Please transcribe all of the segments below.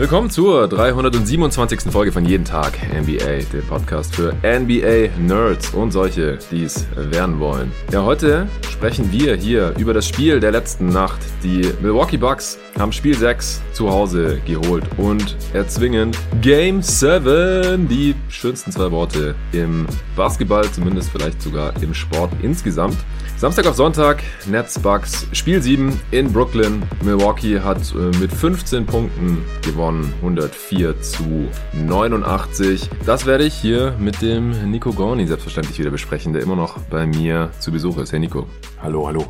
Willkommen zur 327. Folge von Jeden Tag NBA, dem Podcast für NBA-Nerds und solche, die es werden wollen. Ja, heute sprechen wir hier über das Spiel der letzten Nacht. Die Milwaukee Bucks haben Spiel 6 zu Hause geholt und erzwingen Game 7, die schönsten zwei Worte im Basketball, zumindest vielleicht sogar im Sport insgesamt. Samstag auf Sonntag, Nets Bucks, Spiel 7 in Brooklyn. Milwaukee hat äh, mit 15 Punkten gewonnen, 104 zu 89. Das werde ich hier mit dem Nico Gorni selbstverständlich wieder besprechen, der immer noch bei mir zu Besuch ist. Hey Nico. Hallo, hallo.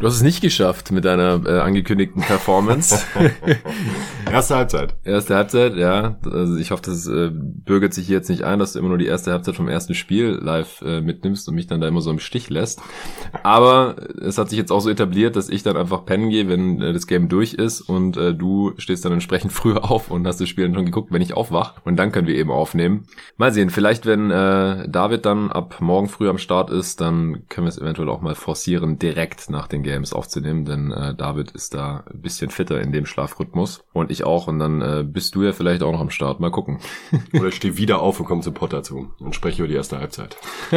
Du hast es nicht geschafft mit deiner äh, angekündigten Performance. erste Halbzeit. Erste Halbzeit, ja. Also ich hoffe, das äh, bürgert sich hier jetzt nicht ein, dass du immer nur die erste Halbzeit vom ersten Spiel live äh, mitnimmst und mich dann da immer so im Stich lässt. Aber es hat sich jetzt auch so etabliert, dass ich dann einfach pennen gehe, wenn äh, das Game durch ist und äh, du stehst dann entsprechend früher auf und hast das Spiel dann schon geguckt, wenn ich aufwach. Und dann können wir eben aufnehmen. Mal sehen, vielleicht wenn äh, David dann ab morgen früh am Start ist, dann können wir es eventuell auch mal forcieren, direkt nach den Games aufzunehmen, denn äh, David ist da ein bisschen fitter in dem Schlafrhythmus und ich auch und dann äh, bist du ja vielleicht auch noch am Start. Mal gucken. Oder ich stehe wieder auf und komme zu Potter zu und spreche über die erste Halbzeit.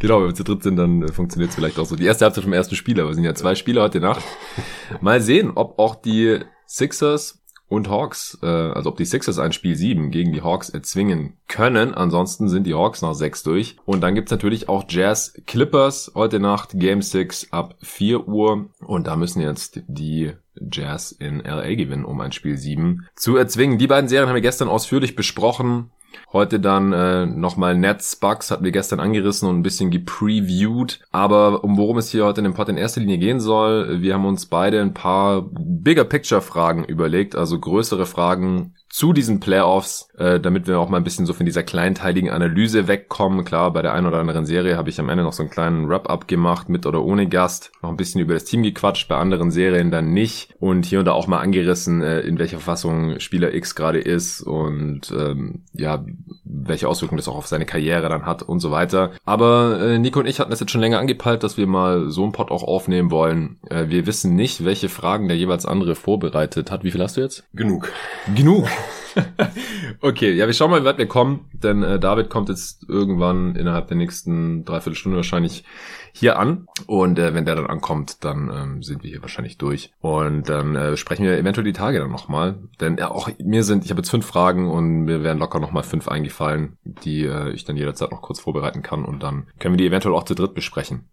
genau, wenn wir zu dritt sind, dann äh, funktioniert es vielleicht auch so. Die erste Halbzeit vom ersten Spieler, wir sind ja zwei Spieler heute Nacht. Mal sehen, ob auch die Sixers und Hawks, äh, also ob die Sixers ein Spiel 7 gegen die Hawks erzwingen können. Ansonsten sind die Hawks nach 6 durch. Und dann gibt's natürlich auch Jazz Clippers heute Nacht, Game 6 ab 4 Uhr. Und da müssen jetzt die Jazz in LA gewinnen, um ein Spiel 7 zu erzwingen. Die beiden Serien haben wir gestern ausführlich besprochen. Heute dann äh, nochmal Nets Bugs hatten wir gestern angerissen und ein bisschen gepreviewt. Aber um worum es hier heute in dem Pod in erster Linie gehen soll, wir haben uns beide ein paar Bigger Picture Fragen überlegt, also größere Fragen zu diesen Playoffs, äh, damit wir auch mal ein bisschen so von dieser kleinteiligen Analyse wegkommen. Klar, bei der einen oder anderen Serie habe ich am Ende noch so einen kleinen Wrap-up gemacht, mit oder ohne Gast, noch ein bisschen über das Team gequatscht, bei anderen Serien dann nicht und hier und da auch mal angerissen, äh, in welcher Fassung Spieler X gerade ist und ähm, ja, welche Auswirkungen das auch auf seine Karriere dann hat und so weiter. Aber äh, Nico und ich hatten das jetzt schon länger angepeilt, dass wir mal so einen Pod auch aufnehmen wollen. Äh, wir wissen nicht, welche Fragen der jeweils andere vorbereitet hat. Wie viel hast du jetzt? Genug. Genug. okay, ja, wir schauen mal, wie weit wir kommen, denn äh, David kommt jetzt irgendwann innerhalb der nächsten dreiviertel Stunde wahrscheinlich hier an. Und äh, wenn der dann ankommt, dann ähm, sind wir hier wahrscheinlich durch. Und dann äh, sprechen wir eventuell die Tage dann nochmal, denn ja, auch mir sind, ich habe jetzt fünf Fragen und mir werden locker nochmal fünf eingefallen, die äh, ich dann jederzeit noch kurz vorbereiten kann. Und dann können wir die eventuell auch zu dritt besprechen.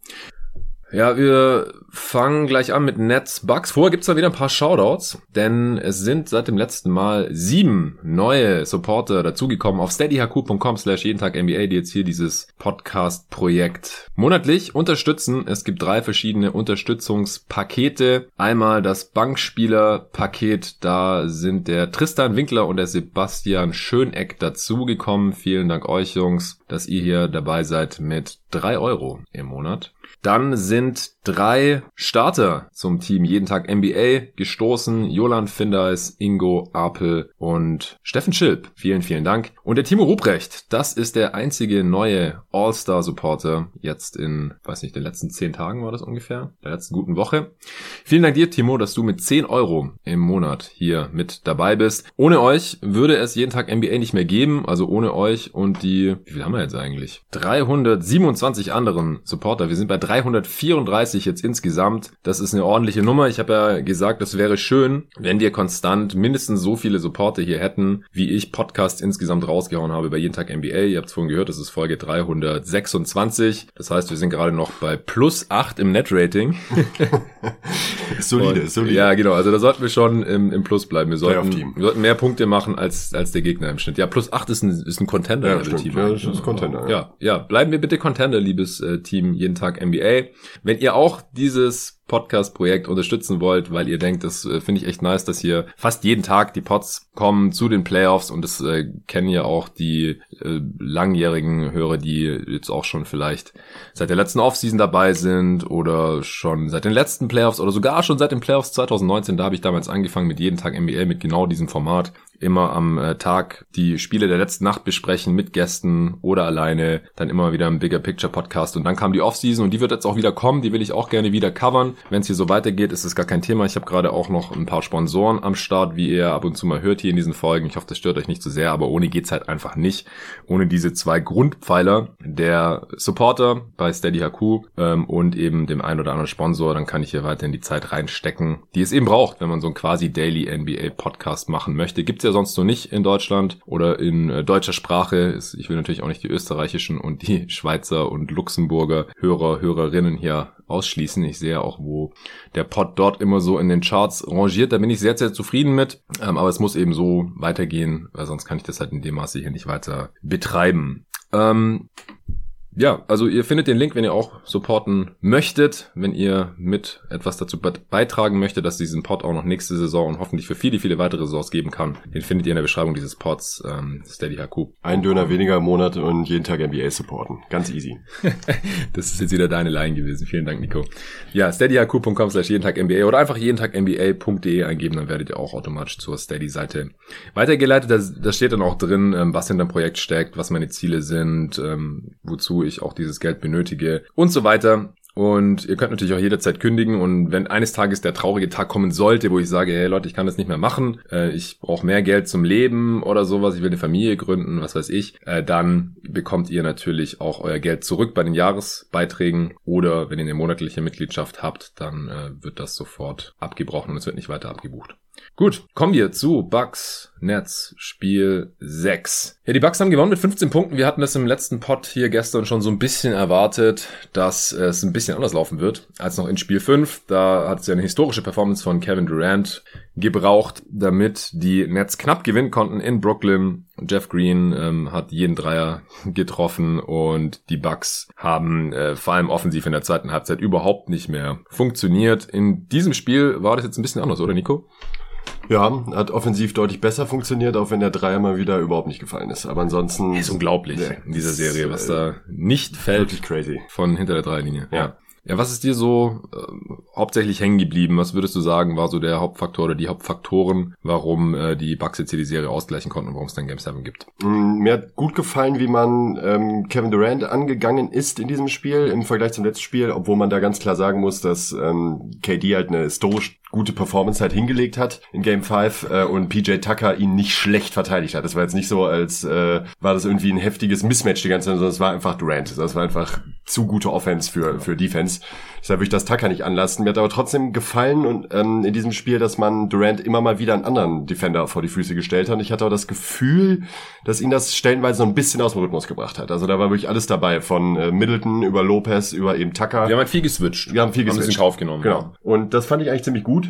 Ja, wir fangen gleich an mit Nets Bugs. Vorher gibt's da wieder ein paar Shoutouts, denn es sind seit dem letzten Mal sieben neue Supporter dazugekommen auf steadyhq.com slash jeden Tag NBA, die jetzt hier dieses Podcast-Projekt monatlich unterstützen. Es gibt drei verschiedene Unterstützungspakete. Einmal das Bankspieler-Paket, da sind der Tristan Winkler und der Sebastian Schöneck dazugekommen. Vielen Dank euch, Jungs, dass ihr hier dabei seid mit drei Euro im Monat. Dann sind drei Starter zum Team jeden Tag NBA gestoßen. Jolan Findeis, Ingo Apel und Steffen Schilp. Vielen, vielen Dank. Und der Timo Ruprecht, das ist der einzige neue All-Star-Supporter jetzt in, weiß nicht, den letzten zehn Tagen war das ungefähr, der letzten guten Woche. Vielen Dank dir, Timo, dass du mit 10 Euro im Monat hier mit dabei bist. Ohne euch würde es jeden Tag NBA nicht mehr geben, also ohne euch und die, wie viel haben wir jetzt eigentlich? 327 anderen Supporter. Wir sind bei 334 jetzt insgesamt. Das ist eine ordentliche Nummer. Ich habe ja gesagt, es wäre schön, wenn wir konstant mindestens so viele Supporter hier hätten, wie ich Podcast insgesamt rausgehauen habe bei jeden Tag NBA. Ihr habt es vorhin gehört, das ist Folge 326. Das heißt, wir sind gerade noch bei plus 8 im Netrating. solide, solide. Ja, genau. Also da sollten wir schon im, im Plus bleiben. Wir sollten, wir sollten mehr Punkte machen als, als der Gegner im Schnitt. Ja, plus 8 ist ein, ist ein Contender-Team. Ja, das. Ja. ja, ja. Bleiben wir bitte Contender, liebes äh, Team jeden Tag NBA. Wenn ihr auch dieses Podcast-Projekt unterstützen wollt, weil ihr denkt, das äh, finde ich echt nice, dass hier fast jeden Tag die Pods kommen zu den Playoffs und das äh, kennen ja auch die äh, langjährigen Hörer, die jetzt auch schon vielleicht seit der letzten Offseason dabei sind oder schon seit den letzten Playoffs oder sogar schon seit den Playoffs 2019. Da habe ich damals angefangen mit jeden Tag NBA mit genau diesem Format immer am äh, Tag die Spiele der letzten Nacht besprechen mit Gästen oder alleine, dann immer wieder ein Bigger Picture Podcast und dann kam die Offseason und die wird jetzt auch wieder kommen, die will ich auch gerne wieder covern. Wenn es hier so weitergeht, ist es gar kein Thema. Ich habe gerade auch noch ein paar Sponsoren am Start, wie ihr ab und zu mal hört hier in diesen Folgen. Ich hoffe, das stört euch nicht zu so sehr, aber ohne geht's halt einfach nicht. Ohne diese zwei Grundpfeiler, der Supporter bei Steady HQ ähm, und eben dem ein oder anderen Sponsor, dann kann ich hier weiterhin die Zeit reinstecken, die es eben braucht, wenn man so ein quasi Daily NBA Podcast machen möchte. Gibt's ja sonst so nicht in Deutschland oder in äh, deutscher Sprache. Ich will natürlich auch nicht die österreichischen und die Schweizer und Luxemburger Hörer, Hörerinnen hier ausschließen. Ich sehe auch, wo der Pod dort immer so in den Charts rangiert. Da bin ich sehr, sehr zufrieden mit. Ähm, aber es muss eben so weitergehen, weil sonst kann ich das halt in dem Maße hier nicht weiter betreiben. Ähm, ja, also ihr findet den Link, wenn ihr auch supporten möchtet, wenn ihr mit etwas dazu beitragen möchtet, dass diesen Pod auch noch nächste Saison und hoffentlich für viele, viele weitere Saisons geben kann. Den findet ihr in der Beschreibung dieses Pods, ähm, Steady HQ. Ein Döner weniger im Monat und jeden Tag NBA supporten. Ganz easy. das ist jetzt wieder deine Line gewesen. Vielen Dank, Nico. Ja, steadyhq.com slash jeden Tag NBA oder einfach jeden Tag NBA.de eingeben, dann werdet ihr auch automatisch zur Steady-Seite weitergeleitet. Da, da steht dann auch drin, ähm, was hinter dem Projekt steckt, was meine Ziele sind, ähm, wozu ich auch dieses Geld benötige und so weiter. Und ihr könnt natürlich auch jederzeit kündigen. Und wenn eines Tages der traurige Tag kommen sollte, wo ich sage, hey Leute, ich kann das nicht mehr machen, äh, ich brauche mehr Geld zum Leben oder sowas, ich will eine Familie gründen, was weiß ich, äh, dann bekommt ihr natürlich auch euer Geld zurück bei den Jahresbeiträgen. Oder wenn ihr eine monatliche Mitgliedschaft habt, dann äh, wird das sofort abgebrochen und es wird nicht weiter abgebucht. Gut, kommen wir zu Bucks Nets Spiel 6. Ja, die Bucks haben gewonnen mit 15 Punkten. Wir hatten das im letzten Pod hier gestern schon so ein bisschen erwartet, dass es ein bisschen anders laufen wird als noch in Spiel 5. Da hat es ja eine historische Performance von Kevin Durant gebraucht, damit die Nets knapp gewinnen konnten in Brooklyn. Jeff Green ähm, hat jeden Dreier getroffen und die Bucks haben äh, vor allem offensiv in der zweiten Halbzeit überhaupt nicht mehr funktioniert. In diesem Spiel war das jetzt ein bisschen anders, oder Nico? Ja, hat offensiv deutlich besser funktioniert, auch wenn der Dreier mal wieder überhaupt nicht gefallen ist. Aber ansonsten. Ist unglaublich ja, in dieser Serie, was da nicht fällt. Wirklich crazy. Von hinter der Dreierlinie. Ja. Ja, was ist dir so äh, hauptsächlich hängen geblieben? Was würdest du sagen, war so der Hauptfaktor oder die Hauptfaktoren, warum äh, die Bucks jetzt hier die Serie ausgleichen konnten und warum es dann Game 7 gibt? Mm, mir hat gut gefallen, wie man ähm, Kevin Durant angegangen ist in diesem Spiel im Vergleich zum letzten Spiel, obwohl man da ganz klar sagen muss, dass ähm, KD halt eine historisch gute Performance halt hingelegt hat in Game 5 äh, und PJ Tucker ihn nicht schlecht verteidigt hat. Das war jetzt nicht so, als äh, war das irgendwie ein heftiges Mismatch die ganze Zeit, sondern es war einfach Durant. Das war einfach zu gute Offense für, für Defense. Deshalb würde ich das Tucker nicht anlassen. Mir hat aber trotzdem gefallen und ähm, in diesem Spiel, dass man Durant immer mal wieder einen anderen Defender vor die Füße gestellt hat. Ich hatte auch das Gefühl, dass ihn das stellenweise so ein bisschen aus dem Rhythmus gebracht hat. Also da war wirklich alles dabei, von äh, Middleton über Lopez über eben Tucker. Wir haben halt viel geswitcht. Wir haben viel geswitcht. Haben in Kauf genommen. Genau. Und das fand ich eigentlich ziemlich gut.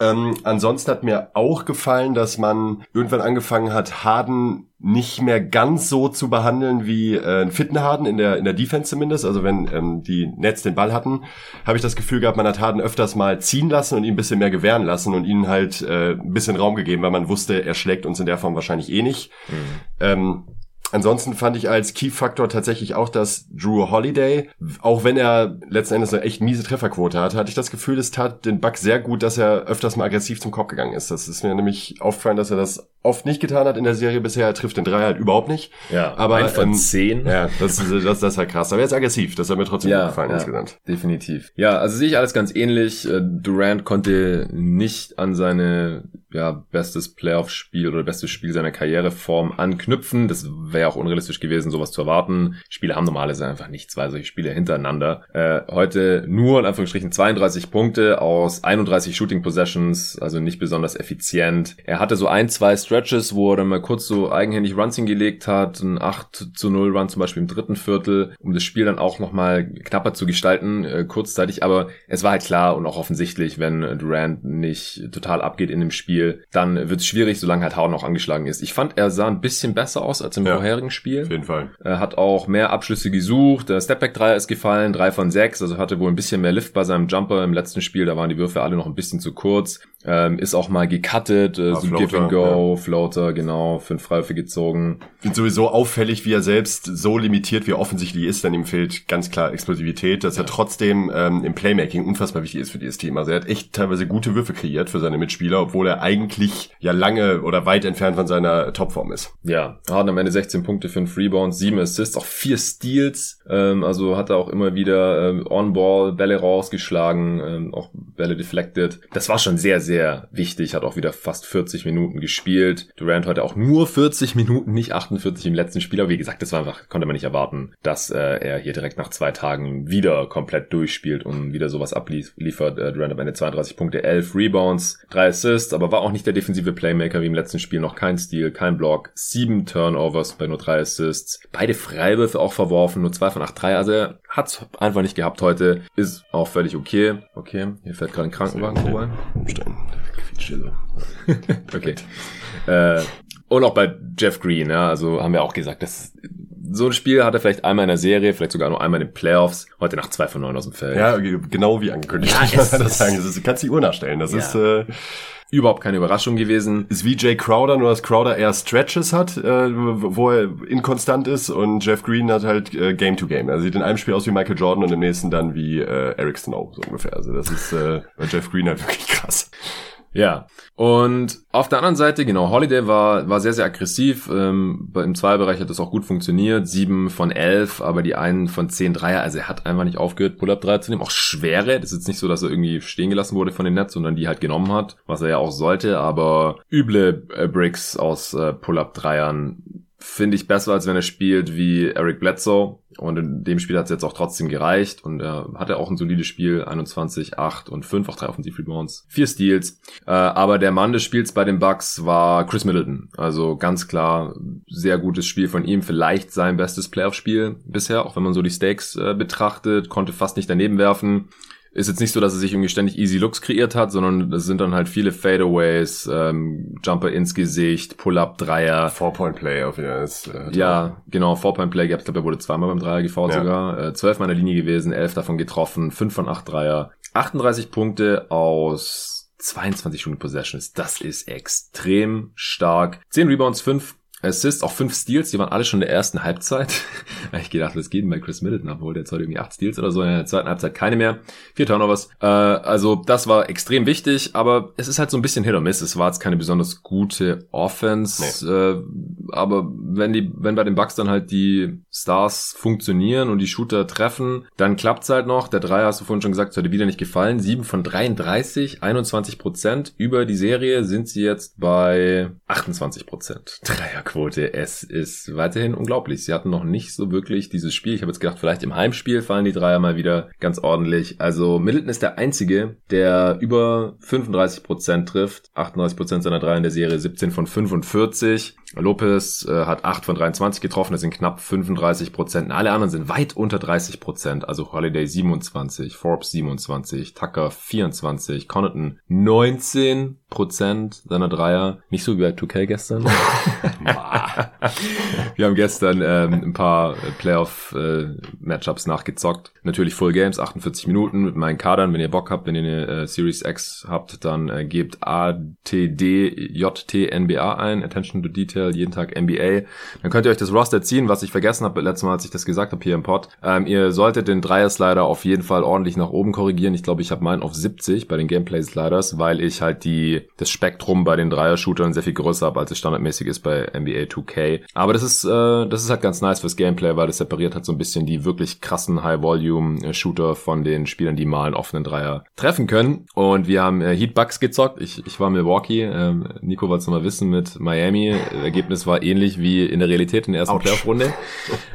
Ähm, ansonsten hat mir auch gefallen, dass man irgendwann angefangen hat, Harden nicht mehr ganz so zu behandeln wie äh, ein Fittenharden in der in der Defense zumindest. Also wenn ähm, die Nets den Ball hatten, habe ich das Gefühl gehabt, man hat Harden öfters mal ziehen lassen und ihn ein bisschen mehr gewähren lassen und ihnen halt äh, ein bisschen Raum gegeben, weil man wusste, er schlägt uns in der Form wahrscheinlich eh nicht. Mhm. Ähm, Ansonsten fand ich als Key-Faktor tatsächlich auch, dass Drew Holiday, auch wenn er letzten Endes eine echt miese Trefferquote hat, hatte ich das Gefühl, es tat den Buck sehr gut, dass er öfters mal aggressiv zum Korb gegangen ist. Das ist mir nämlich aufgefallen, dass er das oft nicht getan hat in der Serie bisher. Er trifft den Dreier halt überhaupt nicht. Ja, aber ein von ähm, zehn. Ja, das, ist, das, das ist halt krass. Aber er ist aggressiv. Das hat mir trotzdem ja, gefallen ja, insgesamt. Definitiv. Ja, also sehe ich alles ganz ähnlich. Äh, Durant konnte nicht an seine ja, bestes Playoff-Spiel oder bestes Spiel seiner Karriereform anknüpfen. Das wäre auch unrealistisch gewesen, sowas zu erwarten. Spiele haben normalerweise einfach nicht zwei solche Spiele hintereinander. Äh, heute nur in Anführungsstrichen 32 Punkte aus 31 Shooting Possessions, also nicht besonders effizient. Er hatte so ein, zwei Stretches, wo er dann mal kurz so eigenhändig Runs hingelegt hat, ein 8 zu 0 Run zum Beispiel im dritten Viertel, um das Spiel dann auch nochmal knapper zu gestalten, äh, kurzzeitig. Aber es war halt klar und auch offensichtlich, wenn Durant nicht total abgeht in dem Spiel, Spiel, dann wird es schwierig, solange halt Harden auch angeschlagen ist. Ich fand, er sah ein bisschen besser aus als im ja, vorherigen Spiel. Auf jeden Fall. Er hat auch mehr Abschlüsse gesucht. Der Stepback 3 ist gefallen, 3 von 6, also hatte wohl ein bisschen mehr Lift bei seinem Jumper im letzten Spiel. Da waren die Würfe alle noch ein bisschen zu kurz. Ähm, ist auch mal gecuttet, äh, Ah, so Floater, Give and Go, Floater, genau, fünf Freiwürfe gezogen. Ich finde sowieso auffällig, wie er selbst so limitiert, wie er offensichtlich ist, denn ihm fehlt ganz klar Explosivität, dass er trotzdem ähm, im Playmaking unfassbar wichtig ist für dieses Team. Also er hat echt teilweise gute Würfe kreiert für seine Mitspieler, obwohl er eigentlich ja lange oder weit entfernt von seiner Topform ist. Ja, Harden am Ende 16 Punkte, 5 Rebounds, 7 Assists, auch 4 Steals. Ähm, also hat er auch immer wieder ähm, On-Ball Bälle rausgeschlagen, ähm, auch Bälle deflected. Das war schon sehr, sehr wichtig. Hat auch wieder fast 40 Minuten gespielt. Durant heute auch nur 40 Minuten, nicht 48 im letzten Spiel. Aber wie gesagt, das war einfach, konnte man nicht erwarten, dass äh, er hier direkt nach zwei Tagen wieder komplett durchspielt und wieder sowas abliefert. Äh, Durant am Ende 32 Punkte, 11 Rebounds, 3 Assists, aber war auch nicht der defensive Playmaker wie im letzten Spiel. Noch kein Steal, kein Block, 7 Turnovers bei nur 3 Assists. Beide Freiwürfe auch verworfen, nur 2 von 8 3. Also er hat's einfach nicht gehabt heute. Ist auch völlig okay. Okay, hier fährt gerade ein Krankenwagen vorbei. Okay. Äh, und auch bei Jeff Green, ja, also haben wir auch gesagt, dass so ein Spiel hat er vielleicht einmal in der Serie, vielleicht sogar nur einmal in den Playoffs. Heute nach zwei von neun aus dem Feld. Ja, genau wie angekündigt. Ja, man es das sagen. Das du kannst die Uhr nachstellen. Das Ja. ist, äh, Überhaupt keine Überraschung gewesen. ist wie Jay Crowder, nur dass Crowder eher Stretches hat, äh, wo er inkonstant ist und Jeff Green hat halt äh, Game to Game. Er sieht in einem Spiel aus wie Michael Jordan und im nächsten dann wie äh, Eric Snow, so ungefähr. Also das ist äh, Jeff Green halt wirklich krass. Ja. Und auf der anderen Seite, genau, Holiday war, war sehr, sehr aggressiv. Ähm, Im Zweierbereich hat das auch gut funktioniert. Sieben von elf, aber die einen von zehn Dreier. Also er hat einfach nicht aufgehört, Pull-Up-Dreier zu nehmen. Auch schwere. Das ist jetzt nicht so, dass er irgendwie stehen gelassen wurde von den Netz, sondern die halt genommen hat, was er ja auch sollte. Aber üble äh, Bricks aus äh, Pull-Up-Dreiern finde ich besser, als wenn er spielt wie Eric Bledsoe. Und in dem Spiel hat es jetzt auch trotzdem gereicht. Und er hatte auch ein solides Spiel. 21, 8 und 5, auch drei Offensiv-Rebounds. Vier Steals. Äh, aber der Mann des Spiels bei den Bucks war Chris Middleton. Also ganz klar, sehr gutes Spiel von ihm. Vielleicht sein bestes Playoff-Spiel bisher, auch wenn man so die Stakes äh, betrachtet. Konnte fast nicht daneben werfen. Ist jetzt nicht so, dass er sich irgendwie ständig easy Looks kreiert hat, sondern es sind dann halt viele Fadeaways, ähm, Jumper ins Gesicht, Pull-Up-Dreier. Four-Point-Play auf jeden Fall. Äh, Ja, genau, Four-Point-Play gehabt. Ich glaube, er wurde zweimal beim Dreier gefault Ja. sogar. Äh, zwölf meiner Linie gewesen, elf davon getroffen, fünf von acht Dreier. 38 Punkte aus 22 Stunden Possessions. Das ist extrem stark. 10 Rebounds, 5 Assists, auch 5 Steals, die waren alle schon in der ersten Halbzeit. ich gedacht, was geht denn bei Chris Middleton, obwohl der jetzt heute irgendwie 8 Steals oder so, in der zweiten Halbzeit keine mehr. Vier Turnovers. Äh, also das war extrem wichtig, aber es ist halt so ein bisschen Hit or Miss. Es war jetzt keine besonders gute Offense, äh, aber wenn die, wenn bei den Bucks dann halt die Stars funktionieren und die Shooter treffen, dann klappt's halt noch. Der Dreier hast du vorhin schon gesagt, dir wieder nicht gefallen. 7 von 33, 21 Prozent. Über die Serie sind sie jetzt bei 28 Prozent. Dreierquote. Es ist weiterhin unglaublich. Sie hatten noch nicht so wirklich dieses Spiel. Ich habe jetzt gedacht, vielleicht im Heimspiel fallen die Dreier mal wieder ganz ordentlich. Also Middleton ist der einzige, der über 35 Prozent trifft. 38 Prozent seiner Dreier in der Serie, 17 von 45. Lopez äh, hat 8 von 23 getroffen, das sind knapp 35 Prozent. Alle anderen sind weit unter 30 Prozent. Also Holiday 27, Forbes 27, Tucker 24, Connaughton 19 Prozent seiner Dreier. Nicht so wie bei 2K gestern. Wir haben gestern ähm, ein paar Playoff-Matchups nachgezockt. Natürlich Full Games, 48 Minuten mit meinen Kadern. Wenn ihr Bock habt, wenn ihr eine äh, Series X habt, dann äh, gebt ATDJTNBA ein, Attention to Detail, jeden Tag NBA. Dann könnt ihr euch das Roster ziehen, was ich vergessen habe letztes Mal, als ich das gesagt habe hier im Pod. Ähm, ihr solltet den Dreier-Slider auf jeden Fall ordentlich nach oben korrigieren. Ich glaube, ich habe meinen auf 70 bei den Gameplay-Sliders, weil ich halt die das Spektrum bei den Dreier-Shootern sehr viel größer habe, als es standardmäßig ist bei NBA 2K. Aber das ist, äh, das ist halt ganz nice fürs Gameplay, weil das separiert halt so ein bisschen die wirklich krassen High-Volume-Shooter von den Spielern, die mal einen offenen Dreier treffen können. Und wir haben äh, Heat Bucks gezockt. Ich, ich war Milwaukee. Ähm, Nico wollte es nochmal wissen mit Miami. Ergebnis war ähnlich wie in der Realität in der ersten. Playoff-Runde.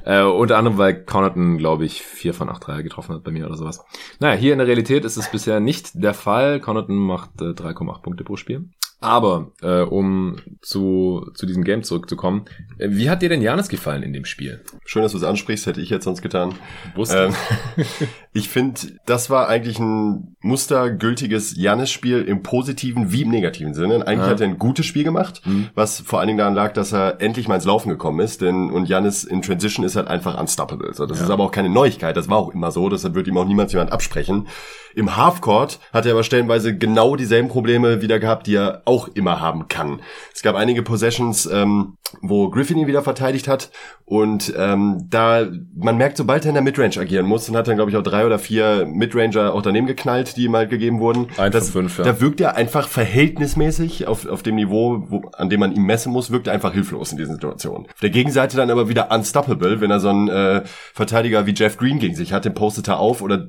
äh, unter anderem, weil Connaughton, glaube ich, vier von acht Dreier getroffen hat bei mir oder sowas. Naja, hier in der Realität ist es bisher nicht der Fall. Connaughton macht äh, 3,8 Punkte pro Spiel. Aber äh, um zu, zu diesem Game zurückzukommen, äh, wie hat dir denn Janis gefallen in dem Spiel? Schön, dass du es ansprichst, hätte ich jetzt sonst getan. Wusste. Ähm, ich finde, das war eigentlich ein mustergültiges Janis-Spiel im positiven wie im negativen Sinne. Eigentlich ja. hat er ein gutes Spiel gemacht, mhm. was vor allen Dingen daran lag, dass er endlich mal ins Laufen gekommen ist. Denn und Janis in Transition ist halt einfach unstoppable. So, das ja. ist aber auch keine Neuigkeit. Das war auch immer so. Deshalb wird ihm auch niemals jemand absprechen. Im Halfcourt hat er aber stellenweise genau dieselben Probleme wieder gehabt, die er auch immer haben kann. Es gab einige Possessions, ähm, wo Griffin ihn wieder verteidigt hat und ähm, da man merkt, sobald er in der Midrange agieren muss, dann hat er glaube ich auch drei oder vier Midranger auch daneben geknallt, die ihm halt gegeben wurden. Eins das, fünf, ja. Da wirkt er einfach verhältnismäßig auf, auf dem Niveau, wo, an dem man ihm messen muss, wirkt er einfach hilflos in diesen Situationen. Auf der Gegenseite dann aber wieder unstoppable, wenn er so einen äh, Verteidiger wie Jeff Green gegen sich hat, den postet er auf oder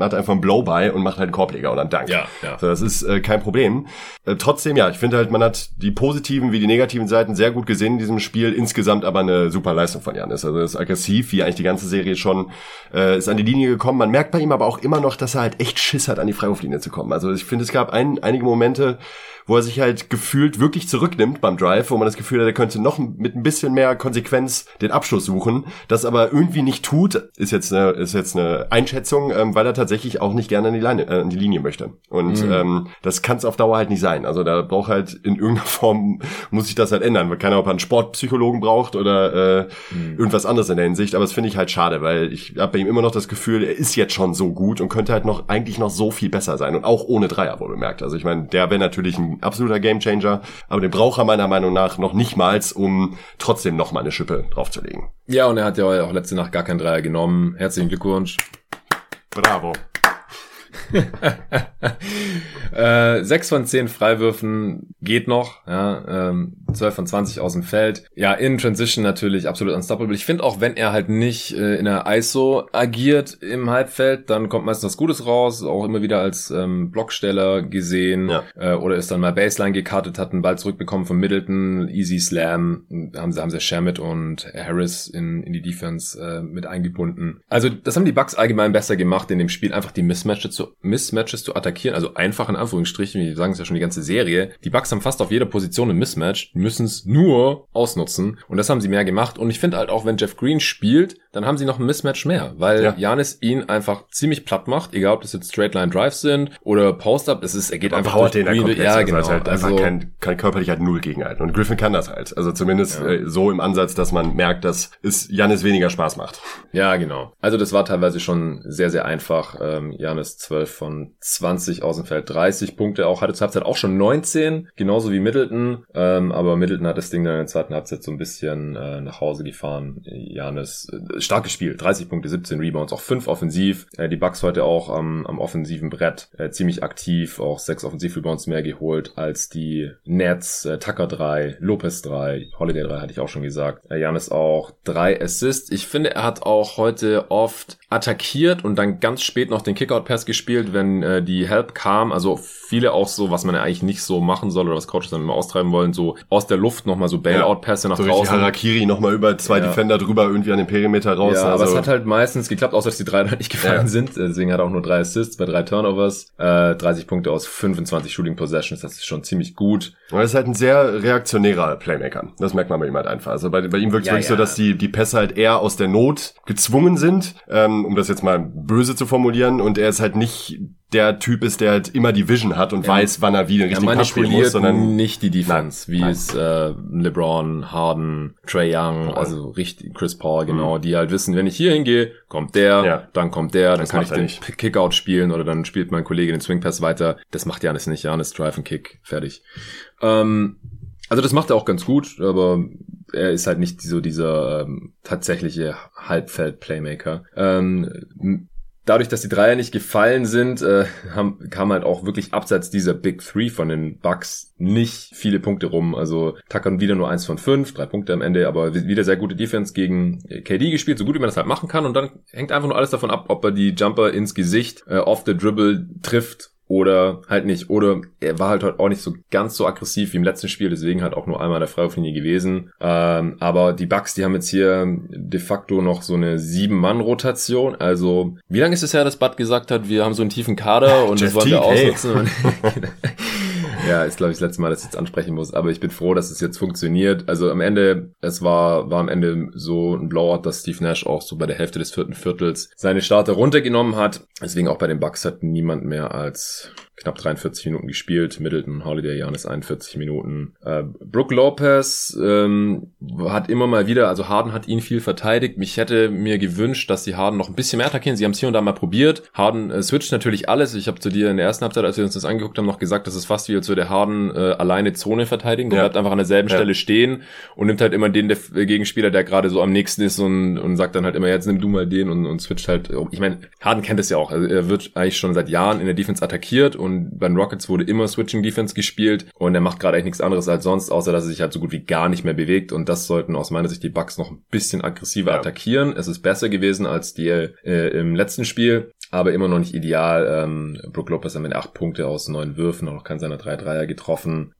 hat einfach einen Blow-by und macht halt einen Korbleger oder einen Dank. Ja, ja. So, das ist äh, kein Problem. Äh, trotzdem, ja, ich finde halt, man hat die positiven wie die negativen Seiten sehr gut gesehen in diesem Spiel. Insgesamt aber eine super Leistung von Janis. Also ist aggressiv, wie eigentlich die ganze Serie schon, äh, ist an die Linie gekommen. Man merkt bei ihm aber auch immer noch, dass er halt echt Schiss hat, an die Freiwurflinie zu kommen. Also ich finde, es gab ein, einige Momente, wo er sich halt gefühlt wirklich zurücknimmt beim Drive, wo man das Gefühl hat, er könnte noch mit ein bisschen mehr Konsequenz den Abschluss suchen, das aber irgendwie nicht tut, ist jetzt eine, ist jetzt eine Einschätzung, ähm, weil er tatsächlich auch nicht gerne an die, Leine, äh, an die Linie möchte. Und mhm. ähm, das kann es auf Dauer halt nicht sein. Also da braucht halt in irgendeiner Form, muss sich das halt ändern. Man kann ob er einen Sportpsychologen braucht oder äh, mhm. irgendwas anderes in der Hinsicht, aber das finde ich halt schade, weil ich habe bei ihm immer noch das Gefühl, er ist jetzt schon so gut und könnte halt noch eigentlich noch so viel besser sein und auch ohne Dreier wohl bemerkt. Also ich meine, der wäre natürlich ein absoluter Gamechanger, aber den braucht er meiner Meinung nach noch nicht mal, um trotzdem noch mal eine Schippe draufzulegen. Ja, und er hat ja auch letzte Nacht gar keinen Dreier genommen. Herzlichen Glückwunsch. Bravo. Äh, 6 von 10 Freiwürfen geht noch. Ja, ähm, 12 von 20 aus dem Feld. Ja, in Transition natürlich absolut unstoppable. Ich finde auch, wenn er halt nicht äh, in der ISO agiert im Halbfeld, dann kommt meistens was Gutes raus. Auch immer wieder als ähm, Blocksteller gesehen. Ja. Äh, oder ist dann mal Baseline gekartet, hat einen Ball zurückbekommen von Middleton. Easy Slam. Haben sie, haben sie Shamit und Harris in, in die Defense äh, mit eingebunden. Also das haben die Bucks allgemein besser gemacht in dem Spiel. Einfach die Mismatches zu, Mismatches zu attackieren. Also einfach in Anführungsstrichen, wir sagen es ja schon die ganze Serie. Die Bucks haben fast auf jeder Position ein Mismatch müssen es nur ausnutzen. Und das haben sie mehr gemacht. Und ich finde halt auch, wenn Jeff Green spielt, dann haben sie noch ein Mismatch mehr, weil ja. Janis ihn einfach ziemlich platt macht, egal ob das jetzt Straight Line Drives sind oder Post-Up, es ist, er geht Aber einfach durch den Green, ja, also genau. Also halt einfach also, kein, kein körperlich halt null gegenhalten. Und Griffin kann das halt. Also zumindest ja. äh, so im Ansatz, dass man merkt, dass es Janis weniger Spaß macht. Ja, genau. Also das war teilweise schon sehr, sehr einfach. Ähm, Janis 12 von 20 aus dem Feld, 30 Punkte auch, hatte zur Halbzeit auch schon 19, genauso wie Middleton. Ähm, aber Middleton hat das Ding dann in der zweiten Halbzeit so ein bisschen äh, nach Hause gefahren. Janis äh, stark gespielt, 30 Punkte, 17 Rebounds, auch 5 offensiv. Äh, die Bucks heute auch am, am offensiven Brett äh, ziemlich aktiv, auch 6 Offensiv-Rebounds mehr geholt als die Nets, äh, Tucker 3, Lopez 3, Holiday 3 hatte ich auch schon gesagt. Äh, Janis auch 3 Assists. Ich finde, er hat auch heute oft attackiert und dann ganz spät noch den Kickout-Pass gespielt, wenn äh, die Help kam. Also viele auch so, was man ja eigentlich nicht so machen soll oder was Coaches dann immer austreiben wollen, so aus der Luft nochmal so Bailout-Pässe nach so draußen. Harakiri nochmal über zwei ja. Defender drüber irgendwie an den Perimeter raus. Ja, also. aber es hat halt meistens geklappt, außer dass die drei nicht gefallen ja. sind. Deswegen hat er auch nur drei Assists bei drei Turnovers. Äh, 30 Punkte aus 25 Shooting Possessions, das ist schon ziemlich gut. Er ist halt ein sehr reaktionärer Playmaker. Das merkt man bei ihm halt einfach. Also bei, bei ihm wirkt es ja, wirklich ja. so, dass die, die Pässe halt eher aus der Not gezwungen sind, ähm, um das jetzt mal böse zu formulieren. Und er ist halt nicht der Typ ist, der halt immer die Vision hat und ja. weiß, wann er wie den richtigen Pass spielen muss, sondern nicht die Defense, nein, wie nein. es äh, LeBron, Harden, Trey Young, Paul. also richtig Chris Paul, genau, mhm. die halt wissen, wenn ich hier hingehe, kommt der, ja. dann kommt der, dann das kann ich den nicht. Kickout spielen oder dann spielt mein Kollege den Swing Pass weiter. Das macht Janis nicht, Janis Drive and Kick, fertig. Ähm, also das macht er auch ganz gut, aber er ist halt nicht so dieser ähm, tatsächliche Halbfeld-Playmaker. Ähm, dadurch, dass die Dreier nicht gefallen sind, äh, haben, kam halt auch wirklich abseits dieser Big Three von den Bucks nicht viele Punkte rum. Also Tucker wieder nur eins von fünf, drei Punkte am Ende, aber wieder sehr gute Defense gegen KD gespielt, so gut wie man das halt machen kann. Und dann hängt einfach nur alles davon ab, ob er die Jumper ins Gesicht äh, off the dribble trifft oder halt nicht. Oder er war halt auch nicht so ganz so aggressiv wie im letzten Spiel, deswegen halt auch nur einmal der Freiwurflinie gewesen. Ähm, aber die Bucks, die haben jetzt hier de facto noch so eine Sieben-Mann-Rotation. Also, wie lange ist es her, dass Bud gesagt hat, wir haben so einen tiefen Kader und Jeff das wollen wir ausnutzen? ja, ist glaube ich das letzte Mal, dass ich jetzt ansprechen muss, aber ich bin froh, dass es jetzt funktioniert. Also am Ende, es war, war am Ende so ein Blowout, dass Steve Nash auch so bei der Hälfte des vierten Viertels seine Starter runtergenommen hat. Deswegen auch bei den Bucks hat niemand mehr als knapp 43 Minuten gespielt. Middleton, Holiday, Janis 41 Minuten. Äh, Brook Lopez ähm, hat immer mal wieder, also Harden hat ihn viel verteidigt. Mich hätte mir gewünscht, dass die Harden noch ein bisschen mehr attackieren. Sie haben es hier und da mal probiert. Harden äh, switcht natürlich alles. Ich habe zu dir in der ersten Halbzeit, als wir uns das angeguckt haben, noch gesagt, das ist fast wie als würde Harden äh, alleine Zone verteidigen. Der ja. bleibt einfach an derselben ja. Stelle stehen und nimmt halt immer den der Gegenspieler, der gerade so am nächsten ist und, und sagt dann halt immer, jetzt nimm du mal den und, und switcht halt. Ich meine, Harden kennt es ja auch. Also er wird eigentlich schon seit Jahren in der Defense attackiert und bei den Rockets wurde immer Switching Defense gespielt und er macht gerade eigentlich nichts anderes als sonst, außer dass er sich halt so gut wie gar nicht mehr bewegt und das sollten aus meiner Sicht die Bucks noch ein bisschen aggressiver ja. attackieren. Es ist besser gewesen als die äh, im letzten Spiel, aber immer noch nicht ideal. Ähm, Brook Lopez am Ende acht Punkte aus neun Würfen, auch noch kein seiner drei Dreier getroffen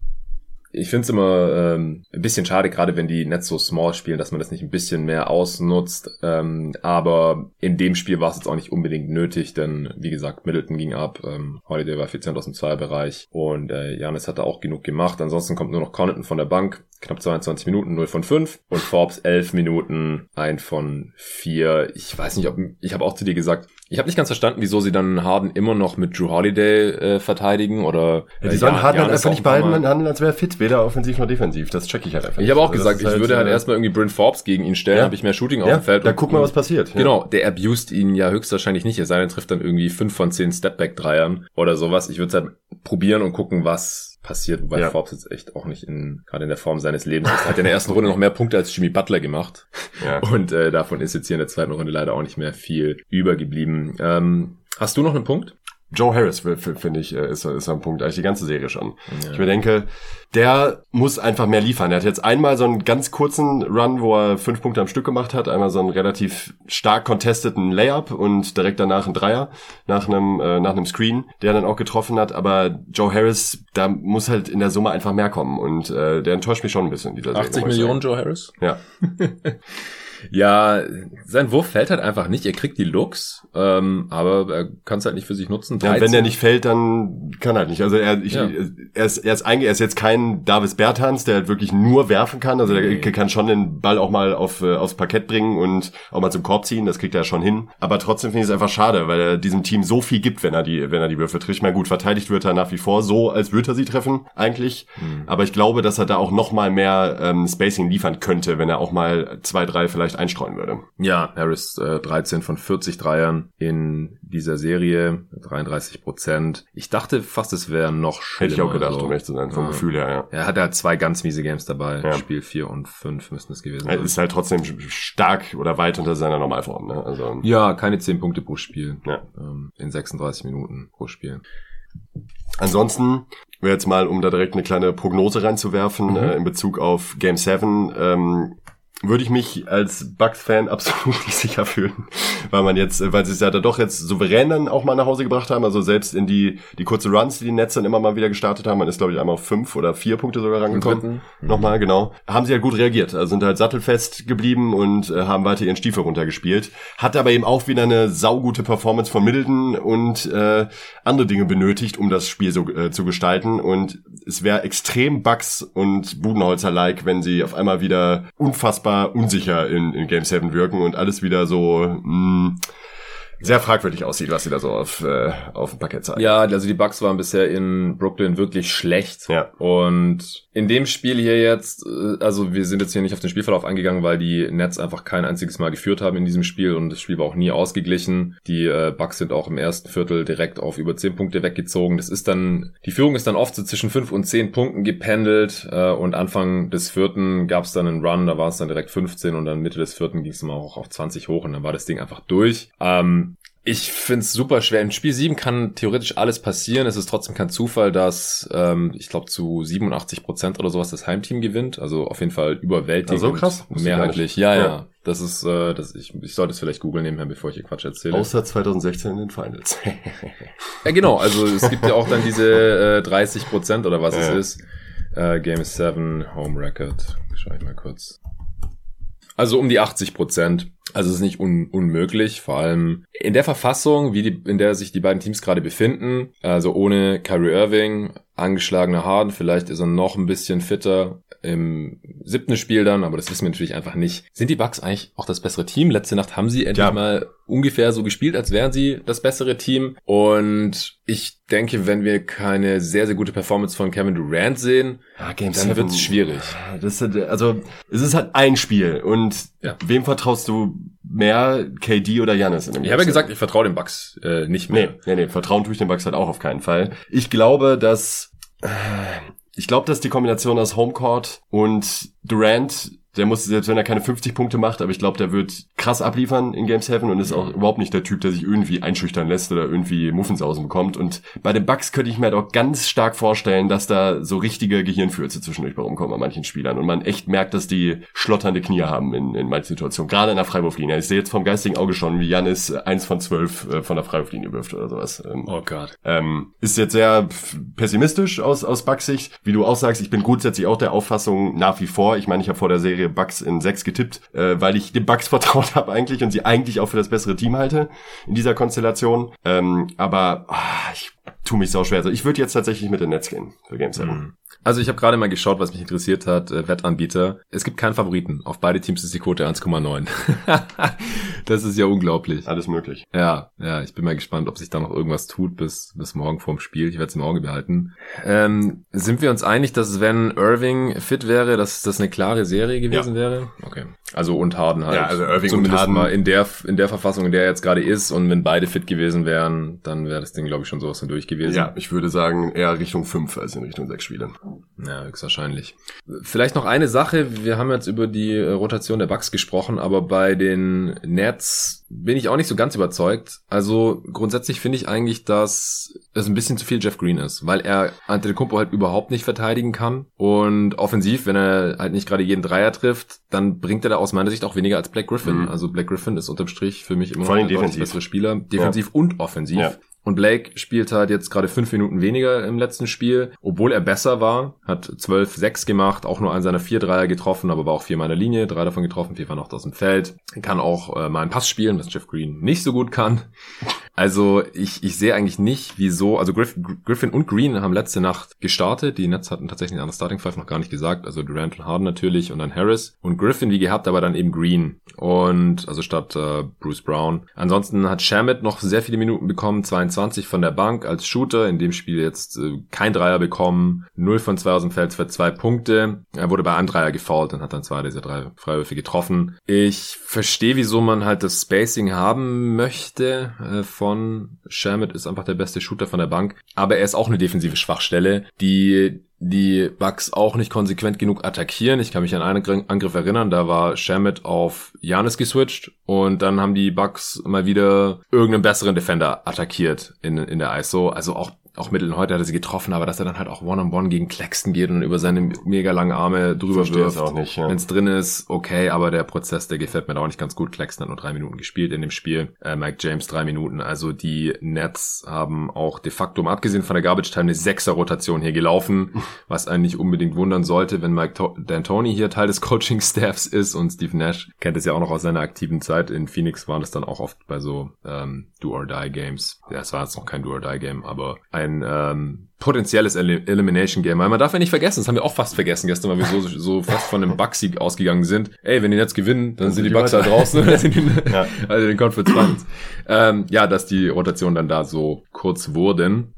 ich finde es immer ähm, ein bisschen schade, gerade wenn die Nets so small spielen, dass man das nicht ein bisschen mehr ausnutzt. Ähm, aber in dem Spiel war es jetzt auch nicht unbedingt nötig, denn wie gesagt, Middleton ging ab, ähm, Holiday war effizient aus dem Zweierbereich und äh, Janis hatte auch genug gemacht. Ansonsten kommt nur noch Connaughton von der Bank, knapp 22 Minuten, 0 von 5 und Forbes 11 Minuten, 1 von 4. Ich weiß nicht, ob ich habe auch zu dir gesagt, ich habe nicht ganz verstanden, wieso sie dann Harden immer noch mit Drew Holiday äh, verteidigen oder ja, die äh, sollen Harden halt einfach nicht behalten, handeln, als wäre fit, weder offensiv noch defensiv. Das check ich halt einfach. Ich habe auch also gesagt, ich halt, würde halt äh, erstmal irgendwie Bryn Forbes gegen ihn stellen, ja. habe ich mehr Shooting auf dem Feld. Da guck mal, was passiert. Genau, der abused ihn ja höchstwahrscheinlich nicht. Er sei denn, trifft dann irgendwie 5 von 10 Stepback-Dreiern oder sowas. Ich würde halt probieren und gucken, was passiert, wobei ja. Forbes jetzt echt auch nicht in, gerade in der Form seines Lebens ist. Er hat in der ersten Runde noch mehr Punkte als Jimmy Butler gemacht. Ja. Und äh, davon ist jetzt hier in der zweiten Runde leider auch nicht mehr viel übergeblieben. Ähm, hast du noch einen Punkt? Joe Harris, finde ich, äh, ist, ist ein Punkt, eigentlich die ganze Serie schon. Ja. Ich mir denke, der muss einfach mehr liefern. Er hat jetzt einmal so einen ganz kurzen Run, wo er fünf Punkte am Stück gemacht hat, einmal so einen relativ stark contesteten Layup und direkt danach ein Dreier nach einem, äh, nach einem Screen, der dann auch getroffen hat. Aber Joe Harris, da muss halt in der Summe einfach mehr kommen und äh, der enttäuscht mich schon ein bisschen dieser 80 Serie. 80 Millionen Joe Harris? Ja. Ja, sein Wurf fällt halt einfach nicht. Er kriegt die Looks, ähm, aber er kann es halt nicht für sich nutzen. Ja, wenn er nicht fällt, dann kann er halt nicht. Also er, ich, ja. er, ist, er, ist eigentlich, er ist jetzt kein Davis Bertans, der halt wirklich nur werfen kann. Also der kann schon den Ball auch mal auf, äh, aufs Parkett bringen und auch mal zum Korb ziehen. Das kriegt er schon hin. Aber trotzdem finde ich es einfach schade, weil er diesem Team so viel gibt, wenn er die, wenn er die Würfe trifft. Mal gut, verteidigt wird er nach wie vor so, als würde er sie treffen, eigentlich. Mhm. Aber ich glaube, dass er da auch noch mal mehr ähm, Spacing liefern könnte, wenn er auch mal zwei, drei vielleicht vielleicht einstreuen würde. Ja, Harris äh, 13 von 40 Dreiern in dieser Serie, 33 Prozent. Ich dachte fast, es wäre noch schlimmer. Hätte ich auch gedacht, so. um echt zu sein, vom ja. Gefühl her, ja. Er hat halt zwei ganz miese Games dabei. Ja. Spiel 4 und 5 müssten es gewesen sein. Er ist halt trotzdem stark oder weit unter seiner Normalform. Ne? Also, ja, keine 10 Punkte pro Spiel. Ja. Ähm, in 36 Minuten pro Spiel. Ansonsten wäre jetzt mal, um da direkt eine kleine Prognose reinzuwerfen, mhm. äh, in Bezug auf Game 7, ähm, würde ich mich als Bucks-Fan absolut nicht sicher fühlen, weil man jetzt, weil sie es ja da doch jetzt souverän dann auch mal nach Hause gebracht haben, also selbst in die die kurze Runs, die die Nets dann immer mal wieder gestartet haben, man ist glaube ich einmal auf fünf oder vier Punkte sogar rangekommen, mhm. nochmal genau, haben sie halt gut reagiert, also sind halt sattelfest geblieben und äh, haben weiter ihren Stiefel runtergespielt, hat aber eben auch wieder eine saugute Performance von Middleton und äh, andere Dinge benötigt, um das Spiel so äh, zu gestalten. Und es wäre extrem Bucks und Budenholzer-like, wenn sie auf einmal wieder unfassbar unfassbar unsicher in, in Game 7 wirken und alles wieder so mh, mm, sehr fragwürdig aussieht, was sie da so auf, äh, auf dem Parkett zeigen. Ja, also die Bucks waren bisher in Brooklyn wirklich schlecht. Ja. Und in dem Spiel hier jetzt, äh, also wir sind jetzt hier nicht auf den Spielverlauf eingegangen, weil die Nets einfach kein einziges Mal geführt haben in diesem Spiel und das Spiel war auch nie ausgeglichen. Die äh, Bucks sind auch im ersten Viertel direkt auf über 10 Punkte weggezogen. Das ist dann, die Führung ist dann oft so zwischen 5 und 10 Punkten gependelt äh, und Anfang des vierten gab es dann einen Run, da war es dann direkt 15 und dann Mitte des vierten ging es mal auch auf 20 hoch und dann war das Ding einfach durch. Ähm, ich find's super schwer. In Spiel 7 kann theoretisch alles passieren. Es ist trotzdem kein Zufall, dass ähm, ich glaube zu 87 Prozent oder sowas das Heimteam gewinnt. Also auf jeden Fall überwältigend. so krass. Mehrheitlich. Ja, ja, ja. Das ist, äh, das ich, ich sollte es vielleicht googeln nebenher, bevor ich hier Quatsch erzähle. Außer 2016 in den Finals. ja, genau. Also es gibt ja auch dann diese äh, 30 Prozent oder was ja. es ist. Äh, Game 7 Home Record. Schau ich mal kurz. Also um die 80 Prozent. Also es ist nicht un unmöglich, vor allem in der Verfassung, wie die, in der sich die beiden Teams gerade befinden, also ohne Kyrie Irving, angeschlagener Harden. Vielleicht ist er noch ein bisschen fitter im siebten Spiel dann, aber das wissen wir natürlich einfach nicht. Sind die Bucks eigentlich auch das bessere Team? Letzte Nacht haben sie endlich ja. mal ungefähr so gespielt, als wären sie das bessere Team. Und ich denke, wenn wir keine sehr, sehr gute Performance von Kevin Durant sehen, ja, dann wird es schwierig. Das ist, also, es ist halt ein Spiel. Und ja. wem vertraust du mehr, KD oder Janis? Ich habe ja gesagt, ich vertraue den Bucks äh, nicht mehr. Nee, nee, nee, vertrauen tue ich den Bucks halt auch auf keinen Fall. Ich glaube, dass äh, ich glaube, dass die Kombination aus Homecourt und Durant der muss, selbst wenn er keine 50 Punkte macht, aber ich glaube, der wird krass abliefern in Game 7 und ist auch überhaupt nicht der Typ, der sich irgendwie einschüchtern lässt oder irgendwie Muffensausen bekommt. Und bei den Bugs könnte ich mir halt auch ganz stark vorstellen, dass da so richtige Gehirnfürze zwischendurch bei rumkommen an manchen Spielern und man echt merkt, dass die schlotternde Knie haben in, in manchen Situationen. Gerade in der Freiwurflinie. Ich sehe jetzt vom geistigen Auge schon, wie Janis eins von zwölf äh, von der Freiwurflinie wirft oder sowas. Ähm, oh Gott. Ähm, ist jetzt sehr pessimistisch aus, aus Bugs Sicht. Wie du auch sagst, ich bin grundsätzlich auch der Auffassung nach wie vor. Ich meine, ich habe vor der Serie Bugs in sechs getippt, äh, weil ich den Bugs vertraut habe eigentlich und sie eigentlich auch für das bessere Team halte in dieser Konstellation. Ähm, aber ah, ich tu mich sau schwer. Also ich würde jetzt tatsächlich mit den Netz gehen für Game 7. Mhm. Also ich habe gerade mal geschaut, was mich interessiert hat, äh, Wettanbieter. Es gibt keinen Favoriten. Auf beide Teams ist die Quote 1,9. das ist ja unglaublich. Alles möglich. Ja, ja, ich bin mal gespannt, ob sich da noch irgendwas tut bis, bis morgen vorm Spiel. Ich werde es im Auge behalten. Ähm, sind wir uns einig, dass wenn Irving fit wäre, dass das eine klare Serie gewesen ja. wäre? Okay. Also und Harden halt. Ja, also Irving Zumindest und Harden. mal in der, in der Verfassung, in der er jetzt gerade ist. Und wenn beide fit gewesen wären, dann wäre das Ding, glaube ich, schon sowas von durch gewesen. Ja, ich würde sagen eher Richtung 5 als in Richtung 6 Spiele. Ja, höchstwahrscheinlich. Vielleicht noch eine Sache. Wir haben jetzt über die Rotation der Bugs gesprochen, aber bei den Nets bin ich auch nicht so ganz überzeugt. Also grundsätzlich finde ich eigentlich, dass es ein bisschen zu viel Jeff Green ist, weil er Antetokounmpo halt überhaupt nicht verteidigen kann und offensiv, wenn er halt nicht gerade jeden Dreier trifft, dann bringt er da aus meiner Sicht auch weniger als Black Griffin. Mhm. Also Black Griffin ist unterm Strich für mich immer noch ein bessere Spieler, defensiv ja. und offensiv. Ja. Und Blake spielt halt jetzt gerade fünf Minuten weniger im letzten Spiel, obwohl er besser war, hat 12-6 gemacht, auch nur einen seiner vier Dreier getroffen, aber war auch vier meiner Linie, drei davon getroffen, vier waren noch aus dem Feld. Kann auch äh, mal einen Pass spielen, was Jeff Green nicht so gut kann. Also ich, ich sehe eigentlich nicht, wieso, also Griff, Griffin und Green haben letzte Nacht gestartet. Die Nets hatten tatsächlich an der Starting Five noch gar nicht gesagt. Also Durant und Harden natürlich und dann Harris. Und Griffin wie gehabt, aber dann eben Green. Und also statt äh, Bruce Brown. Ansonsten hat Shamit noch sehr viele Minuten bekommen, 22 von der Bank als Shooter. In dem Spiel jetzt äh, kein Dreier bekommen, 0 von 2 aus dem Feld für zwei Punkte. Er wurde bei einem Dreier gefault und hat dann zwei dieser drei Freiwürfe getroffen. Ich verstehe, wieso man halt das Spacing haben möchte äh, von Shamit ist einfach der beste Shooter von der Bank. Aber er ist auch eine defensive Schwachstelle, die die Bucks auch nicht konsequent genug attackieren. Ich kann mich an einen Angriff erinnern, da war Shamit auf Janis geswitcht und dann haben die Bucks mal wieder irgendeinen besseren Defender attackiert in, in der ISO. Also auch auch Mittel heute hat er sie getroffen, aber dass er dann halt auch One-on-One -on -one gegen Claxton geht und über seine mega langen Arme drüber Verstehe wirft. Auch nicht, ja. Wenn es drin ist, okay, aber der Prozess, der gefällt mir da auch nicht ganz gut. Claxton hat nur drei Minuten gespielt in dem Spiel. Äh, Mike James drei Minuten. Also die Nets haben auch de facto, mal abgesehen von der Garbage Time, eine Sechser-Rotation hier gelaufen, was einen nicht unbedingt wundern sollte, wenn Mike to D'Antoni hier Teil des Coaching-Staffs ist und Steve Nash kennt es ja auch noch aus seiner aktiven Zeit. In Phoenix waren es dann auch oft bei so ähm, Do-or-Die-Games. Ja, es war jetzt noch kein Do-or-Die-Game, aber ein ähm, potenzielles El Elimination Game. Weil man darf ja nicht vergessen, das haben wir auch fast vergessen gestern, weil wir so, so fast von einem Bucks-Sieg ausgegangen sind. Ey, wenn die jetzt gewinnen, dann, dann sind die Bucks halt draußen. ja. Also den Conference Finals. ähm, ja, dass die Rotationen dann da so kurz wurden.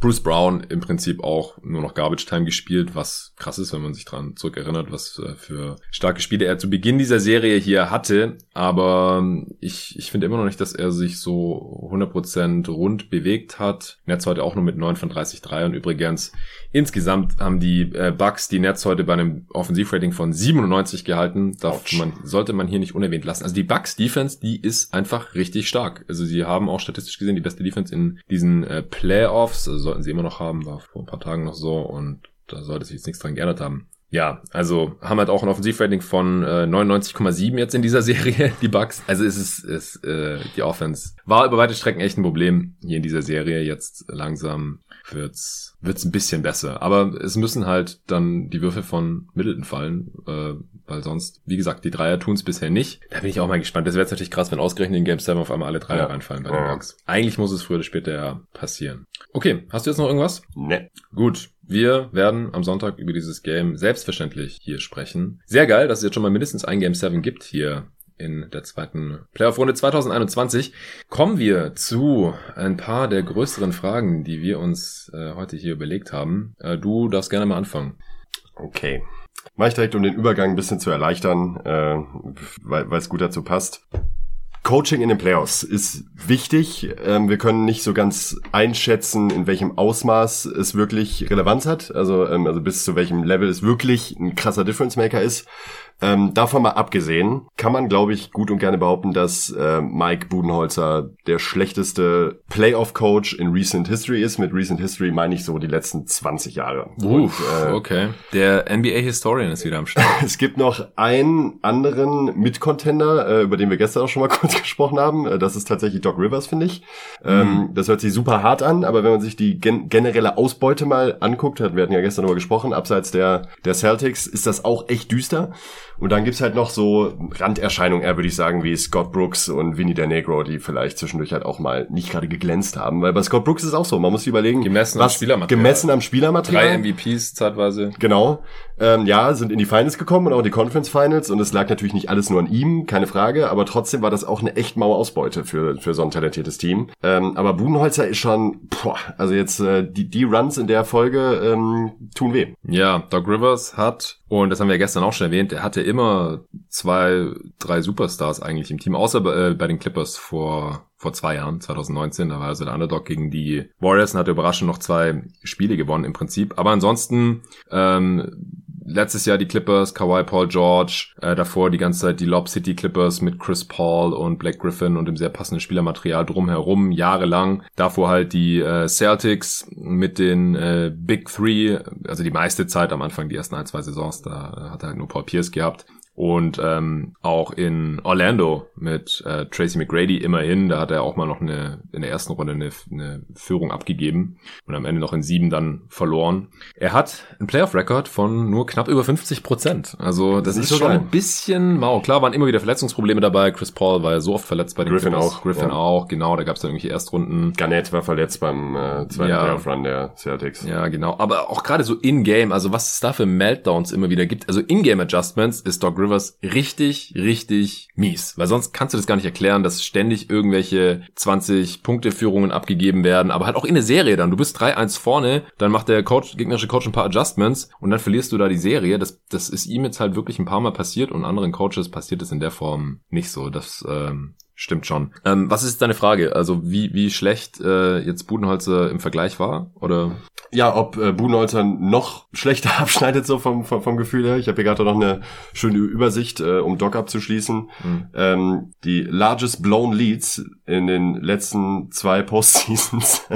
Bruce Brown im Prinzip auch nur noch Garbage Time gespielt, was krass ist, wenn man sich dran zurückerinnert, was äh, für starke Spiele er zu Beginn dieser Serie hier hatte. Aber ähm, ich, ich finde immer noch nicht, dass er sich so 100% rund bewegt hat. Netz heute auch nur mit 9 von 30 3 und übrigens insgesamt haben die äh, Bucks die Netz heute bei einem Offensivrating von 97 gehalten. Darf man, sollte man hier nicht unerwähnt lassen. Also die Bucks Defense, die ist einfach richtig stark. Also sie haben auch statistisch gesehen die beste Defense in diesen äh, Playoffs. Also sollten sie immer noch haben, war vor ein paar Tagen noch so und da sollte sich jetzt nichts dran geändert haben. Ja, also haben halt auch ein Offensivrating von äh, 99,7 jetzt in dieser Serie, die Bucks. Also es ist, ist äh, die Offense war über weite Strecken echt ein Problem hier in dieser Serie. Jetzt langsam wird's wird's ein bisschen besser. Aber es müssen halt dann die Würfe von Middleton fallen, äh, weil sonst, wie gesagt, die Dreier tun's bisher nicht. Da bin ich auch mal gespannt. Das wäre jetzt natürlich krass, wenn ausgerechnet in Game 7 auf einmal alle Dreier ja. reinfallen bei den ja. Bucks. Eigentlich muss es früher oder später ja passieren. Okay, hast du jetzt noch irgendwas? Ne. Gut. Wir werden am Sonntag über dieses Game selbstverständlich hier sprechen. Sehr geil, dass es jetzt schon mal mindestens ein Game 7 gibt hier in der zweiten Playoff-Runde 2021 kommen wir zu ein paar der größeren Fragen, die wir uns äh, heute hier überlegt haben. Äh, du darfst gerne mal anfangen. Okay. Mach ich direkt, um den Übergang ein bisschen zu erleichtern, äh, weil es gut dazu passt. Coaching in den Playoffs ist wichtig. Ähm, wir können nicht so ganz einschätzen, in welchem Ausmaß es wirklich Relevanz hat. Also, ähm, also bis zu welchem Level es wirklich ein krasser Difference Maker ist. Ähm, davon mal abgesehen, kann man, glaube ich, gut und gerne behaupten, dass äh, Mike Budenholzer der schlechteste Playoff-Coach in Recent History ist. Mit Recent History meine ich so die letzten 20 Jahre. Uff, und, äh, okay. Der NBA-Historian ist wieder am Start. es gibt noch einen anderen Mitcontender, äh, über den wir gestern auch schon mal kurz gesprochen haben. Äh, das ist tatsächlich Doc Rivers, finde ich. Ähm, mhm. Das hört sich super hart an, aber wenn man sich die gen generelle Ausbeute mal anguckt, wir hatten ja gestern darüber gesprochen, abseits der, der Celtics, ist das auch echt düster. Und dann gibt's halt noch so Randerscheinungen, eher würde ich sagen, wie Scott Brooks und Vinny der Negro, die vielleicht zwischendurch halt auch mal nicht gerade geglänzt haben. Weil bei Scott Brooks ist es auch so, man muss sich überlegen. Gemessen was, am Spielermaterial. Gemessen am Spielermaterial. Drei MVPs zeitweise. Genau. Ähm, ja, sind in die Finals gekommen und auch in die Conference Finals und es lag natürlich nicht alles nur an ihm, keine Frage, aber trotzdem war das auch eine echt maue Ausbeute für, für so ein talentiertes Team. Ähm, aber Budenholzer ist schon, boah, also jetzt äh, die, die Runs in der Folge ähm, tun weh. Ja, Doc Rivers hat und das haben wir gestern auch schon erwähnt, er hatte immer zwei, drei Superstars eigentlich im Team, außer bei, äh, bei den Clippers vor vor zwei Jahren, 2019, da war also der Underdog gegen die Warriors und hat überraschend noch zwei Spiele gewonnen im Prinzip. Aber ansonsten ähm, letztes Jahr die Clippers, Kawhi Paul George, äh, davor die ganze Zeit die Lob City Clippers mit Chris Paul und Black Griffin und dem sehr passenden Spielermaterial drumherum, jahrelang. Davor halt die äh, Celtics mit den äh, Big Three, also die meiste Zeit am Anfang, die ersten ein, zwei Saisons, da hat er halt nur Paul Pierce gehabt. Und ähm, auch in Orlando mit äh, Tracy McGrady immerhin, da hat er auch mal noch eine in der ersten Runde eine, eine Führung abgegeben und am Ende noch in sieben dann verloren. Er hat einen Playoff-Record von nur knapp über 50 Prozent. Also das, das ist, ist schon ein bisschen mau. Klar waren immer wieder Verletzungsprobleme dabei. Chris Paul war ja so oft verletzt bei den Griffin Clippers. auch. Griffin ja. auch, genau. Da gab es dann irgendwelche Erstrunden. Garnett war verletzt beim äh, zweiten ja. Playoff-Run der Celtics. Ja, genau. Aber auch gerade so in-game, also was es da für Meltdowns immer wieder gibt. Also in-game-Adjustments ist Doc Rivers richtig, richtig mies. Weil sonst kannst du das gar nicht erklären, dass ständig irgendwelche 20 Punkte-Führungen abgegeben werden. Aber halt auch in der Serie dann. Du bist 3-1 vorne, dann macht der Coach, gegnerische Coach ein paar Adjustments und dann verlierst du da die Serie. Das, das ist ihm jetzt halt wirklich ein paar Mal passiert und anderen Coaches passiert es in der Form nicht so. Das ähm, Stimmt schon. Ähm, was ist deine Frage? Also wie, wie schlecht äh, jetzt Budenholzer im Vergleich war? Oder? Ja, ob äh, Budenholzer noch schlechter abschneidet so vom, vom, vom Gefühl her. Ich habe hier gerade noch eine schöne Übersicht, äh, um Doc abzuschließen. Mhm. Ähm, die largest blown leads in den letzten zwei Postseasons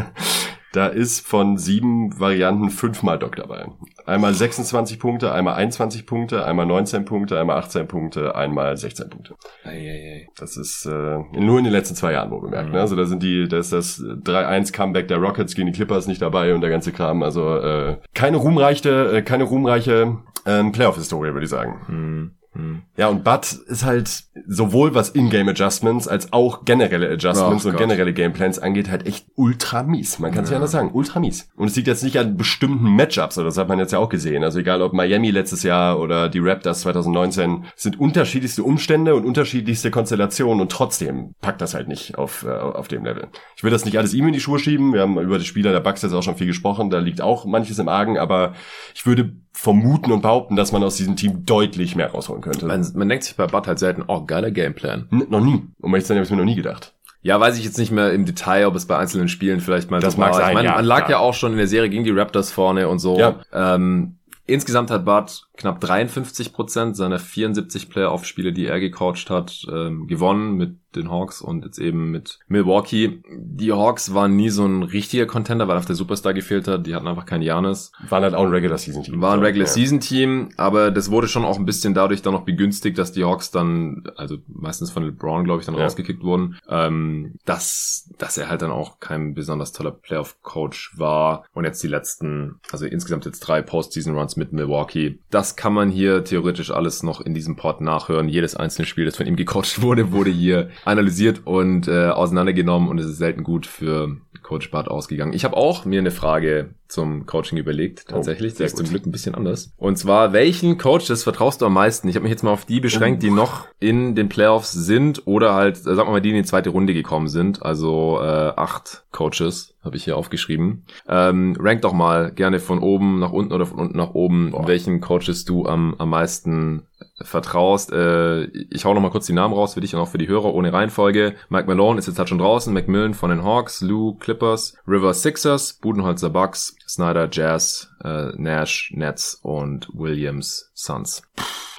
Da ist von sieben Varianten fünfmal Doc dabei. Einmal 26 Punkte, einmal 21 Punkte, einmal 19 Punkte, einmal 18 Punkte, einmal 16 Punkte. Ei, Das ist äh, nur in den letzten zwei Jahren wohl bemerkt. Mhm. Ne? Also da sind die, da ist das 3-1 Comeback der Rockets gegen die Clippers nicht dabei und der ganze Kram. Also äh, keine ruhmreiche, äh, keine ruhmreiche ähm, Playoff-Historie, würde ich sagen. Mhm. Hm. Ja, und Bud ist halt sowohl was Ingame Adjustments als auch generelle Adjustments oh, und Gott. generelle Gameplans angeht, halt echt ultra mies. Man kann es ja. ja anders sagen, ultra mies. Und es liegt jetzt nicht an bestimmten Matchups, oder das hat man jetzt ja auch gesehen. Also egal ob Miami letztes Jahr oder die Raptors 2019, sind unterschiedlichste Umstände und unterschiedlichste Konstellationen und trotzdem packt das halt nicht auf, äh, auf dem Level. Ich will das nicht alles ihm in die Schuhe schieben. Wir haben über die Spieler der Bucks jetzt auch schon viel gesprochen. Da liegt auch manches im Argen, aber ich würde vermuten und behaupten, dass man aus diesem Team deutlich mehr rausholen könnte. Man, man denkt sich bei Bud halt selten, oh, geiler Gameplan. N noch nie. Um ehrlich zu sein, habe ich mir noch nie gedacht. Ja, weiß ich jetzt nicht mehr im Detail, ob es bei einzelnen Spielen vielleicht mal das so mag war. Sein, ich meine, ja, man lag klar. ja auch schon in der Serie gegen die Raptors vorne und so. Ja. Ähm, Insgesamt hat Bart knapp 53 Prozent seiner 74 Playoff-Spiele, die er gecoacht hat, ähm, gewonnen mit den Hawks und jetzt eben mit Milwaukee. Die Hawks waren nie so ein richtiger Contender, weil auf der Superstar gefehlt hat. Die hatten einfach keinen Janis. Waren halt auch ein Regular Season Team. War ein Regular Season Team, aber das wurde schon auch ein bisschen dadurch dann noch begünstigt, dass die Hawks dann, also meistens von LeBron, glaube ich, dann ja. rausgekickt wurden, ähm, dass, dass er halt dann auch kein besonders toller Playoff-Coach war. Und jetzt die letzten, also insgesamt jetzt drei Postseason-Runs mit Milwaukee. Das kann man hier theoretisch alles noch in diesem Pod nachhören. Jedes einzelne Spiel, das von ihm gecoacht wurde, wurde hier analysiert und äh, auseinandergenommen und es ist selten gut für Coach Bart ausgegangen. Ich habe auch mir eine Frage zum Coaching überlegt, oh, tatsächlich. Oh, das ist zum Glück ein bisschen anders. Und zwar, welchen Coaches vertraust du am meisten? Ich habe mich jetzt mal auf die beschränkt, die noch in den Playoffs sind oder halt, sagen wir mal, die in die zweite Runde gekommen sind. Also äh, acht Coaches habe ich hier aufgeschrieben. Ähm, rank doch mal gerne von oben nach unten oder von unten nach oben, Boah. welchen Coaches du am, am meisten vertraust. Äh, ich hau noch mal kurz die Namen raus für dich und auch für die Hörer ohne Reihenfolge. Mike Malone ist jetzt halt schon draußen, Macmillan von den Hawks, Lou Clippers, River Sixers, Budenholzer Bucks, Snyder Jazz, äh, Nash Nets und Williams Suns.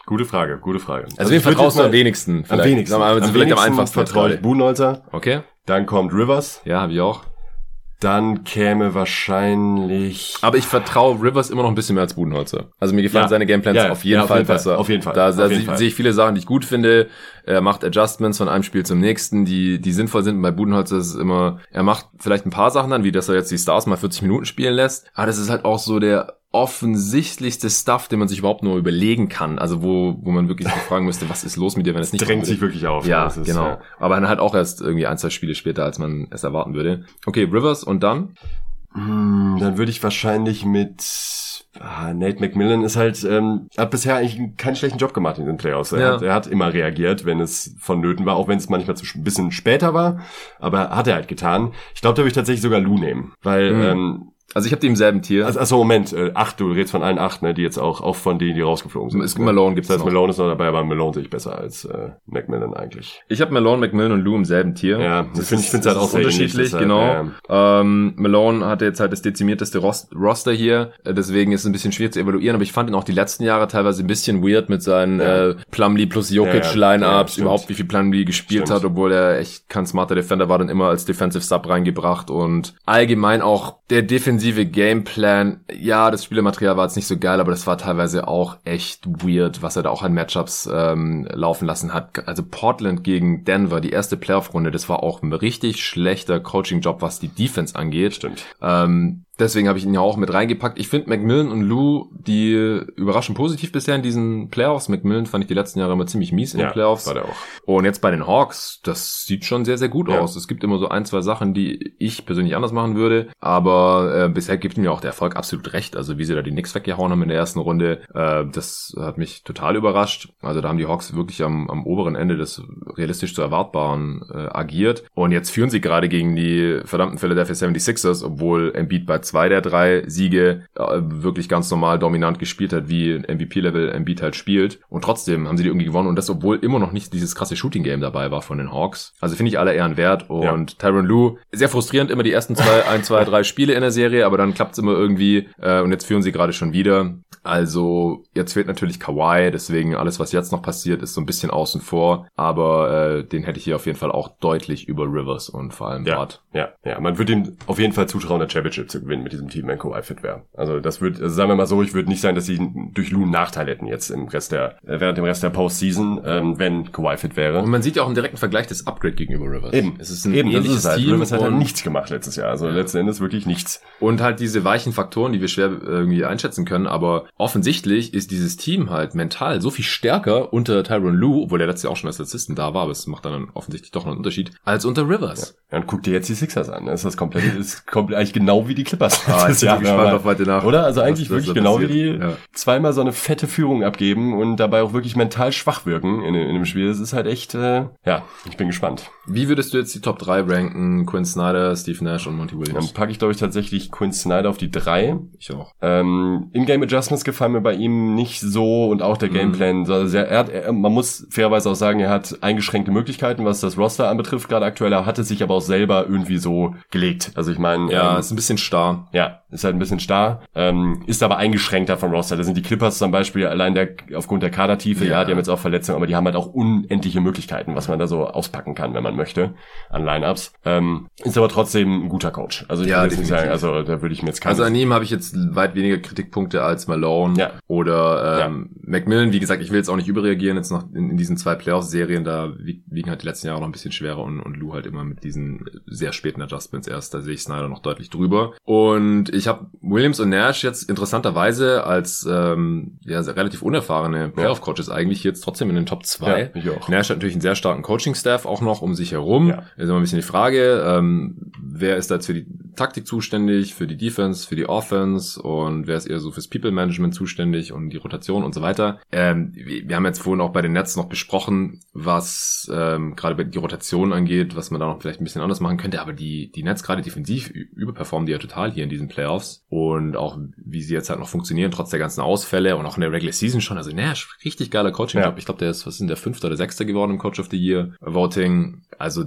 Gute Frage, gute Frage. Also, also wen vertraust du am wenigsten? Vielleicht. Am wenigsten. Am, am, vielleicht am einfachsten vertraue ich Budenholzer. Okay. Dann kommt Rivers. Ja, hab ich auch. Dann käme wahrscheinlich. Aber ich vertraue Rivers immer noch ein bisschen mehr als Budenholzer. Also mir gefallen ja. seine Gameplans ja, auf jeden ja, auf Fall jeden besser. Fall. Auf jeden Fall. Da, da sehe ich viele Sachen, die ich gut finde. Er macht Adjustments von einem Spiel zum nächsten, die, die sinnvoll sind. Bei Budenholzer ist es immer, er macht vielleicht ein paar Sachen dann, wie dass er jetzt die Stars mal 40 Minuten spielen lässt. Aber das ist halt auch so der offensichtlichste Stuff, den man sich überhaupt nur überlegen kann. Also wo, wo man wirklich fragen müsste, was ist los mit dir, wenn es nicht drängt sich wirklich auf. Ja, ist, genau. Ja. Aber dann halt auch erst irgendwie ein, zwei Spiele später, als man es erwarten würde. Okay, Rivers und dann? Hm, dann würde ich wahrscheinlich mit ah, Nate McMillan ist halt, ähm, hat bisher eigentlich keinen schlechten Job gemacht in den Playoffs. Er, ja. hat, er hat immer reagiert, wenn es vonnöten war, auch wenn es manchmal zu, ein bisschen später war, aber hat er halt getan. Ich glaube, da würde ich tatsächlich sogar Lou nehmen, weil mhm. ähm, also ich habe die im selben Tier. Also, also Moment, äh, acht, du redest von allen acht, ne, die jetzt auch, auch von denen, die rausgeflogen sind. Es, Malone gibt's das heißt, noch. Malone ist noch dabei, aber Malone sehe ich besser als äh, Macmillan eigentlich. Ich habe Malone, Macmillan und Lou im selben Tier. Ja, das finde ich finde halt auch sehr unterschiedlich, genau. Ja. Ähm, Malone hatte jetzt halt das dezimierteste Roster hier, äh, deswegen ist es ein bisschen schwierig zu evaluieren, aber ich fand ihn auch die letzten Jahre teilweise ein bisschen weird mit seinen ja. äh, Plumlee plus Jokic ja, Lineups, überhaupt wie viel Plumlee gespielt stimmt. hat, obwohl er echt kein smarter Defender war, dann immer als Defensive Sub reingebracht und allgemein auch der defensive Gameplay Plan, ja, das Spielematerial war jetzt nicht so geil, aber das war teilweise auch echt weird, was er da auch an Matchups ähm, laufen lassen hat. Also Portland gegen Denver, die erste Playoff-Runde, das war auch ein richtig schlechter Coaching-Job, was die Defense angeht. Stimmt. Ähm, Deswegen habe ich ihn ja auch mit reingepackt. Ich finde Macmillan und Lou, die überraschen positiv bisher in diesen Playoffs. Macmillan fand ich die letzten Jahre immer ziemlich mies in ja, den Playoffs. War der auch. Und jetzt bei den Hawks, das sieht schon sehr, sehr gut ja. aus. Es gibt immer so ein, zwei Sachen, die ich persönlich anders machen würde. Aber äh, bisher gibt mir auch der Erfolg absolut recht. Also wie sie da die Knicks weggehauen haben in der ersten Runde, äh, das hat mich total überrascht. Also da haben die Hawks wirklich am, am oberen Ende des realistisch zu erwartbaren äh, agiert. Und jetzt führen sie gerade gegen die verdammten Philadelphia 76ers, obwohl Embiid bei zwei der drei Siege äh, wirklich ganz normal dominant gespielt hat, wie MVP-Level Embiid halt spielt. Und trotzdem haben sie die irgendwie gewonnen und das, obwohl immer noch nicht dieses krasse Shooting-Game dabei war von den Hawks. Also finde ich alle Ehren wert und ja. Tyron Lue, sehr frustrierend immer die ersten zwei, ein, zwei, drei Spiele in der Serie, aber dann klappt es immer irgendwie äh, und jetzt führen sie gerade schon wieder. Also jetzt fehlt natürlich Kawhi, deswegen alles, was jetzt noch passiert, ist so ein bisschen außen vor, aber äh, den hätte ich hier auf jeden Fall auch deutlich über Rivers und vor allem ja, Bart. Ja, ja, man würde ihm auf jeden Fall zutrauen, der Championship zu gewinnen mit diesem Team, wenn Kawhi fit wäre. Also das würde, also sagen wir mal so, ich würde nicht sagen, dass sie durch Lou einen Nachteil hätten jetzt im Rest der, äh, während dem Rest der Postseason, ähm, wenn Kawhi fit wäre. Und man sieht ja auch einen direkten Vergleich des Upgrade gegenüber Rivers. Eben, es ist ein Eben, ähnliches das ist halt. Team. Rivers hat ja nichts gemacht letztes Jahr, also ja. letzten Endes wirklich nichts. Und halt diese weichen Faktoren, die wir schwer irgendwie einschätzen können, aber offensichtlich ist dieses Team halt mental so viel stärker unter Tyron Lue, obwohl der letztes Jahr auch schon als Assistant da war, aber es macht dann offensichtlich doch noch einen Unterschied, als unter Rivers. Ja, dann guck dir jetzt die Sixers an. Das ist das komplett, ist komplett eigentlich genau wie die Clippers. Ah, ich bin gespannt auf heute nach. Oder? Also eigentlich wirklich so genau wie die ja. zweimal so eine fette Führung abgeben und dabei auch wirklich mental schwach wirken in, in dem Spiel. Das ist halt echt, äh, ja, ich bin gespannt. Wie würdest du jetzt die Top 3 ranken? Quinn Snyder, Steve Nash und Monty Williams? Dann packe ich, glaube ich, tatsächlich Quinn Snyder auf die 3. Ich auch. Ähm, In-Game Adjustments gefallen mir bei ihm nicht so und auch der mhm. Gameplan. Also sehr, er hat, er, man muss fairerweise auch sagen, er hat eingeschränkte Möglichkeiten, was das Roster anbetrifft, gerade aktuell. Er hatte sich aber auch selber irgendwie so gelegt. Also ich meine. Ja, ähm, ist ein bisschen starr. Ja, ist halt ein bisschen starr, ähm, ist aber eingeschränkter vom Roster. Da sind die Clippers zum Beispiel allein der, aufgrund der Kadertiefe, ja. ja, die haben jetzt auch Verletzungen, aber die haben halt auch unendliche Möglichkeiten, was man da so auspacken kann, wenn man möchte, an Lineups. Ähm, ist aber trotzdem ein guter Coach. Also ich Ja, würde jetzt nicht sagen, also da würde ich mir jetzt keine Also an ihm habe ich jetzt weit weniger Kritikpunkte als Malone Ja. oder ähm, Macmillan. Wie gesagt, ich will jetzt auch nicht überreagieren jetzt noch in, in diesen zwei Playoff-Serien. Da wie- wiegen halt die letzten Jahre noch ein bisschen schwerer und, und Lou halt immer mit diesen sehr späten Adjustments erst. Da sehe ich Snyder noch deutlich drüber. Und ich habe Williams und Nash jetzt interessanterweise als ähm, ja, relativ unerfahrene Playoff-Coaches eigentlich jetzt trotzdem in den Top 2. Ja, ich auch. Nash hat natürlich einen sehr starken Coaching-Staff auch noch um sich herum. Ja. Ist immer ein bisschen die Frage, ähm, wer ist da jetzt für die Taktik zuständig, für die Defense, für die Offense und wer ist eher so fürs People-Management zuständig und die Rotation und so weiter. Ähm, wir, haben jetzt vorhin auch bei den Nets noch besprochen, was ähm, gerade die Rotation angeht, was man da noch vielleicht ein bisschen anders machen könnte, aber die, die Nets gerade defensiv überperformen die ja total hier in diesen Playoffs und auch wie sie jetzt halt noch funktionieren, trotz der ganzen Ausfälle und auch in der Regular Season schon. Also Nash, richtig geiler Coaching-Job. Ja. Ich glaube, der ist, was sind der fünfte oder sechste geworden im Coach of the Year Voting. Also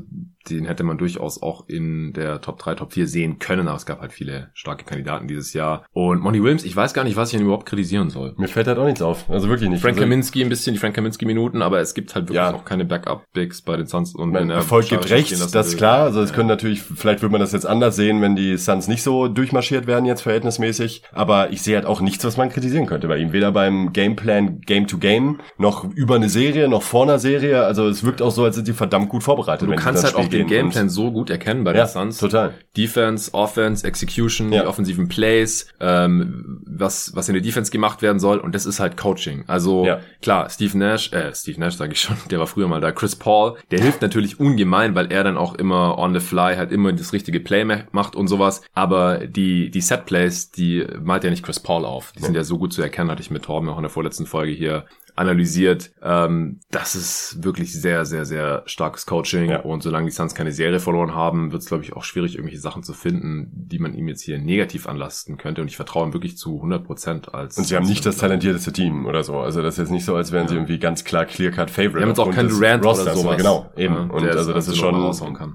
den hätte man durchaus auch in der Top 3, Top 4 sehen können, aber es gab halt viele starke Kandidaten dieses Jahr. Und Monty Williams, ich weiß gar nicht, was ich ihn überhaupt kritisieren soll. Mir fällt halt auch nichts auf. Also wirklich nicht. Frank also, Kaminski ein bisschen, die Frank Kaminski-Minuten, aber es gibt halt wirklich Ja. auch keine Backup-Bigs bei den Suns. Und mein wenn er Erfolg gibt rechts, lassen das ist klar. Also es Ja. können natürlich, vielleicht würde man das jetzt anders sehen, wenn die Suns nicht so durchmarschiert werden jetzt verhältnismäßig. Aber ich sehe halt auch nichts, was man kritisieren könnte bei ihm. Weder beim Gameplan Game to Game, noch über eine Serie, noch vor einer Serie. Also es wirkt auch so, als sind die verdammt gut vorbereitet. Du kannst halt auch Spiel den gehen. Gameplan so gut erkennen bei ja, den Suns. total. Defense, Offense, Execution, Ja. die offensiven Plays, ähm, was, was in der Defense gemacht werden soll. Und das ist halt Coaching. Also Ja. klar, Steve Nash, äh, Steve Nash sage ich schon, der war früher mal da. Chris Paul, der hilft natürlich ungemein, weil er dann auch immer on the fly halt immer das richtige Play ma- macht und sowas. Aber die, die Set Plays, die malt ja nicht Chris Paul auf. Die sind ja so gut zu erkennen, hatte ich mit Torben auch in der vorletzten Folge hier analysiert. Ähm, das ist wirklich sehr, sehr, sehr starkes Coaching. Ja. Und solange die Suns keine Serie verloren haben, wird es, glaube ich, auch schwierig, irgendwelche Sachen zu finden, die man ihm jetzt hier negativ anlasten könnte. Und ich vertraue ihm wirklich zu 100 Prozent als... Und sie haben nicht das talentierteste Team oder so. Also das ist jetzt nicht so, als wären sie Ja. irgendwie ganz klar Clear-Cut Favorite. Wir haben jetzt auch keinen Durant oder Rosters, sowas. Genau, eben. Ja, und also das ist schon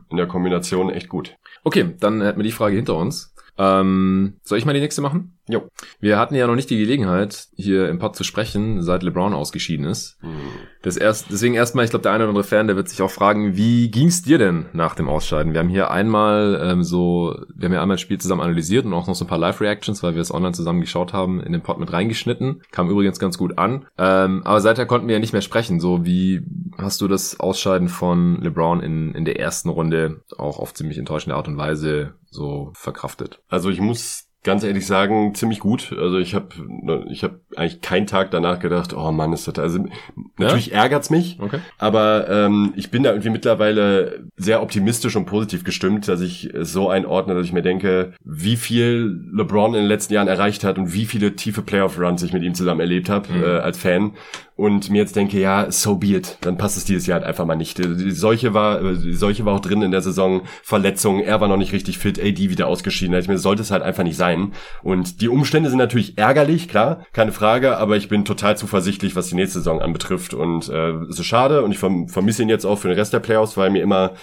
in der Kombination echt gut. Okay, dann hätten wir die Frage hinter uns. Ähm, soll ich mal die nächste machen? Jo. Wir hatten ja noch nicht die Gelegenheit, hier im Pod zu sprechen, seit LeBron ausgeschieden ist. Das erst, deswegen erstmal, ich glaube, der eine oder andere Fan, der wird sich auch fragen, wie ging's dir denn nach dem Ausscheiden? Wir haben hier einmal ähm, so, wir haben ja einmal das Spiel zusammen analysiert und auch noch so ein paar Live-Reactions, weil wir es online zusammen geschaut haben, in den Pod mit reingeschnitten. Kam übrigens ganz gut an. Ähm, aber seither konnten wir ja nicht mehr sprechen. So, wie hast du das Ausscheiden von LeBron in, in der ersten Runde auch auf ziemlich enttäuschende Art und Weise so verkraftet? Also ich muss ganz ehrlich sagen, ziemlich gut. Also ich habe ich hab eigentlich keinen Tag danach gedacht, oh Mann, ist das also natürlich ärgert's mich, Okay. aber ähm, ich bin da irgendwie mittlerweile sehr optimistisch und positiv gestimmt, dass ich es so einordne, dass ich mir denke, wie viel LeBron in den letzten Jahren erreicht hat und wie viele tiefe Playoff-Runs ich mit ihm zusammen erlebt habe Mhm. äh, als Fan und mir jetzt denke, ja, so be it, dann passt es dieses Jahr halt einfach mal nicht. Die die Seuche war, die Seuche war auch drin in der Saison, Verletzungen, er war noch nicht richtig fit, AD wieder ausgeschieden. Ich mir, sollte es halt einfach nicht sein. Und die Umstände sind natürlich ärgerlich, klar, keine Frage, aber ich bin total zuversichtlich, was die nächste Saison anbetrifft. Und äh, es ist schade und ich verm vermisse ihn jetzt auch für den Rest der Playoffs, weil mir immer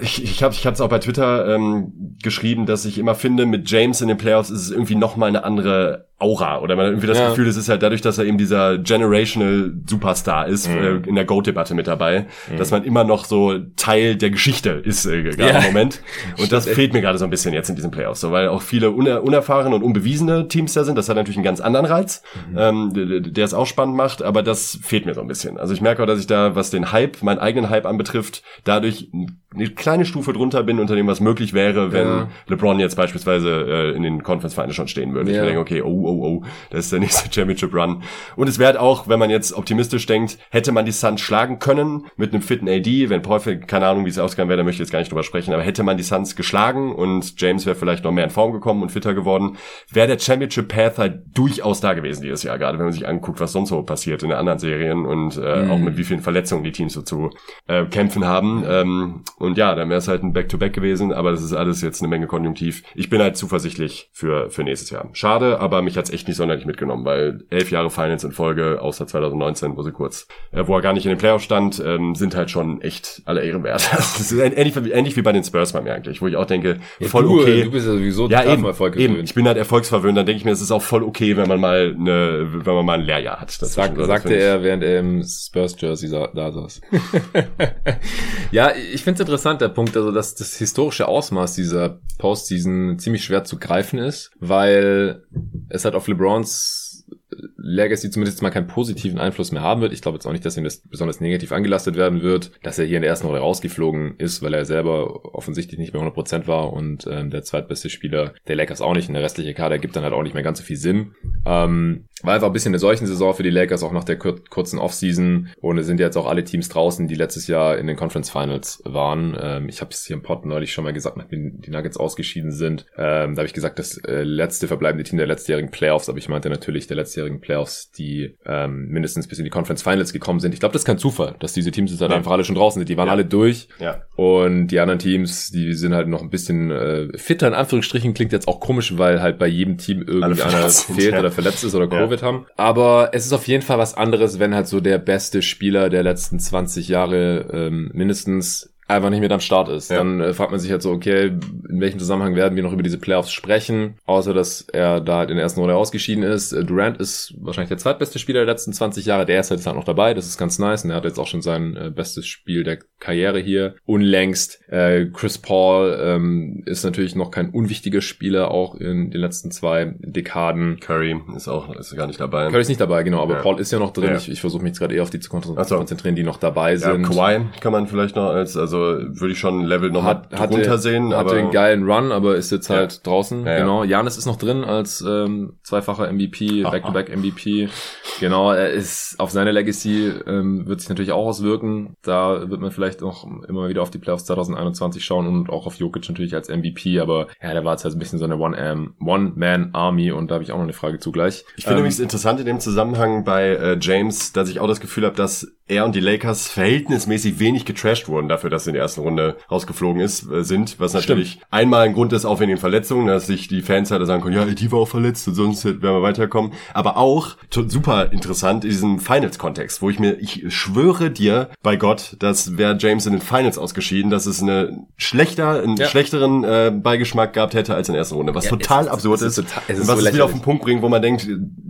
ich, ich habe ich es auch bei Twitter ähm, geschrieben, dass ich immer finde, mit James in den Playoffs ist es irgendwie noch mal eine andere Aura oder man hat irgendwie das Ja. Gefühl, es ist halt dadurch, dass er eben dieser generational Superstar ist Mhm. äh, in der Goat-Debatte mit dabei, dass man immer noch so Teil der Geschichte ist äh, gerade Ja. im Moment und das fehlt mir gerade so ein bisschen jetzt in diesen Playoffs, so weil auch viele uner unerfahrene und unbewiesene Teams da sind. Das hat natürlich einen ganz anderen Reiz, Mhm. ähm, der- es auch spannend macht, aber das fehlt mir so ein bisschen. Also ich merke auch, dass ich da, was den Hype, meinen eigenen Hype anbetrifft, dadurch eine kleine Stufe drunter bin unter dem, was möglich wäre, wenn Ja. LeBron jetzt beispielsweise äh, in den Conference Finals schon stehen würde. Ich denke, okay, oh, oh, oh, das ist der nächste Championship Run. Und es wäre halt auch, wenn man jetzt optimistisch denkt, hätte man die Suns schlagen können mit einem fitten AD, wenn Paul, keine Ahnung, wie es ausgegangen wäre, da möchte ich jetzt gar nicht drüber sprechen, aber hätte man die Suns geschlagen und James wäre vielleicht noch mehr in Form gekommen und fitter geworden, wäre der Championship Path halt durchaus da gewesen dieses Jahr, gerade wenn man sich anguckt, was sonst so passiert in den anderen Serien und äh, Mhm. auch mit wie vielen Verletzungen die Teams so zu äh, kämpfen haben. Ähm, Und ja, dann wäre es halt ein Back-to-Back -Back gewesen, aber das ist alles jetzt eine Menge Konjunktiv. Ich bin halt zuversichtlich für, für nächstes Jahr. Schade, aber mich hat's echt nicht sonderlich mitgenommen, weil elf Jahre Finals in Folge, außer 2019, wo sie kurz, äh, wo er gar nicht in den Playoffs stand, ähm, sind halt schon echt alle Ehren wert. das ist ähnlich, ähnlich wie bei den Spurs bei mir eigentlich, wo ich auch denke, ja, voll du, okay. Du bist ja sowieso ja, eben, eben. Ich bin halt erfolgsverwöhnt, dann denke ich mir, es ist auch voll okay, wenn man mal eine, wenn man mal ein Lehrjahr hat. Das Sag, sagte er, während er im Spurs-Jersey da saß. ja, ich finde es interessant, der Punkt, also dass das historische Ausmaß dieser Postseason ziemlich schwer zu greifen ist, weil es halt auf LeBrons Legacy zumindest mal keinen positiven Einfluss mehr haben wird. Ich glaube jetzt auch nicht, dass ihm das besonders negativ angelastet werden wird, dass er hier in der ersten Runde rausgeflogen ist, weil er selber offensichtlich nicht mehr 100% war und ähm, der zweitbeste Spieler der Lakers auch nicht. Und der restliche Kader gibt dann halt auch nicht mehr ganz so viel Sinn. Ähm, war einfach ein bisschen eine solchen Saison für die Lakers, auch nach der kur kurzen Offseason. Und es sind jetzt auch alle Teams draußen, die letztes Jahr in den Conference Finals waren. Ähm, ich habe es hier im Pod neulich schon mal gesagt, nachdem die Nuggets ausgeschieden sind. Ähm, da habe ich gesagt, das äh, letzte verbleibende Team der letztjährigen Playoffs, aber ich meinte natürlich der letztjährigen Playoffs, die ähm, mindestens bis in die Conference Finals gekommen sind. Ich glaube, das ist kein Zufall, dass diese Teams jetzt halt ja. einfach alle schon draußen sind. Die waren ja. alle durch. Ja. Und die anderen Teams, die sind halt noch ein bisschen äh, fitter, in Anführungsstrichen, klingt jetzt auch komisch, weil halt bei jedem Team irgendeiner fehlt ja. oder verletzt ist oder Covid haben. Aber es ist auf jeden Fall was anderes, wenn halt so der beste Spieler der letzten 20 Jahre ähm, mindestens einfach nicht mit am Start ist. Ja. Dann äh, fragt man sich halt so, okay, in welchem Zusammenhang werden wir noch über diese Playoffs sprechen, außer dass er da halt in der ersten Runde ausgeschieden ist. Äh, Durant ist wahrscheinlich der zweitbeste Spieler der letzten 20 Jahre, der ist halt, noch dabei, das ist ganz nice und er hat jetzt auch schon sein äh, bestes Spiel der Karriere hier unlängst. Äh, Chris Paul ähm, ist natürlich noch kein unwichtiger Spieler, auch in den letzten zwei Dekaden. Curry ist auch ist gar nicht dabei. Curry ist nicht dabei, genau, aber ja. Paul ist ja noch drin. Ja. Ich, ich versuche mich jetzt gerade eher auf die zu konzentrieren, die noch dabei sind. Kawhi kann man vielleicht noch als, also würde ich schon ein Level noch hat, hat drunter sehen. Hatte einen geilen Run, aber ist jetzt halt ja. draußen. Ja, genau. Janis ist noch drin als ähm, zweifacher MVP, Back-to-Back MVP. Genau, er ist auf seine Legacy ähm, wird sich natürlich auch auswirken. Da wird man vielleicht noch immer wieder auf die Playoffs 2021 schauen und auch auf Jokic natürlich als MVP, aber ja, der war jetzt halt ein bisschen so eine One-Man-Army und da habe ich auch noch eine Frage zugleich. Ich finde ähm, übrigens interessant in dem Zusammenhang bei äh, James, dass ich auch das Gefühl habe, dass er und die Lakers verhältnismäßig wenig getrashed wurden dafür, dass sie in der ersten Runde rausgeflogen ist, äh, sind, was natürlich Stimmt. einmal ein Grund ist, auch wegen den Verletzungen, dass sich die Fans halt sagen können, ja, die war auch verletzt und sonst werden wir weiterkommen. Aber auch super interessant in diesem Finals-Kontext, wo ich mir, ich schwöre dir bei Gott, dass wäre James in den Finals ausgeschieden, dass es eine schlechter, einen ja. schlechteren äh, Beigeschmack gehabt hätte als in der ersten Runde, was ja, total es, absurd ist, ist, total, ist was so es wieder auf den Punkt bringt, wo man denkt,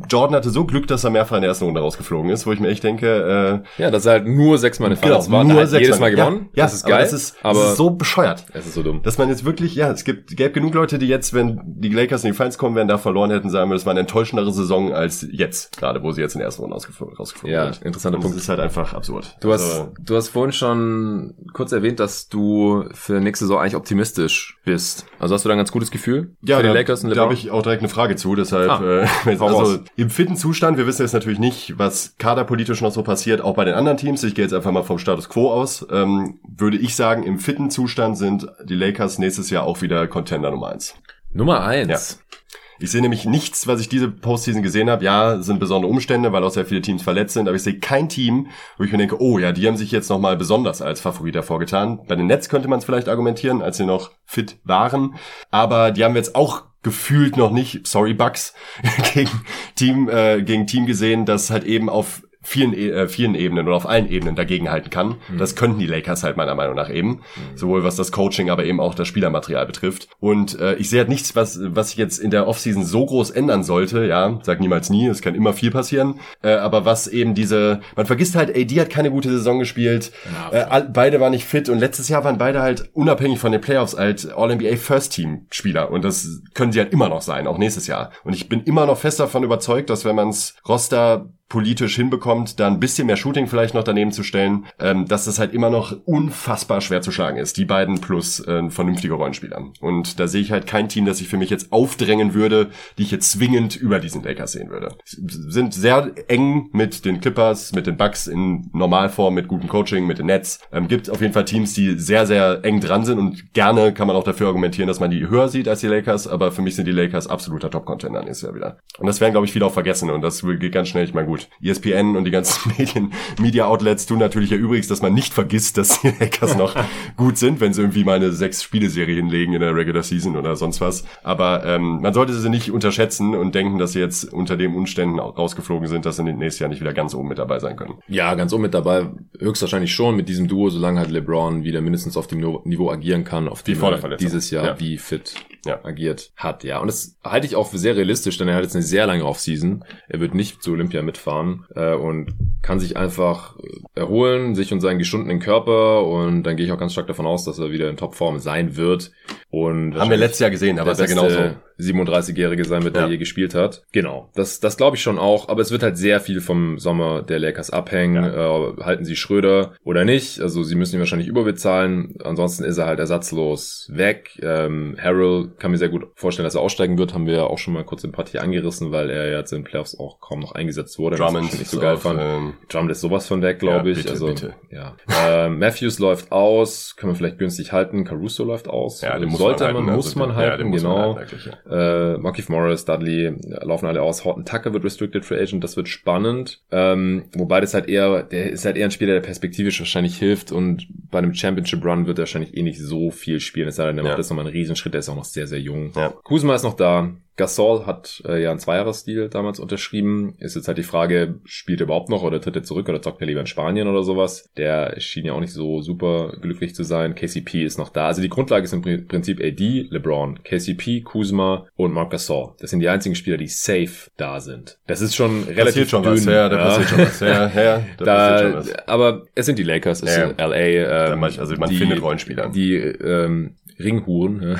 Jordan hatte so Glück, dass er mehrfach in der ersten Runde rausgeflogen ist, wo ich mir echt denke, äh, ja, dass er halt nur sechsmal in den Finals genau, war, nur halt jedes Mal gewonnen. Ja, das ist geil. Aber das ist, aber das ist so bescheuert. Es ist so dumm. Dass man jetzt wirklich, ja, es gibt, gäbe genug Leute, die jetzt, wenn die Lakers in die Finals kommen, werden da verloren hätten, sagen wir, das war eine enttäuschendere Saison als jetzt, gerade wo sie jetzt in der ersten Runde rausgeflogen, ja, sind. interessanter Punkt. Das ist halt einfach absurd. Du also, hast, du hast vorhin schon kurz erwähnt, dass du für nächste Saison eigentlich optimistisch bist. Also hast du da ein ganz gutes Gefühl ja, für die da, Lakers? Und da habe ich auch direkt eine Frage zu, deshalb, ah, äh, also im fitten Zustand, wir wissen jetzt natürlich nicht, was kaderpolitisch noch so passiert, auch bei den anderen Teams. Ich gehe jetzt einfach mal vom Status Quo aus. Ähm, würde ich sagen, im fitten Zustand sind die Lakers nächstes Jahr auch wieder Contender Nummer eins. Nummer eins. Ja. Ich sehe nämlich nichts, was ich diese Postseason gesehen habe. Ja, sind besondere Umstände, weil auch sehr viele Teams verletzt sind, aber ich sehe kein Team, wo ich mir denke, oh ja, die haben sich jetzt nochmal besonders als Favorit hervorgetan. Bei den Nets könnte man es vielleicht argumentieren, als sie noch fit waren. Aber die haben wir jetzt auch gefühlt noch nicht, sorry Bucks, gegen Team, äh, gegen Team gesehen, das halt eben auf vielen, e, äh, vielen Ebenen oder auf allen Ebenen dagegenhalten kann. Mhm. Das könnten die Lakers halt meiner Meinung nach eben. Mhm. Sowohl was das Coaching, aber eben auch das Spielermaterial betrifft. Und äh, ich sehe halt nichts, was, was sich jetzt in der Offseason so groß ändern sollte. Ja, sag niemals nie, es kann immer viel passieren. Äh, aber was eben diese, man vergisst halt, AD hat keine gute Saison gespielt. Ja, äh, beide waren nicht fit und letztes Jahr waren beide halt unabhängig von den Playoffs halt All-NBA First Team Spieler. Und das können sie halt immer noch sein, auch nächstes Jahr. Und ich bin immer noch fest davon überzeugt, dass wenn man's Roster politisch hinbekommt, da ein bisschen mehr Shooting vielleicht noch daneben zu stellen, ähm, dass das halt immer noch unfassbar schwer zu schlagen ist. Die beiden plus äh, vernünftige Rollenspieler. Und da sehe ich halt kein Team, das sich für mich jetzt aufdrängen würde, die ich jetzt zwingend über diesen Lakers sehen würde. Sind sehr eng mit den Clippers, mit den Bucks in Normalform, mit gutem Coaching, mit den Nets. Ähm, gibt auf jeden Fall Teams, die sehr, sehr eng dran sind und gerne kann man auch dafür argumentieren, dass man die höher sieht als die Lakers, aber für mich sind die Lakers absoluter Top-Contender nächstes Jahr wieder. Und das werden, glaube ich, viele auch vergessen und das geht ganz schnell. Ich meine, gut, gut, ESPN und die ganzen Medien, Media Outlets tun natürlich ja übrigens, dass man nicht vergisst, dass die Lakers noch gut sind, wenn sie irgendwie mal eine sechs Spieleserie hinlegen in der Regular Season oder sonst was. Aber ähm, man sollte sie nicht unterschätzen und denken, dass sie jetzt unter den Umständen rausgeflogen sind, dass sie nächstes Jahr nicht wieder ganz oben mit dabei sein können. Ja, ganz oben mit dabei, höchstwahrscheinlich schon mit diesem Duo, solange halt LeBron wieder mindestens auf dem Niveau agieren kann, auf dem er dieses Jahr ja. wie fit ja. agiert hat. Ja, und das halte ich auch für sehr realistisch, denn er hat jetzt eine sehr lange Offseason. Er wird nicht zu Olympia mitfahren äh, und kann sich einfach erholen, sich und seinen geschundenen Körper und dann gehe ich auch ganz stark davon aus, dass er wieder in Topform sein wird. Und haben wir letztes Jahr gesehen, aber ist ja genauso. 37-Jährige sein wird, der ja. je gespielt hat. Genau, das, das glaube ich schon auch, aber es wird halt sehr viel vom Sommer der Lakers abhängen. Ja. Äh, halten sie Schröder oder nicht? Also sie müssen ihn wahrscheinlich überbezahlen. Ansonsten ist er halt ersatzlos weg. Ähm, Harold kann mir sehr gut vorstellen, dass er aussteigen wird. Haben wir ja auch schon mal kurz in Partie angerissen, weil er jetzt in den Playoffs auch kaum noch eingesetzt wurde. Drummond nicht so geil fand. Ähm, Drummond ist sowas von weg, glaube ja, ich. Bitte, also bitte. ja. äh, Matthews läuft aus, können wir vielleicht günstig halten. Caruso läuft aus. Ja, den sollte man, halten, man muss also man halten, ja, genau. Man halten, äh, Markif Morris, Dudley laufen alle aus. Horton Tucker wird Restricted Free Agent, das wird spannend. Ähm, wobei das halt eher, der ist halt eher ein Spieler, der perspektivisch wahrscheinlich hilft und bei einem Championship Run wird er wahrscheinlich eh nicht so viel spielen. Es sei denn, der ja. macht das nochmal einen Riesenschritt, der ist auch noch sehr, sehr jung. Ja. Kuzma ist noch da. Gasol hat äh, ja einen Zweijahresdeal damals unterschrieben. Ist jetzt halt die Frage, spielt er überhaupt noch oder tritt er zurück oder zockt er lieber in Spanien oder sowas? Der schien ja auch nicht so super glücklich zu sein. KCP ist noch da. Also die Grundlage ist im Prinzip AD, LeBron, KCP, Kuzma und Marc Gasol. Das sind die einzigen Spieler, die safe da sind. Das ist schon relativ schon dünn. Was, ja, da ja. passiert schon was. Ja, ja, da, da schon was. Aber es sind die Lakers, es ja. sind LA. Ähm, also man die, findet Rollenspieler. Die ähm, Ringhuren,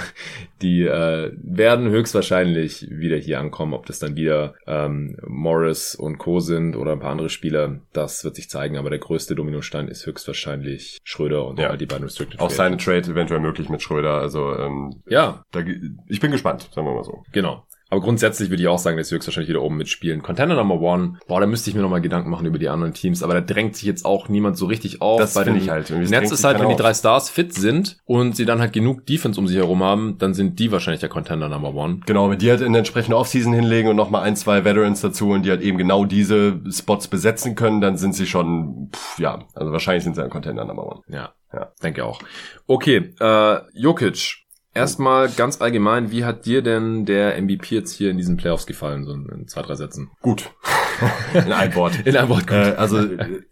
die äh, werden höchstwahrscheinlich wieder hier ankommen. Ob das dann wieder ähm, Morris und Co. sind oder ein paar andere Spieler, das wird sich zeigen. Aber der größte Dominostein ist höchstwahrscheinlich Schröder und ja. die beiden Restricted Auch seine Trade eventuell möglich mit Schröder. Also ähm, ja, da, ich bin gespannt, sagen wir mal so. Genau. Aber grundsätzlich würde ich auch sagen, dass sie höchstwahrscheinlich wieder oben mitspielen. Contender Number One, boah, da müsste ich mir nochmal Gedanken machen über die anderen Teams, aber da drängt sich jetzt auch niemand so richtig auf. Das finde ich halt. Netz ist halt, wenn die drei Stars fit sind und sie dann halt genug Defense um sich herum haben, dann sind die wahrscheinlich der Contender Number One. Genau, wenn die halt in der entsprechenden Offseason hinlegen und nochmal ein, zwei Veterans dazu und die halt eben genau diese Spots besetzen können, dann sind sie schon, pff, ja, also wahrscheinlich sind sie ein Contender Number One. Ja, ja, denke auch. Okay, äh, Jokic, Erstmal ganz allgemein, wie hat dir denn der MVP jetzt hier in diesen Playoffs gefallen, so in zwei, drei Sätzen? Gut. in einem Wort. In einem Wort gut. Äh, also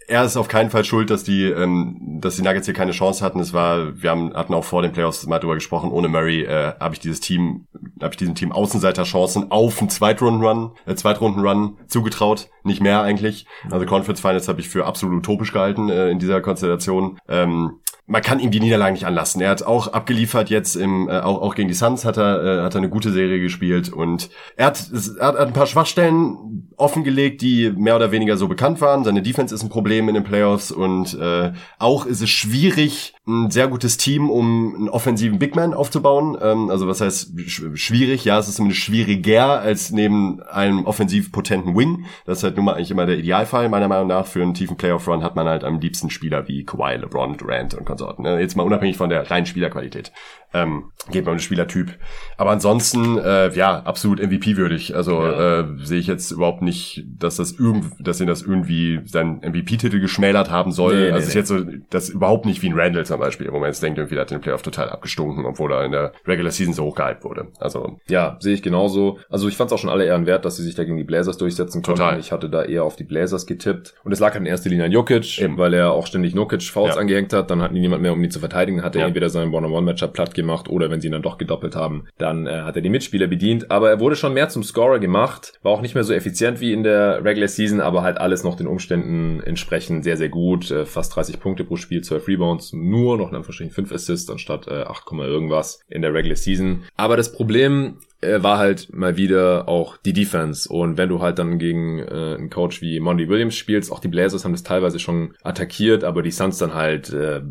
er ist auf keinen Fall schuld, dass die, ähm, dass die Nuggets hier keine Chance hatten. Es war, wir haben, hatten auch vor den Playoffs mal drüber gesprochen, ohne Murray äh, habe ich dieses Team, habe ich diesem Team Außenseiter-Chancen auf einen Zweitrunden-Run, äh, Zweitrunden-Run zugetraut, nicht mehr eigentlich. Also Conference Finals habe ich für absolut utopisch gehalten äh, in dieser Konstellation. Ähm, man kann ihm die Niederlagen nicht anlassen. Er hat auch abgeliefert jetzt im äh, auch, auch gegen die Suns hat er äh, hat er eine gute Serie gespielt und er hat, er hat ein paar Schwachstellen offengelegt, die mehr oder weniger so bekannt waren. Seine Defense ist ein Problem in den Playoffs und äh, auch ist es schwierig, ein sehr gutes Team, um einen offensiven Big Man aufzubauen. Ähm, also was heißt sch schwierig? Ja, es ist zumindest schwieriger als neben einem offensiv potenten Wing. Das ist halt nun mal eigentlich immer der Idealfall meiner Meinung nach. Für einen tiefen Playoff-Run hat man halt am liebsten Spieler wie Kawhi, LeBron, Durant und Konsorten. Ne? Jetzt mal unabhängig von der reinen Spielerqualität. Ähm, geht man um den Spielertyp. Aber ansonsten, äh, ja, absolut MVP-würdig. Also ja. äh, sehe ich jetzt überhaupt nicht, dass das irgend, dass ihn das irgendwie seinen MVP-Titel geschmälert haben soll. Nee, also nee, ist nee. jetzt so, das überhaupt nicht wie ein Randall zum Beispiel, wo man jetzt denkt, irgendwie hat den Playoff total abgestunken, obwohl er in der Regular Season so hochgehypt wurde. Also ja, sehe ich genauso. Also ich fand es auch schon alle Ehren wert, dass sie sich da gegen die Blazers durchsetzen konnten. Total. Ich hatte da eher auf die Blazers getippt und es lag halt in erster Linie an Jokic, Eben. weil er auch ständig Jokic Fouls ja. angehängt hat. Dann hatten die niemand mehr, um ihn zu verteidigen. Hat er ja. entweder seinen One-on-One-Matchup platt gemacht oder wenn sie ihn dann doch gedoppelt haben, dann äh, hat er die Mitspieler bedient. Aber er wurde schon mehr zum Scorer gemacht, war auch nicht mehr so effizient wie in der Regular Season, aber halt alles noch den Umständen entsprechend sehr, sehr gut. Äh, fast 30 Punkte pro Spiel, 12 Rebounds, nur noch in Anführungsstrichen 5 Assists anstatt äh, 8, irgendwas in der Regular Season. Aber das Problem äh, war halt mal wieder auch die Defense. Und wenn du halt dann gegen äh, einen Coach wie Monty Williams spielst, auch die Blazers haben das teilweise schon attackiert, aber die Suns dann halt äh,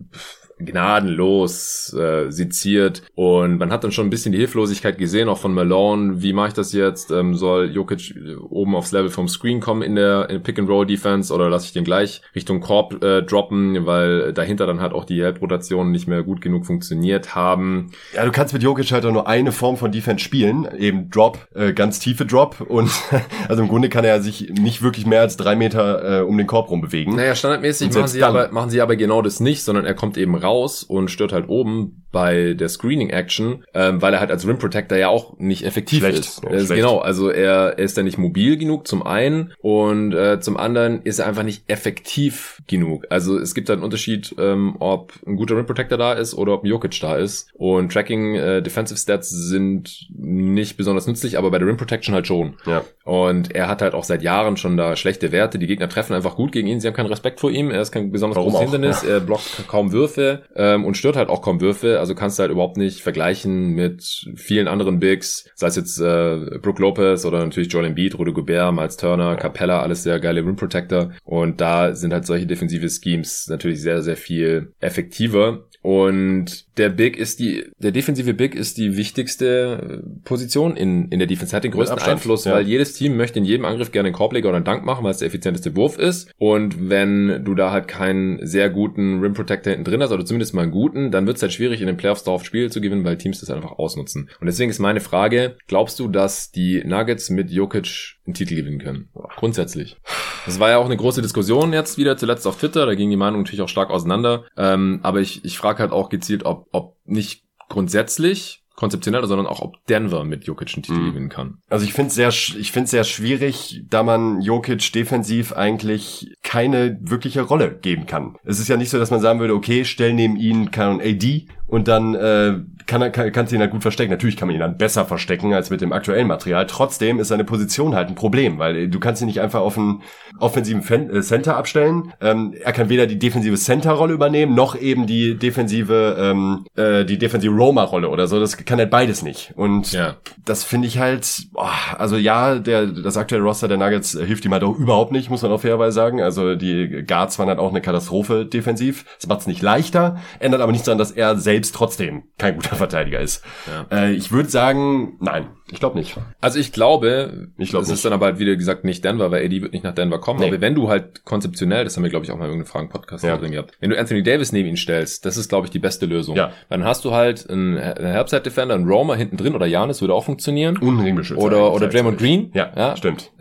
gnadenlos äh, seziert und man hat dann schon ein bisschen die Hilflosigkeit gesehen, auch von Malone. Wie mache ich das jetzt? Ähm, soll Jokic oben aufs Level vom Screen kommen in der, in Pick-and-Roll-Defense oder lasse ich den gleich Richtung Korb äh, droppen, weil dahinter dann halt auch die Help-Rotationen nicht mehr gut genug funktioniert haben. Ja, du kannst mit Jokic halt auch nur eine Form von Defense spielen, eben Drop, äh, ganz tiefe Drop und also im Grunde kann er sich nicht wirklich mehr als drei Meter äh, um den Korb rum bewegen. Naja, standardmäßig machen sie, aber, machen sie aber genau das nicht, sondern er kommt eben raus und stört halt oben bei der Screening Action, ähm, weil er halt als Rim Protector ja auch nicht effektiv schlecht. ist. Ja, ist genau, also er, er ist da nicht mobil genug zum einen und äh, zum anderen ist er einfach nicht effektiv genug. Also es gibt da einen Unterschied, ähm, ob ein guter Rim Protector da ist oder ob ein Jokic da ist. Und Tracking äh, Defensive Stats sind nicht besonders nützlich, aber bei der Rim Protection halt schon. Ja. Und er hat halt auch seit Jahren schon da schlechte Werte. Die Gegner treffen einfach gut gegen ihn. Sie haben keinen Respekt vor ihm. Er ist kein besonders Warum großes Hindernis. Ja. Er blockt kaum Würfe ähm, und stört halt auch kaum Würfe. Also kannst du halt überhaupt nicht vergleichen mit vielen anderen Bigs, sei es jetzt äh, Brook Lopez oder natürlich Joel Embiid, Rudy Gobert, Miles Turner, Capella, alles sehr geile Rim Protector. Und da sind halt solche defensive Schemes natürlich sehr, sehr viel effektiver. Und der Big ist die, der defensive Big ist die wichtigste Position in, in der Defense. Hat den größten Einfluss, ja. weil jedes Team möchte in jedem Angriff gerne einen Korbleger oder einen Dank machen, weil es der effizienteste Wurf ist. Und wenn du da halt keinen sehr guten Rim Protector hinten drin hast, oder zumindest mal einen guten, dann wird es halt schwierig, in den Playoffs darauf Spiele zu gewinnen, weil Teams das einfach ausnutzen. Und deswegen ist meine Frage, glaubst du, dass die Nuggets mit Jokic einen Titel gewinnen können? Grundsätzlich. Das war ja auch eine große Diskussion jetzt wieder zuletzt auf Twitter, da ging die Meinung natürlich auch stark auseinander. Ähm, aber ich, ich frage halt auch gezielt, ob, ob nicht grundsätzlich konzeptionell, sondern auch ob Denver mit Jokic einen Titel mhm. gewinnen kann. Also ich finde sehr, ich finde sehr schwierig, da man Jokic defensiv eigentlich keine wirkliche Rolle geben kann. Es ist ja nicht so, dass man sagen würde, okay, stell neben ihn kann AD und dann äh, kann er kann, kannst du ihn halt gut verstecken. Natürlich kann man ihn dann besser verstecken als mit dem aktuellen Material. Trotzdem ist seine Position halt ein Problem, weil du kannst ihn nicht einfach auf einen offensiven Fen äh, Center abstellen. Ähm, er kann weder die defensive Center-Rolle übernehmen, noch eben die defensive ähm, äh, die defensive Roma-Rolle oder so. Das kann halt beides nicht. Und ja. das finde ich halt, boah, also ja, der das aktuelle Roster der Nuggets hilft ihm halt auch überhaupt nicht, muss man auch fairerweise sagen. Also die Guards waren halt auch eine Katastrophe defensiv. Das macht es nicht leichter, ändert aber nichts daran, dass er selbst trotzdem kein guter Verteidiger ist. Ja. Äh, ich würde sagen, nein, ich glaube nicht. Also ich glaube, ich glaube, es ist dann aber halt wieder gesagt nicht Denver, weil Eddie wird nicht nach Denver kommen. Nee. Aber wenn du halt konzeptionell, das haben wir glaube ich auch mal in irgendeinem Fragen-Podcast ja. drin gehabt, wenn du Anthony Davis neben ihn stellst, das ist glaube ich die beste Lösung. Ja. Dann hast du halt einen, einen Herbstside-Defender, einen Roma hinten drin oder Janis würde auch funktionieren. Unringbeschützer. Oder, oder Draymond Green. Ja, ja, stimmt.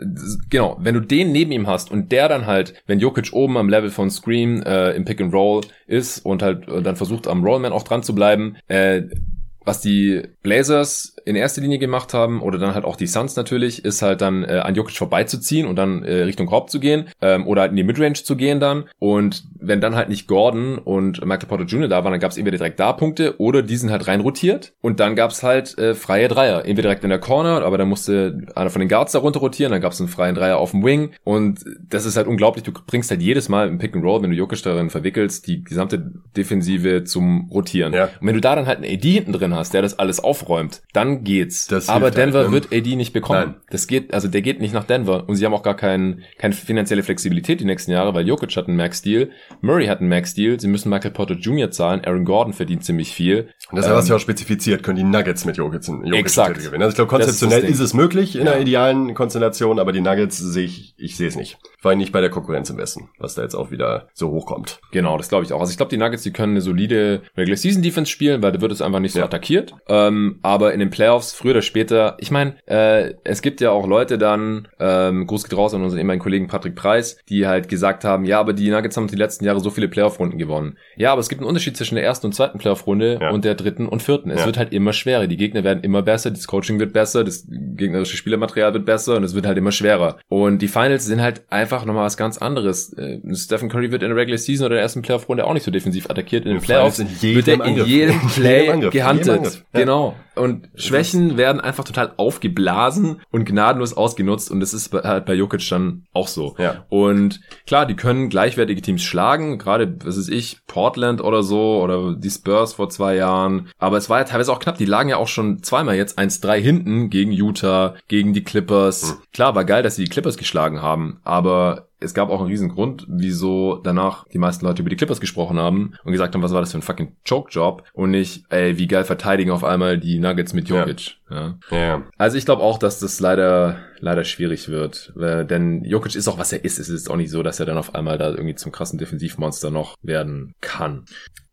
Genau, wenn du den neben ihm hast und der dann halt, wenn Jokic oben am Level von Scream äh, im Pick and Roll ist und halt äh, dann versucht am Rollman auch dran zu bleiben, äh, was die Blazers in erster Linie gemacht haben, oder dann halt auch die Suns natürlich, ist halt dann äh, an Jokic vorbeizuziehen und dann äh, Richtung Korb zu gehen ähm, oder halt in die Midrange zu gehen dann. Und wenn dann halt nicht Gordon und Michael Porter Jr. da waren, dann gab es entweder direkt da Punkte oder die sind halt rein rotiert und dann gab es halt äh, freie Dreier. Entweder direkt in der Corner, aber dann musste einer von den Guards da runter rotieren, dann gab es einen freien Dreier auf dem Wing und das ist halt unglaublich. Du bringst halt jedes Mal im Pick and Roll, wenn du Jokic darin verwickelst, die gesamte Defensive zum Rotieren. Ja. Und wenn du da dann halt einen AD hinten drin hast, der das alles aufräumt, dann geht's. Das Aber Denver halt, wird AD nicht bekommen. Nein. Das geht, also der geht nicht nach Denver. Und sie haben auch gar kein, keine finanzielle Flexibilität die nächsten Jahre, weil Jokic hat einen Max-Deal, Murray hat einen Max-Deal, sie müssen Michael Porter Jr. zahlen, Aaron Gordon verdient ziemlich viel. Und das ähm, hast du ja auch spezifiziert, können die Nuggets mit Jokic, Jokic exakt. gewinnen. Also ich glaube, konzeptionell ist, ist, es möglich in ja. einer idealen Konstellation, aber die Nuggets sehe ich, ich sehe es nicht. Vor allem nicht bei der Konkurrenz im Westen, was da jetzt auch wieder so hochkommt. Genau, das glaube ich auch. Also ich glaube, die Nuggets, die können eine solide Regular Season Defense spielen, weil da wird es einfach nicht so ja. attackiert. Ähm, aber in den Playoffs, früher oder später, ich meine, äh, es gibt ja auch Leute dann, ähm, Gruß geht raus an unseren ehemaligen Kollegen Patrick Preis, die halt gesagt haben, ja, aber die Nuggets haben die letzten Jahre so viele Playoff-Runden gewonnen. Ja, aber es gibt einen Unterschied zwischen der ersten und zweiten Playoff-Runde ja. und der dritten und vierten. Es ja. wird halt immer schwerer. Die Gegner werden immer besser, das Coaching wird besser, das gegnerische Spielermaterial wird besser und es wird halt immer schwerer. Und die Finals sind halt einfach nochmal was ganz anderes. Äh, Stephen Curry wird in der Regular Season oder der ersten Playoff-Runde auch nicht so defensiv attackiert. In den Playoffs wird er in jedem Play gehandelt. Genau. Und Schwächen werden einfach total aufgeblasen und gnadenlos ausgenutzt und das ist halt bei Jokic dann auch so. Ja. Und klar, die können gleichwertige Teams schlagen, gerade, was ist ich, Portland oder so oder die Spurs vor zwei Jahren. Aber es war ja teilweise auch knapp. Die lagen ja auch schon zweimal jetzt 1-3 hinten gegen Utah, gegen die Clippers. Mhm. Klar, war geil, dass sie die Clippers geschlagen haben, aber es gab auch einen riesen Grund, wieso danach die meisten Leute über die Clippers gesprochen haben und gesagt haben, was war das für ein fucking Choke-Job und nicht, ey, wie geil verteidigen auf einmal die Nuggets mit Jokic. Ja. Ja. Also ich glaube auch, dass das leider leider schwierig wird, äh, denn Jokic ist auch was er ist. Es ist auch nicht so, dass er dann auf einmal da irgendwie zum krassen Defensivmonster noch werden kann.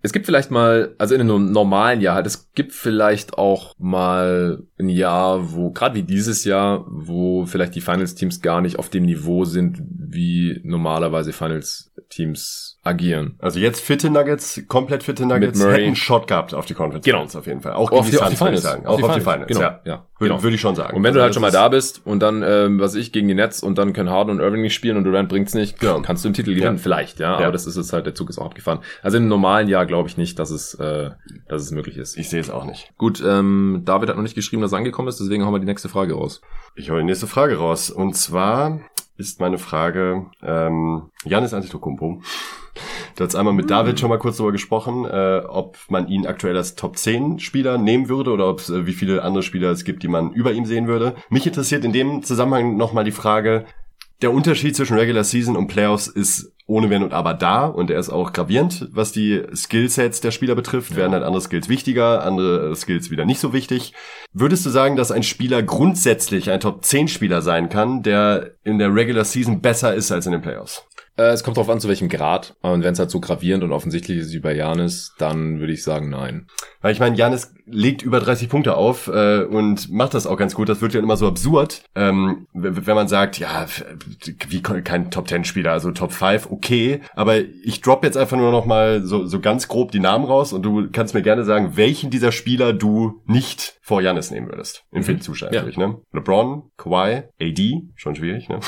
Es gibt vielleicht mal, also in einem normalen Jahr halt, es gibt vielleicht auch mal ein Jahr, wo, gerade wie dieses Jahr, wo vielleicht die Finals-Teams gar nicht auf dem Niveau sind, wie normalerweise Finals-Teams agieren. Also jetzt fitte Nuggets, komplett fitte Nuggets, Murray. hätten einen Shot gehabt auf die Conference Genau. Auf jeden Fall. Auch Auf die- auf die Finals. sagen. Auf Auch auf die Finals. Genau. ja. Ja. Würde, Genau. würde ich schon sagen. Und wenn du Also halt schon mal da bist und dann, ähm, was ich, gegen die Nets und dann können Harden und Irving nicht spielen und Durant bringt's nicht, Ja. kannst du den Titel gewinnen, Ja. vielleicht, ja. Ja. Aber das ist jetzt halt, der Zug ist auch abgefahren. Also im normalen Jahr glaube ich nicht, dass es, äh, dass es möglich ist. Ich sehe es auch nicht. Gut, ähm, David hat noch nicht geschrieben, dass er angekommen ist, deswegen hauen wir die nächste Frage raus. Ich hole die nächste Frage raus. Und zwar ist meine Frage, ähm, Janis Antetokounmpo. Du hast einmal mit David schon mal kurz darüber gesprochen, äh, ob man ihn aktuell als Top 10 Spieler nehmen würde oder ob es, äh, wie viele andere Spieler es gibt, die man über ihm sehen würde. Mich interessiert in dem Zusammenhang nochmal die Frage, der Unterschied zwischen Regular Season und Playoffs ist ohne Wenn und Aber da und er ist auch gravierend, was die Skillsets der Spieler betrifft. Werden halt andere Skills wichtiger, andere Skills wieder nicht so wichtig. Würdest du sagen, dass ein Spieler grundsätzlich ein Top 10 Spieler sein kann, der in der Regular Season besser ist als in den Playoffs? Äh, es kommt darauf an, zu welchem Grad. Und wenn es halt so gravierend und offensichtlich ist wie bei Janis, dann würde ich sagen, nein. Weil ich meine, Janis legt über 30 Punkte auf äh, und macht das auch ganz gut. Das wird ja immer so absurd, ähm, wenn man sagt, ja, wie kein Top 10 Spieler, also Top 5, okay. Aber ich drop jetzt einfach nur noch mal so, so ganz grob die Namen raus und du kannst mir gerne sagen, welchen dieser Spieler du nicht vor Janis nehmen würdest. Im Mhm. Fitzustand Ja. natürlich, ne? LeBron, Kawhi, AD, schon schwierig, ne?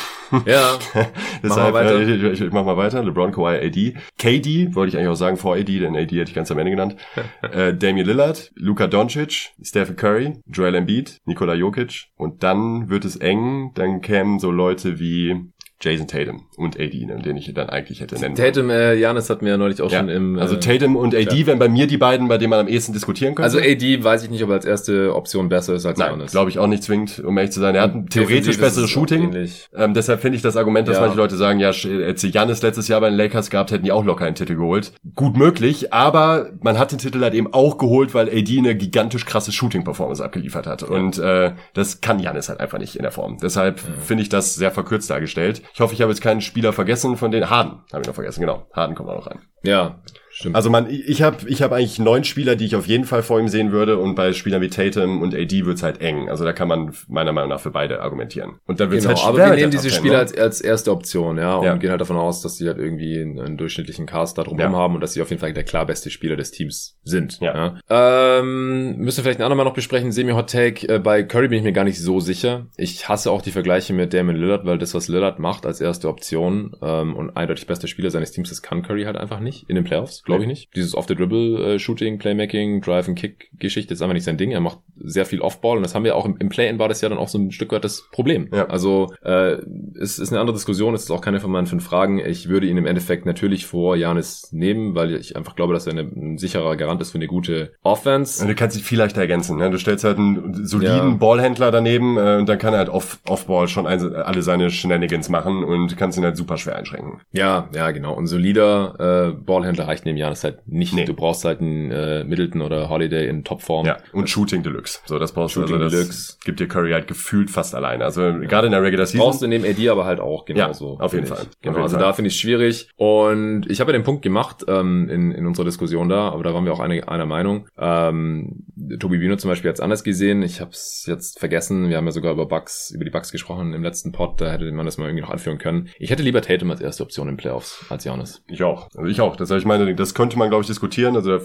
Ja, Deshalb, weiter. äh, Ich, ich, ich mach mal weiter. LeBron, Kawhi, AD. KD, wollte ich eigentlich auch sagen vor AD, denn AD hätte ich ganz am Ende genannt. äh, Damian Lillard, Luka Doncic, Stephen Curry, Joel Embiid, Nikola Jokic. Und dann wird es eng. Dann kämen so Leute wie Jason Tatum und AD, ne, den ich dann eigentlich hätte nennen. Tatum, äh, Janis hat mir ja neulich auch Ja. schon im... also äh, Tatum und AD wären bei mir die beiden, bei denen man am ehesten diskutieren könnte. Also AD weiß ich nicht, ob er als erste Option besser ist als Nein, Janis. glaube ich auch nicht zwingend, um ehrlich zu sein. Er hat ein theoretisch besseres es Shooting. Ähm, deshalb finde ich das Argument, dass Ja. manche Leute sagen, ja, hätte sie Janis letztes Jahr bei den Lakers gehabt, hätten die auch locker einen Titel geholt. Gut möglich, aber man hat den Titel halt eben auch geholt, weil AD eine gigantisch krasse Shooting-Performance abgeliefert hat. Und äh, das kann Janis halt einfach nicht in der Form. Deshalb finde ich das sehr verkürzt dargestellt. Ich hoffe, ich habe jetzt keinen Spieler vergessen von den Harden. Habe ich noch vergessen, genau. Harden kommt auch noch rein. Ja, stimmt. Also man, ich habe ich hab eigentlich neun Spieler, die ich auf jeden Fall vor ihm sehen würde und bei Spielern wie Tatum und AD wird's halt eng. Also da kann man meiner Meinung nach für beide argumentieren. Und dann wird's Genau, halt schwer aber wir nehmen diese Top 10, Spieler ne? als, als erste Option, ja, und Ja. gehen halt davon aus, dass sie halt irgendwie einen, einen durchschnittlichen Cast da drumherum Ja. haben und dass sie auf jeden Fall der klar beste Spieler des Teams sind. Ja. Ähm, müssen wir vielleicht ein andermal noch besprechen. Semi-Hot Take, äh, bei Curry bin ich mir gar nicht so sicher. Ich hasse auch die Vergleiche mit Damon Lillard, weil das, was Lillard macht als erste Option ähm, und eindeutig bester Spieler seines Teams, das kann Curry halt einfach nicht in den Playoffs, glaube ich nicht. Dieses Off-the-Dribble-Shooting, Playmaking, Drive-and-Kick-Geschichte ist einfach nicht sein Ding. Er macht sehr viel Off-Ball und das haben wir auch im, im Play-In war das ja dann auch so ein Stück weit das Problem. Ja. Also äh, es ist eine andere Diskussion, es ist auch keine von meinen fünf Fragen. Ich würde ihn im Endeffekt natürlich vor Janis nehmen, weil ich einfach glaube, dass er eine, ein sicherer Garant ist für eine gute Offense. Und du kannst dich viel leichter ergänzen. Ne? Du stellst halt einen soliden Ja. Ballhändler daneben äh, und dann kann er halt off- Off-Ball schon ein, alle seine Shenanigans machen und kannst ihn halt super schwer einschränken. Ja, ja, genau. Und solider äh, Ballhändler reicht neben Janis halt nicht. Nee. Du brauchst halt einen äh, Middleton oder Holiday in Topform. Ja, und Shooting Deluxe. So, das brauchst Shooting du. Also das Deluxe. gibt dir Curry halt gefühlt fast alleine. Also gerade in der Regular Season. Brauchst du neben AD aber halt auch genauso. Ja, auf jeden ich. Fall. Auf Genau, jeden also Fall. da finde ich es schwierig. Und ich habe ja den Punkt gemacht ähm, in, in unserer Diskussion da, aber da waren wir auch eine, einer Meinung. Ähm, Tobi Bino zum Beispiel hat es anders gesehen. Ich habe es jetzt vergessen. Wir haben ja sogar über Bugs, über die Bugs gesprochen im letzten Pod. Da hätte man das mal irgendwie noch anführen können. Ich hätte lieber Tatum als erste Option in Playoffs als Janis. Ich auch. Also ich auch. Das, ich meine, das das könnte man, glaube ich, diskutieren. Also da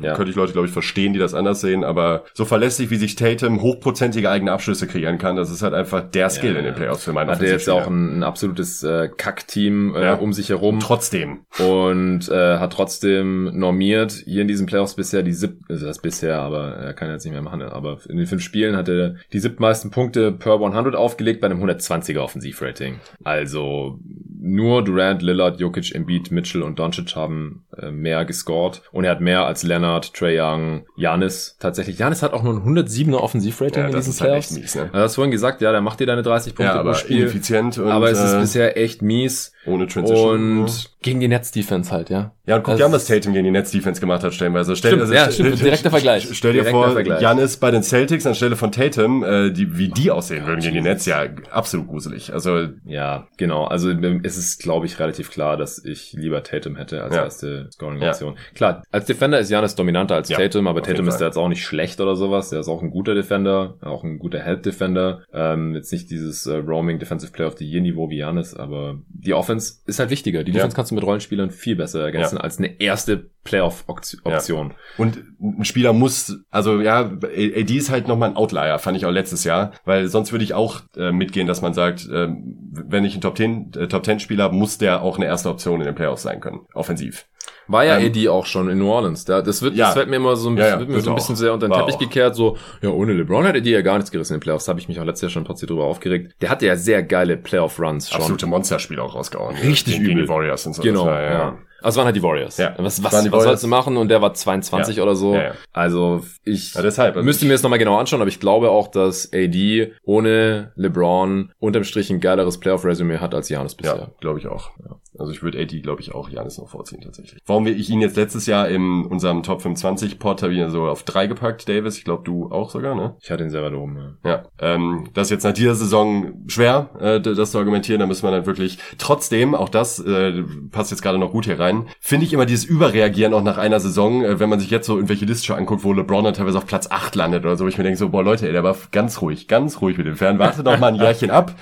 ja. könnte ich Leute, glaube ich, verstehen, die das anders sehen. Aber so verlässlich, wie sich Tatum hochprozentige eigene Abschlüsse kreieren kann, das ist halt einfach der Skill ja, in den Playoffs für meine Hat er jetzt auch ein, ein absolutes äh, Kackteam äh, um sich herum. Trotzdem. Und äh, hat trotzdem normiert hier in diesen Playoffs bisher die sieb, also das bisher, aber er kann jetzt nicht mehr machen. Aber in den fünf Spielen hat er die siebtmeisten Punkte per 100 aufgelegt bei einem 120er Offensivrating. Also nur Durant, Lillard, Jokic, Embiid, Mitchell und Doncic haben äh, mehr gescored. Und er hat mehr als Leonard, Trey Young, Janis. Tatsächlich, Janis hat auch nur ein 107er Offensivrating ja, in diesen Playoffs. Halt mies, ne? Du hast vorhin gesagt, ja, der macht dir deine 30 Punkte ja, aber pro Spiel. Ineffizient und, aber es ist äh, bisher echt mies. Ohne Transition. Und gegen die Netz-Defense halt, ja. Ja, und guck dir an, was Tatum gegen die Netz-Defense gemacht hat, stellenweise. Stell, stimmt, also, ja, stimmt, direkter Vergleich. Stell dir vor, Janis bei den Celtics anstelle von Tatum, äh, die, wie die aussehen würden gegen die Netz, ja, absolut gruselig. Also Ja, genau. Also es ist, glaube ich, relativ klar, dass ich lieber Tatum hätte als ja. erste Scoring-Option. Ja. Klar, als Defender ist Janis dominanter als ja, Tatum, aber Tatum ist jetzt auch nicht schlecht oder sowas. Der ist auch ein guter Defender, auch ein guter Help-Defender. Ähm, jetzt nicht dieses äh, Roaming Defensive Player of the Year-Niveau wie Janis, aber die Offense ist halt wichtiger. Die Defense kannst du mit Rollenspielern viel besser ergänzen als eine erste Playoff-Option. Und ein Spieler muss, also ja, AD ist halt nochmal ein Outlier, fand ich auch letztes Jahr, weil sonst würde ich auch äh, mitgehen, dass man sagt, äh, wenn ich einen Top 10, äh, Top 10 Spieler, muss der auch eine erste Option in den Playoffs sein können, offensiv. War ja ähm, AD auch schon in New Orleans. Da, das wird, ja, das wird mir immer so ein, ja, ja, wird mir so ein bisschen sehr unter den Teppich auch. gekehrt. So, ja, ohne LeBron hat AD ja gar nichts gerissen in den Playoffs. Habe ich mich auch letztes Jahr schon trotzdem drüber aufgeregt. Der hatte ja sehr geile Playoff-Runs schon. Absolute Monsterspiele auch rausgehauen. Richtig übel. Gegen die Warriors und so. Genau, war, ja. Also waren halt die Warriors. Ja. Was, was, was sollst du machen? Und der war 22 ja. oder so. Ja, ja. Also ich ja, deshalb, also müsste ich mir das nochmal genau anschauen, aber ich glaube auch, dass AD ohne LeBron unterm Strich ein geileres Playoff-Resümee hat als Janis bisher. Ja, glaube ich auch. Ja. Also ich würde AD, glaube ich, auch Janis noch vorziehen tatsächlich. Warum ich ihn jetzt letztes Jahr in unserem Top 25 Pod habe ich ihn so auf drei gepackt, Davis. Ich glaube, du auch sogar, ne? Ich hatte ihn selber da oben, ja. Ja, ähm, das ist jetzt nach dieser Saison schwer, äh, das zu argumentieren. Da müssen wir dann wirklich trotzdem, auch das äh, passt jetzt gerade noch gut hier rein, finde ich immer dieses Überreagieren auch nach einer Saison, äh, wenn man sich jetzt so irgendwelche Listen anguckt, wo LeBron dann teilweise auf Platz 8 landet oder so, wo ich mir denke so, boah Leute, ey, der war ganz ruhig, ganz ruhig mit dem Fern. Warte noch mal ein Jährchen ab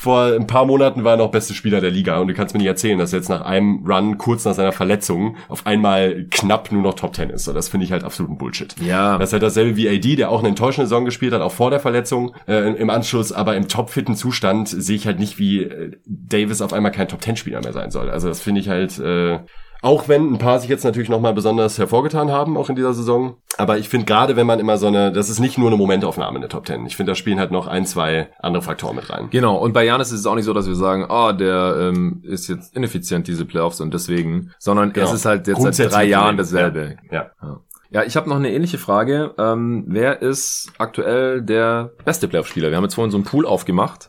vor ein paar Monaten war er noch beste Spieler der Liga und du kannst mir nicht erzählen, dass er jetzt nach einem Run kurz nach seiner Verletzung auf einmal knapp nur noch Top Ten ist. So, das finde ich halt absoluten Bullshit. Ja. Das ist halt dasselbe wie AD, der auch eine enttäuschende Saison gespielt hat, auch vor der Verletzung äh, im Anschluss, aber im topfitten Zustand sehe ich halt nicht, wie äh, Davis auf einmal kein Top Ten Spieler mehr sein soll. Also das finde ich halt äh, auch wenn ein paar sich jetzt natürlich nochmal besonders hervorgetan haben, auch in dieser Saison. Aber ich finde gerade, wenn man immer so eine, das ist nicht nur eine Momentaufnahme in der Top Ten. Ich finde, da spielen halt noch ein, zwei andere Faktoren mit rein. Genau. Und bei Janis ist es auch nicht so, dass wir sagen, oh, der ähm, ist jetzt ineffizient, diese Playoffs und deswegen, sondern genau. es ist halt jetzt seit drei Jahren dasselbe. ja. ja. Ja, ich habe noch eine ähnliche Frage. Ähm, wer ist aktuell der beste Playoff-Spieler? Wir haben jetzt vorhin so einen Pool aufgemacht.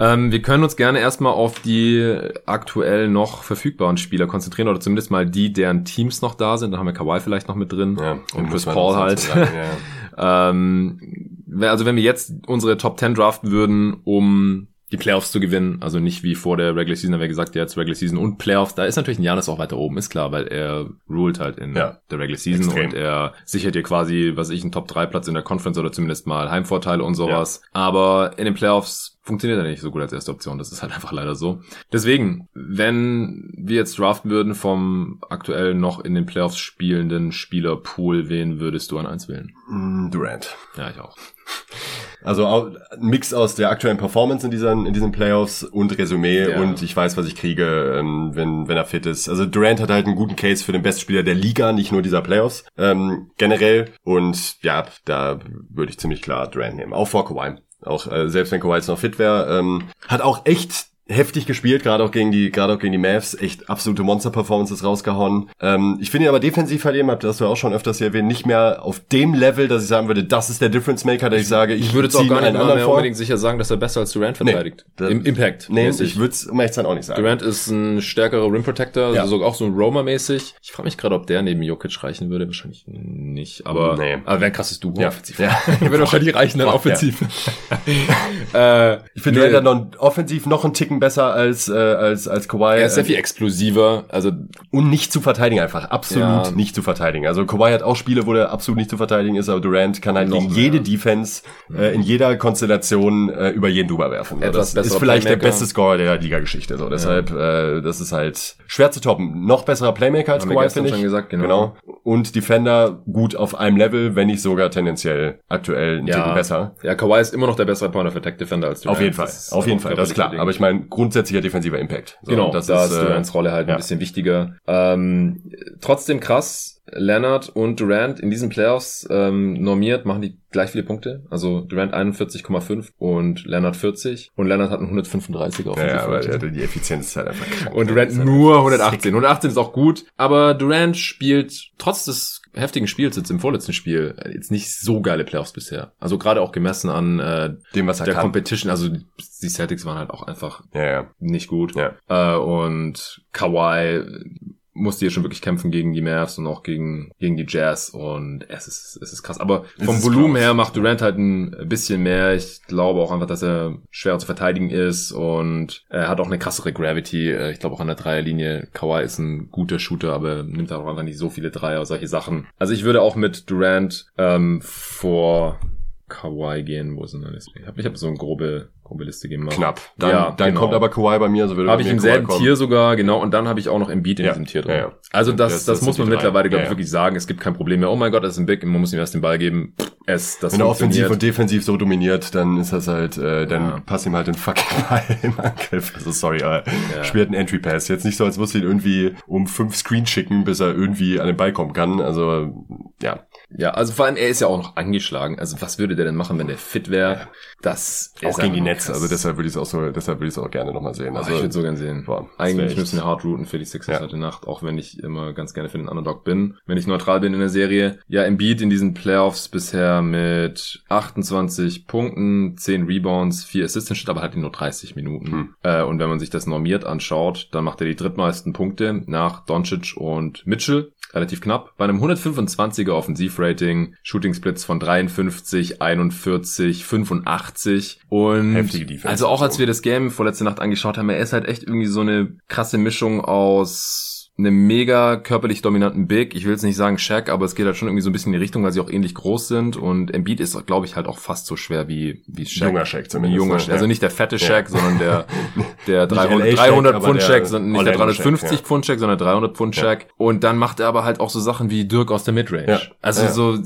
Ähm, wir können uns gerne erstmal auf die aktuell noch verfügbaren Spieler konzentrieren oder zumindest mal die, deren Teams noch da sind. Da haben wir Kawhi vielleicht noch mit drin ja, und Chris Paul halt. Sagen, ja. ähm, also wenn wir jetzt unsere Top 10 draften würden, um die Playoffs zu gewinnen. Also nicht wie vor der Regular Season, haben wir gesagt, jetzt Regular Season und Playoffs. Da ist natürlich ein Janis auch weiter oben, ist klar, weil er ruled halt in ja, der Regular Season extrem. und er sichert dir quasi, was ich, einen Top 3 Platz in der Conference oder zumindest mal Heimvorteile und sowas. Ja. Aber in den Playoffs funktioniert er nicht so gut als erste Option. Das ist halt einfach leider so. Deswegen, wenn wir jetzt draften würden vom aktuell noch in den Playoffs spielenden Spielerpool, wen würdest du an eins wählen? Mm, Durant. Ja, ich auch. Also ein Mix aus der aktuellen Performance in diesen, in diesen Playoffs und Resümee ja. und ich weiß, was ich kriege, ähm, wenn, wenn er fit ist. Also Durant hat halt einen guten Case für den Bestspieler der Liga, nicht nur dieser Playoffs ähm, generell. Und ja, da würde ich ziemlich klar Durant nehmen. Auch vor Kawhi. Auch äh, selbst wenn Kawhi jetzt noch fit wäre. Ähm, hat auch echt heftig gespielt, gerade auch gegen die, gerade auch gegen die Mavs, echt absolute Monster-Performances rausgehauen. Ähm, ich finde ihn aber defensiv halt eben, habt das du auch schon öfters hier erwähnt, nicht mehr auf dem Level, dass ich sagen würde, das ist der Difference Maker, dass ich sage, ich, ich würde auch gar nicht mal mehr vor. unbedingt sicher sagen, dass er besser als Durant verteidigt. Nee, Im Impact. Nee, ich würde es um ehrlich auch nicht sagen. Durant ist ein stärkerer Rim Protector, ja. also auch so ein Roamer-mäßig. Ich frage mich gerade, ob der neben Jokic reichen würde, wahrscheinlich nicht, aber, nee. aber wer ein krasses Duo ja. offensiv. Ja. würde wahrscheinlich reichen dann offensiv. äh, ich finde Durant dann noch offensiv noch einen Ticken Besser als, äh, als, als Kawhi. Er ist sehr viel explosiver, also. Und nicht zu verteidigen einfach. Absolut Ja. nicht zu verteidigen. Also Kawhi hat auch Spiele, wo der absolut nicht zu verteidigen ist, aber Durant kann halt gegen jede Defense, äh, in jeder Konstellation, äh, über jeden drüber werfen. Etwas das ist vielleicht der Playmaker. beste Scorer der Liga-Geschichte. So, deshalb, äh, das ist halt schwer zu toppen. Noch besserer Playmaker als Haben Kawhi, finde ich. schon gesagt, genau. Und Defender gut auf einem Level, wenn nicht sogar tendenziell aktuell ein Ticken besser. Ja, Kawhi ist immer noch der bessere Point of Attack Defender als Durant. Auf jeden Fall, auf jeden Fall, das ist klar. Aber ich meine, grundsätzlicher defensiver Impact. So, Genau, das da ist, äh, Durants Rolle halt ja. ein bisschen wichtiger. Ähm, trotzdem krass, Leonard und Durant in diesen Playoffs ähm, normiert, machen die gleich viele Punkte. Also Durant 41,5 und Leonard 40. Und Leonard hat einen 135er Ja, Offensive ja, aber der- die Effizienz ist halt einfach krank. Und Durant ist nur halt 118. 118 ist auch gut, aber Durant spielt trotz des heftigen Spiels jetzt im vorletzten Spiel äh, jetzt nicht so geile Playoffs bisher. Also gerade auch gemessen an äh, Dem, was er der kann. Competition, also die Celtics waren halt auch einfach Ja, ja. nicht gut. Ja. Äh, und Kawhi musste hier schon wirklich kämpfen gegen die Mavs und auch gegen, gegen die Jazz und es ist, es ist krass. Aber vom Volumen krass. her macht Durant halt ein bisschen mehr. Ich glaube auch einfach, dass er schwerer zu verteidigen ist und er hat auch eine krassere Gravity. Äh, Ich glaube auch an der Dreierlinie. Kawhi ist ein guter Shooter, aber nimmt auch einfach nicht so viele Dreier, solche Sachen. Also ich würde auch mit Durant ähm, vor Kawhi gehen. Wo ist denn das? Ich habe ich hab so eine grobe, grobe Liste gemacht. Knapp. Dann, Ja, dann genau. kommt aber Kawhi bei mir, so würde Habe ich im selben kommen. Tier sogar, genau. Und dann habe ich auch noch Embiid in Ja, diesem Tier drin. ja. Also das, Das- das, das muss man mittlerweile, glaube ich, wirklich sagen. Es gibt kein Problem mehr. Oh mein Gott, das ist ein Big, man muss ihm erst den Ball geben. Es, das Wenn er offensiv und defensiv so dominiert, dann ist das halt, äh, dann passt ihm halt den fucking Ball im Angriff. Also sorry, aber spielt einen Entry Pass. Jetzt nicht so, als musst du ihn irgendwie um fünf Screen schicken, bis er irgendwie an den Ball kommen kann. Also, ja. Ja, also vor allem, er ist ja auch noch angeschlagen. Also was würde der denn machen, wenn der fit wäre? Das Auch gegen die einfach Krass. Also deshalb würde ich es auch so, deshalb würde ich es auch gerne nochmal sehen. Also Also, ich würde so gern sehen. boah, Eigentlich müssen wir hart routen für die Sixers Ja. heute Nacht, auch wenn ich immer ganz gerne für den Underdog bin. Wenn ich neutral bin in der Serie. Ja, Embiid in diesen Playoffs bisher mit 28 Punkten, 10 Rebounds, 4 Assists, steht aber halt in nur 30 Minuten. Hm. Äh, und wenn man sich das normiert anschaut, dann macht er die drittmeisten Punkte nach Doncic und Mitchell. Relativ knapp. Bei einem 125er Offensivrating, Shooting Splits von 53, 41, 85 und Heftige Defense. also auch als wir das Game vorletzte Nacht angeschaut haben, er ist halt echt irgendwie so eine krasse Mischung aus einem mega körperlich dominanten Big. Ich will jetzt nicht sagen Shaq, aber es geht halt schon irgendwie so ein bisschen in die Richtung, weil sie auch ähnlich groß sind und Embiid ist, glaube ich, halt auch fast so schwer wie wie Shaq. Junger Shaq zumindest, junger ne? Shaq. Also nicht der fette Ja. Shaq, sondern der der Nicht 300, LA Shaq, 300 aber Pfund der Shaq, sondern nicht der Orlando Shaq, 350 ja. Pfund Shaq, sondern 300 Pfund Ja. Shaq. Und dann macht er aber halt auch so Sachen wie Dirk aus der Midrange. Ja. Also so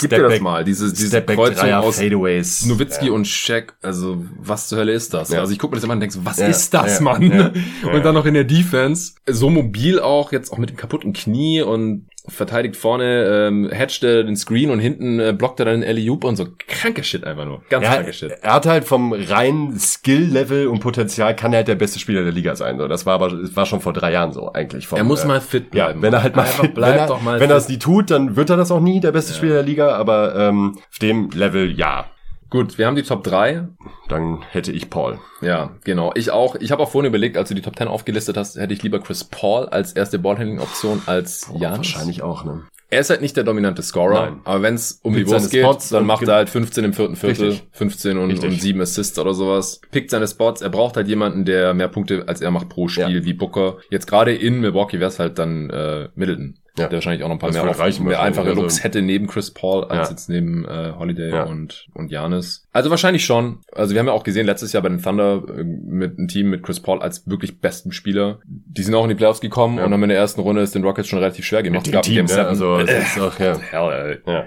gib dir das back- mal, diese diese Step back Kreuzung Dreier, aus Fadeaways. Nowitzki und Shaq, also was zur Hölle ist das? Also ich gucke mir das immer an und denke so, was ist das, Mann? Und dann noch in der Defense, so mobil auch, jetzt auch mit dem kaputten Knie und verteidigt vorne, ähm, hatcht er den Screen und hinten äh, blockt er dann den Alley-Oop und so. Kranke Shit einfach nur. Ganz Ja, kranke Shit. er hat halt vom reinen Skill-Level und Potenzial kann er halt der beste Spieler der Liga sein. So, das war aber das war schon vor drei Jahren so eigentlich. Vom, Er muss äh, mal fit ja, bleiben. wenn er halt mal, Einfach fit, bleib wenn er, doch mal wenn er es nie tut, dann wird er das auch nie der beste Spieler der Liga. Aber ähm, auf dem Level ja, Gut, wir haben die Top 3. dann hätte ich Paul. Ja, genau. Ich auch. Ich habe auch vorhin überlegt, als du die Top 10 aufgelistet hast, hätte ich lieber Chris Paul als erste Ballhandling-Option als Jan. Wahrscheinlich auch. Ne? Er ist halt nicht der dominante Scorer, Nein. aber wenn es um Pickt Niveaus seine geht, Spots dann macht er halt 15 im vierten Viertel, Richtig. 15 und, Richtig. und 7 Assists oder sowas. Pickt seine Spots. Er braucht halt jemanden, der mehr Punkte als er macht pro Spiel, Ja. wie Booker. Jetzt gerade in Milwaukee wäre es halt dann äh, Middleton. Ja. Der wahrscheinlich auch noch ein paar Das mehr, auf, mehr einfache Also- Looks hätte neben Chris Paul als Ja. jetzt neben äh, Holiday Ja. und und Janis. Also wahrscheinlich schon. Also wir haben ja auch gesehen letztes Jahr bei den Thunder äh, mit einem Team mit Chris Paul als wirklich besten Spieler. Die sind auch in die Playoffs gekommen Ja. und haben in der ersten Runde es den Rockets schon relativ schwer gemacht. Mit dem Team, ne? Also ist auch, ja. Hell, ey. ja.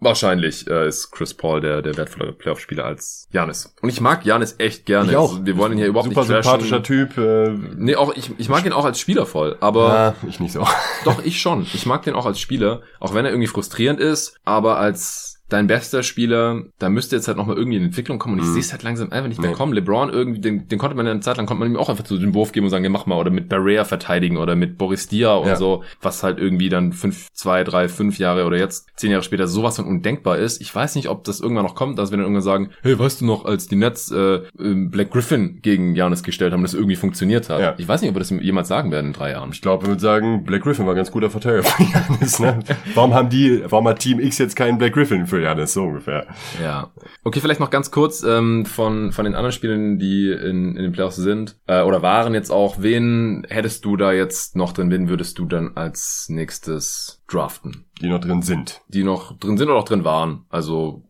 Wahrscheinlich äh, ist Chris Paul der, der wertvollere Playoff-Spieler als Janis. Und ich mag Janis echt gerne. Ich auch. Wir wollen ihn hier überhaupt Super nicht trashen. sympathischer Typ. Äh, Nee, auch ich, ich mag ihn auch als Spieler voll, aber ja, ich nicht so. doch, ich schon. Ich mag den auch als Spieler, auch wenn er irgendwie frustrierend ist, aber als dein bester Spieler, da müsste jetzt halt nochmal irgendwie in Entwicklung kommen und ich Mhm. sehe es halt langsam einfach nicht mehr Nee. kommen. LeBron irgendwie, den, den konnte man eine Zeit lang, konnte man ihm auch einfach so den Wurf geben und sagen, ja, mach mal, oder mit Barrea verteidigen oder mit Boris Dia und Ja. so, was halt irgendwie dann fünf, zwei, drei, fünf Jahre oder jetzt zehn Jahre später sowas von undenkbar ist. Ich weiß nicht, ob das irgendwann noch kommt, dass wir dann irgendwann sagen, hey, weißt du noch, als die Nets äh, ähm, Black Griffin gegen Janis gestellt haben, das irgendwie funktioniert hat. Ja. Ich weiß nicht, ob wir das jemals sagen werden in drei Jahren. Ich glaube, wir würden sagen, Black Griffin war ganz guter Verteidiger für Janis, ne? Warum haben die, warum hat Team X jetzt keinen Black Griffin für Janis, so ungefähr. Ja. Okay, vielleicht noch ganz kurz ähm, von, von den anderen Spielen, die in, in den Playoffs sind äh, oder waren jetzt auch. Wen hättest du da jetzt noch drin? Wen würdest du dann als nächstes draften? Die noch drin sind. Die noch drin sind oder auch drin waren. Also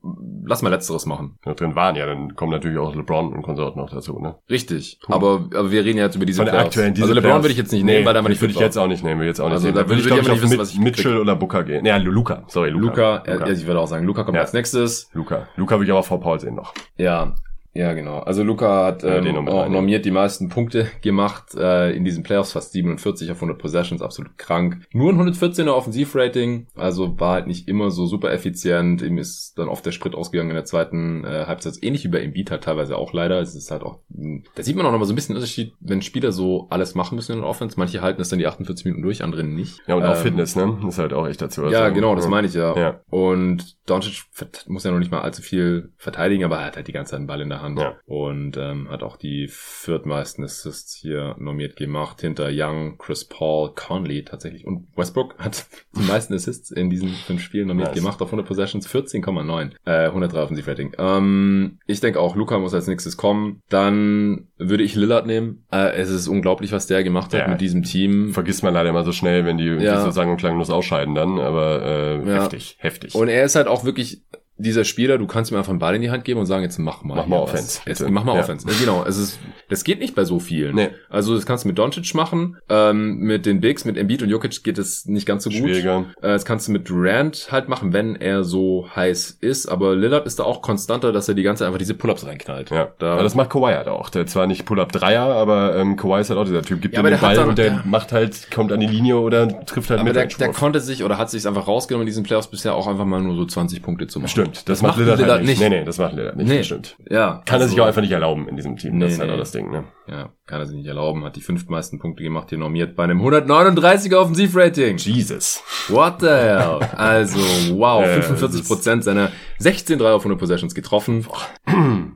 lass mal letzteres machen. Die noch drin waren, ja, dann kommen natürlich auch LeBron und Konsorten noch dazu, ne? Richtig. Aber, aber wir reden ja jetzt über diese Von der Playoffs. aktuellen diese Also LeBron Playoffs. würde ich jetzt nicht nehmen, weil da nicht würde ich jetzt auch nicht nehmen, würde jetzt auch nicht Also nehmen. da würde ich, glaube ich nicht wissen, mit, was ich Mitchell krieg. oder Booker gehen. Ja, Luca, sorry, Luca. Luca, Luca. Ja, ich würde auch sagen, Luca kommt Ja. als nächstes. Luca. Luca würde ich aber vor Paul sehen noch. Ja, ja, genau. Also Luca hat Ja, ähm, auch normiert die meisten Punkte gemacht äh, in diesen Playoffs, fast 47 auf 100 Possessions, absolut krank. Nur ein 114er Offensivrating, also war halt nicht immer so super effizient. Ihm ist dann oft der Sprit ausgegangen in der zweiten äh, Halbzeit, ähnlich wie bei Embiid halt teilweise auch leider. Es ist halt auch, mh, da sieht man auch noch mal so ein bisschen Unterschied, wenn Spieler so alles machen müssen in der Offense. Manche halten es dann die 48 Minuten durch, andere nicht. Ja, und auch Ähm, Fitness, ne? Ist halt auch echt dazu. Ja, Also, genau, das meine ich ja. Ja. Und Doncic muss ja noch nicht mal allzu viel verteidigen, aber er hat halt die ganze Zeit einen Ball in der Hand. Ja. Und ähm, hat auch die viertmeisten Assists hier normiert gemacht. Hinter Young, Chris Paul, Conley tatsächlich. Und Westbrook hat die meisten Assists in diesen fünf Spielen normiert Nice. gemacht auf 100 Possessions, 14,9. Äh, 103 Offensivrating. Ähm, ich denke auch, Luca muss als nächstes kommen. Dann würde ich Lillard nehmen. Äh, es ist unglaublich, was der gemacht hat Ja. mit diesem Team. Vergisst man leider immer so schnell, wenn die Ja. so sang- und klanglos ausscheiden dann, aber äh, Ja. heftig, heftig. Und er ist halt auch wirklich dieser Spieler, du kannst ihm einfach einen Ball in die Hand geben und sagen, jetzt mach mal. Mach mal Offense. Jetzt, mach mal Ja. Offense. Genau, es ist, das geht nicht bei so vielen. Nee. Also das kannst du mit Doncic machen, ähm, mit den Bigs, mit Embiid und Jokic geht es nicht ganz so gut. Schwieriger. Äh, das kannst du mit Durant halt machen, wenn er so heiß ist, aber Lillard ist da auch konstanter, dass er die ganze Zeit einfach diese Pull-Ups reinknallt. Ja, Da- aber das macht Kawhi halt auch. Der zwar nicht Pull-Up-Dreier, aber ähm, Kawhi ist halt auch dieser Typ. Gibt Ja, ihm den Ball dann- und der ja. macht halt, kommt an die Linie oder trifft halt aber mit der, der konnte sich oder hat sich einfach rausgenommen in diesen Playoffs bisher auch einfach mal nur so 20 Punkte zu machen. Stimmt, das, macht Lillard, halt nicht. Nee, nee, das macht Lillard nicht. Nee. Das stimmt. Ja. Kann er sich also- auch einfach nicht erlauben in diesem Team. Nee, das ist halt nee. auch das Ding, ne? Ja, kann er sich nicht erlauben, hat die fünftmeisten Punkte gemacht, hier normiert bei einem 139er Offensivrating. Jesus. What the hell? Also, wow, Äh, 45 das Prozent seiner 16 Dreier auf 100 Possessions getroffen.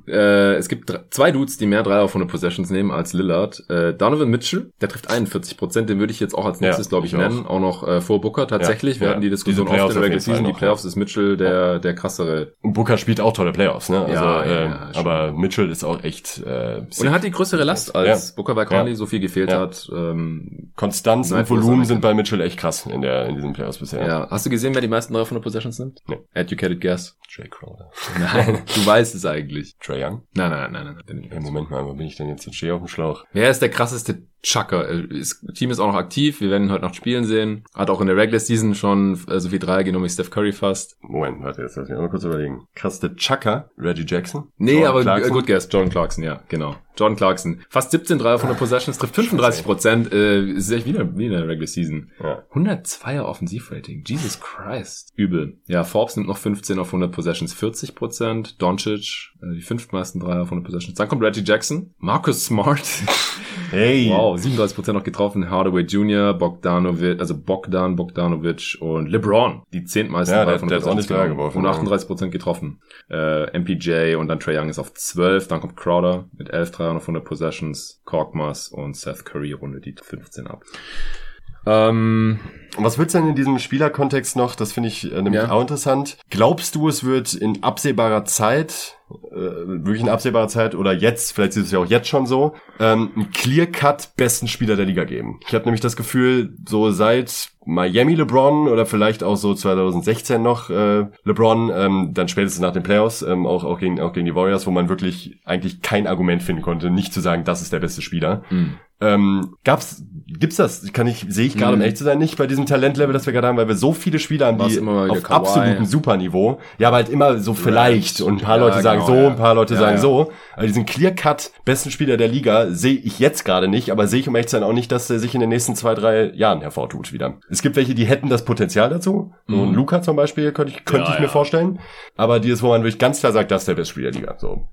äh, es gibt zwei Dudes, die mehr Dreier auf 100 Possessions nehmen als Lillard. Äh, Donovan Mitchell, der trifft 41 Prozent, den würde ich jetzt auch als nächstes, Ja, glaube ich, ich nennen. Auch, noch äh, vor Booker tatsächlich. Ja, Wir ja. hatten die Diskussion oft in der Regular Season. Die Playoffs ist Mitchell der, der krassere. Und Booker spielt auch tolle Playoffs, ne? Also, Ja, äh, schon. aber Mitchell ist auch echt äh, Und er hat die größere Last, als Ja. Booker bei Conley Ja. so viel gefehlt Ja. hat. Ähm, Konstanz und Volumen sind bei Mitchell echt krass in der in diesen Playoffs bisher. ja. Hast du gesehen, wer die meisten Dreier auf 100 Possessions nimmt? Nee. Educated Guess. Jay Crowder. Nein, du weißt es eigentlich. Trey Young? Nein, nein, nein, nein. nein. Ja, Moment mal, wo bin ich denn jetzt? Jetzt stehe ich auf dem Schlauch. Wer ist der krasseste Chucker? Äh, Das Team ist auch noch aktiv. Wir werden ihn heute noch spielen sehen. Hat auch in der Regular Season schon äh, so viel Dreier genommen wie Steph Curry fast. Moment, warte, jetzt lass mich mal kurz überlegen. Krasseste Chucker, Reggie Jackson? Nee, Jordan aber Clarkson? äh, gut guess. Jordan Clarkson, ja, genau. Jordan Clarkson. Fast 17 Dreier von der Possessions, trifft 35 Prozent. Äh, ist echt wieder, wieder der Regular Season. Ja. 102er Offensivrating. Jesus Christ. Übel. Ja, Forbes nimmt noch 15 auf 100 Possessions, 40 Prozent. Doncic, äh, die fünftmeisten Dreier auf 100 Possessions. Dann kommt Reggie Jackson. Marcus Smart. Hey. Wow, 37 Prozent noch getroffen. Hardaway Jr., Bogdanovic, also Bogdan Bogdanovic und LeBron. Die zehntmeisten Dreier ja, Dreier von der, der Possessions. Geworfen, und 38 Prozent getroffen. Äh, MPJ und dann Trey Young ist auf 12. Dann kommt Crowder mit 11 Dreier. 300 Possessions, Korkmas und Seth Curry rundet die 15 ab. Ähm, was wird's denn in diesem Spielerkontext noch? Das finde ich äh, nämlich ja. auch interessant. Glaubst du, es wird in absehbarer Zeit äh, wirklich in absehbarer Zeit oder jetzt, vielleicht ist es ja auch jetzt schon so, ähm, einen Clear-Cut besten Spieler der Liga geben? Ich habe nämlich das Gefühl, so seit Miami LeBron oder vielleicht auch so 2016 noch äh, LeBron, ähm, dann spätestens nach den Playoffs, ähm, auch, auch, gegen, auch gegen die Warriors, wo man wirklich eigentlich kein Argument finden konnte, nicht zu sagen, das ist der beste Spieler. mh. Ähm, gab's, gibt's das? Kann ich, sehe ich gerade, um Mhm. ehrlich zu sein, nicht bei diesem Talentlevel, das wir gerade haben, weil wir so viele Spieler haben, die auf Kawhi. absolutem Superniveau, ja, aber halt immer so vielleicht und ein paar Ja, Leute sagen genau, so, ja. ein paar Leute Ja, sagen so. Aber diesen Clear-Cut besten Spieler der Liga sehe ich jetzt gerade nicht, aber sehe ich um ehrlich zu sein auch nicht, dass der sich in den nächsten zwei, drei Jahren hervortut wieder. Es gibt welche, die hätten das Potenzial dazu. Mhm. Luca zum Beispiel könnte ich, könnte ich mir vorstellen. Aber dieses, wo man wirklich ganz klar sagt, das ist der beste Spieler der Liga. So.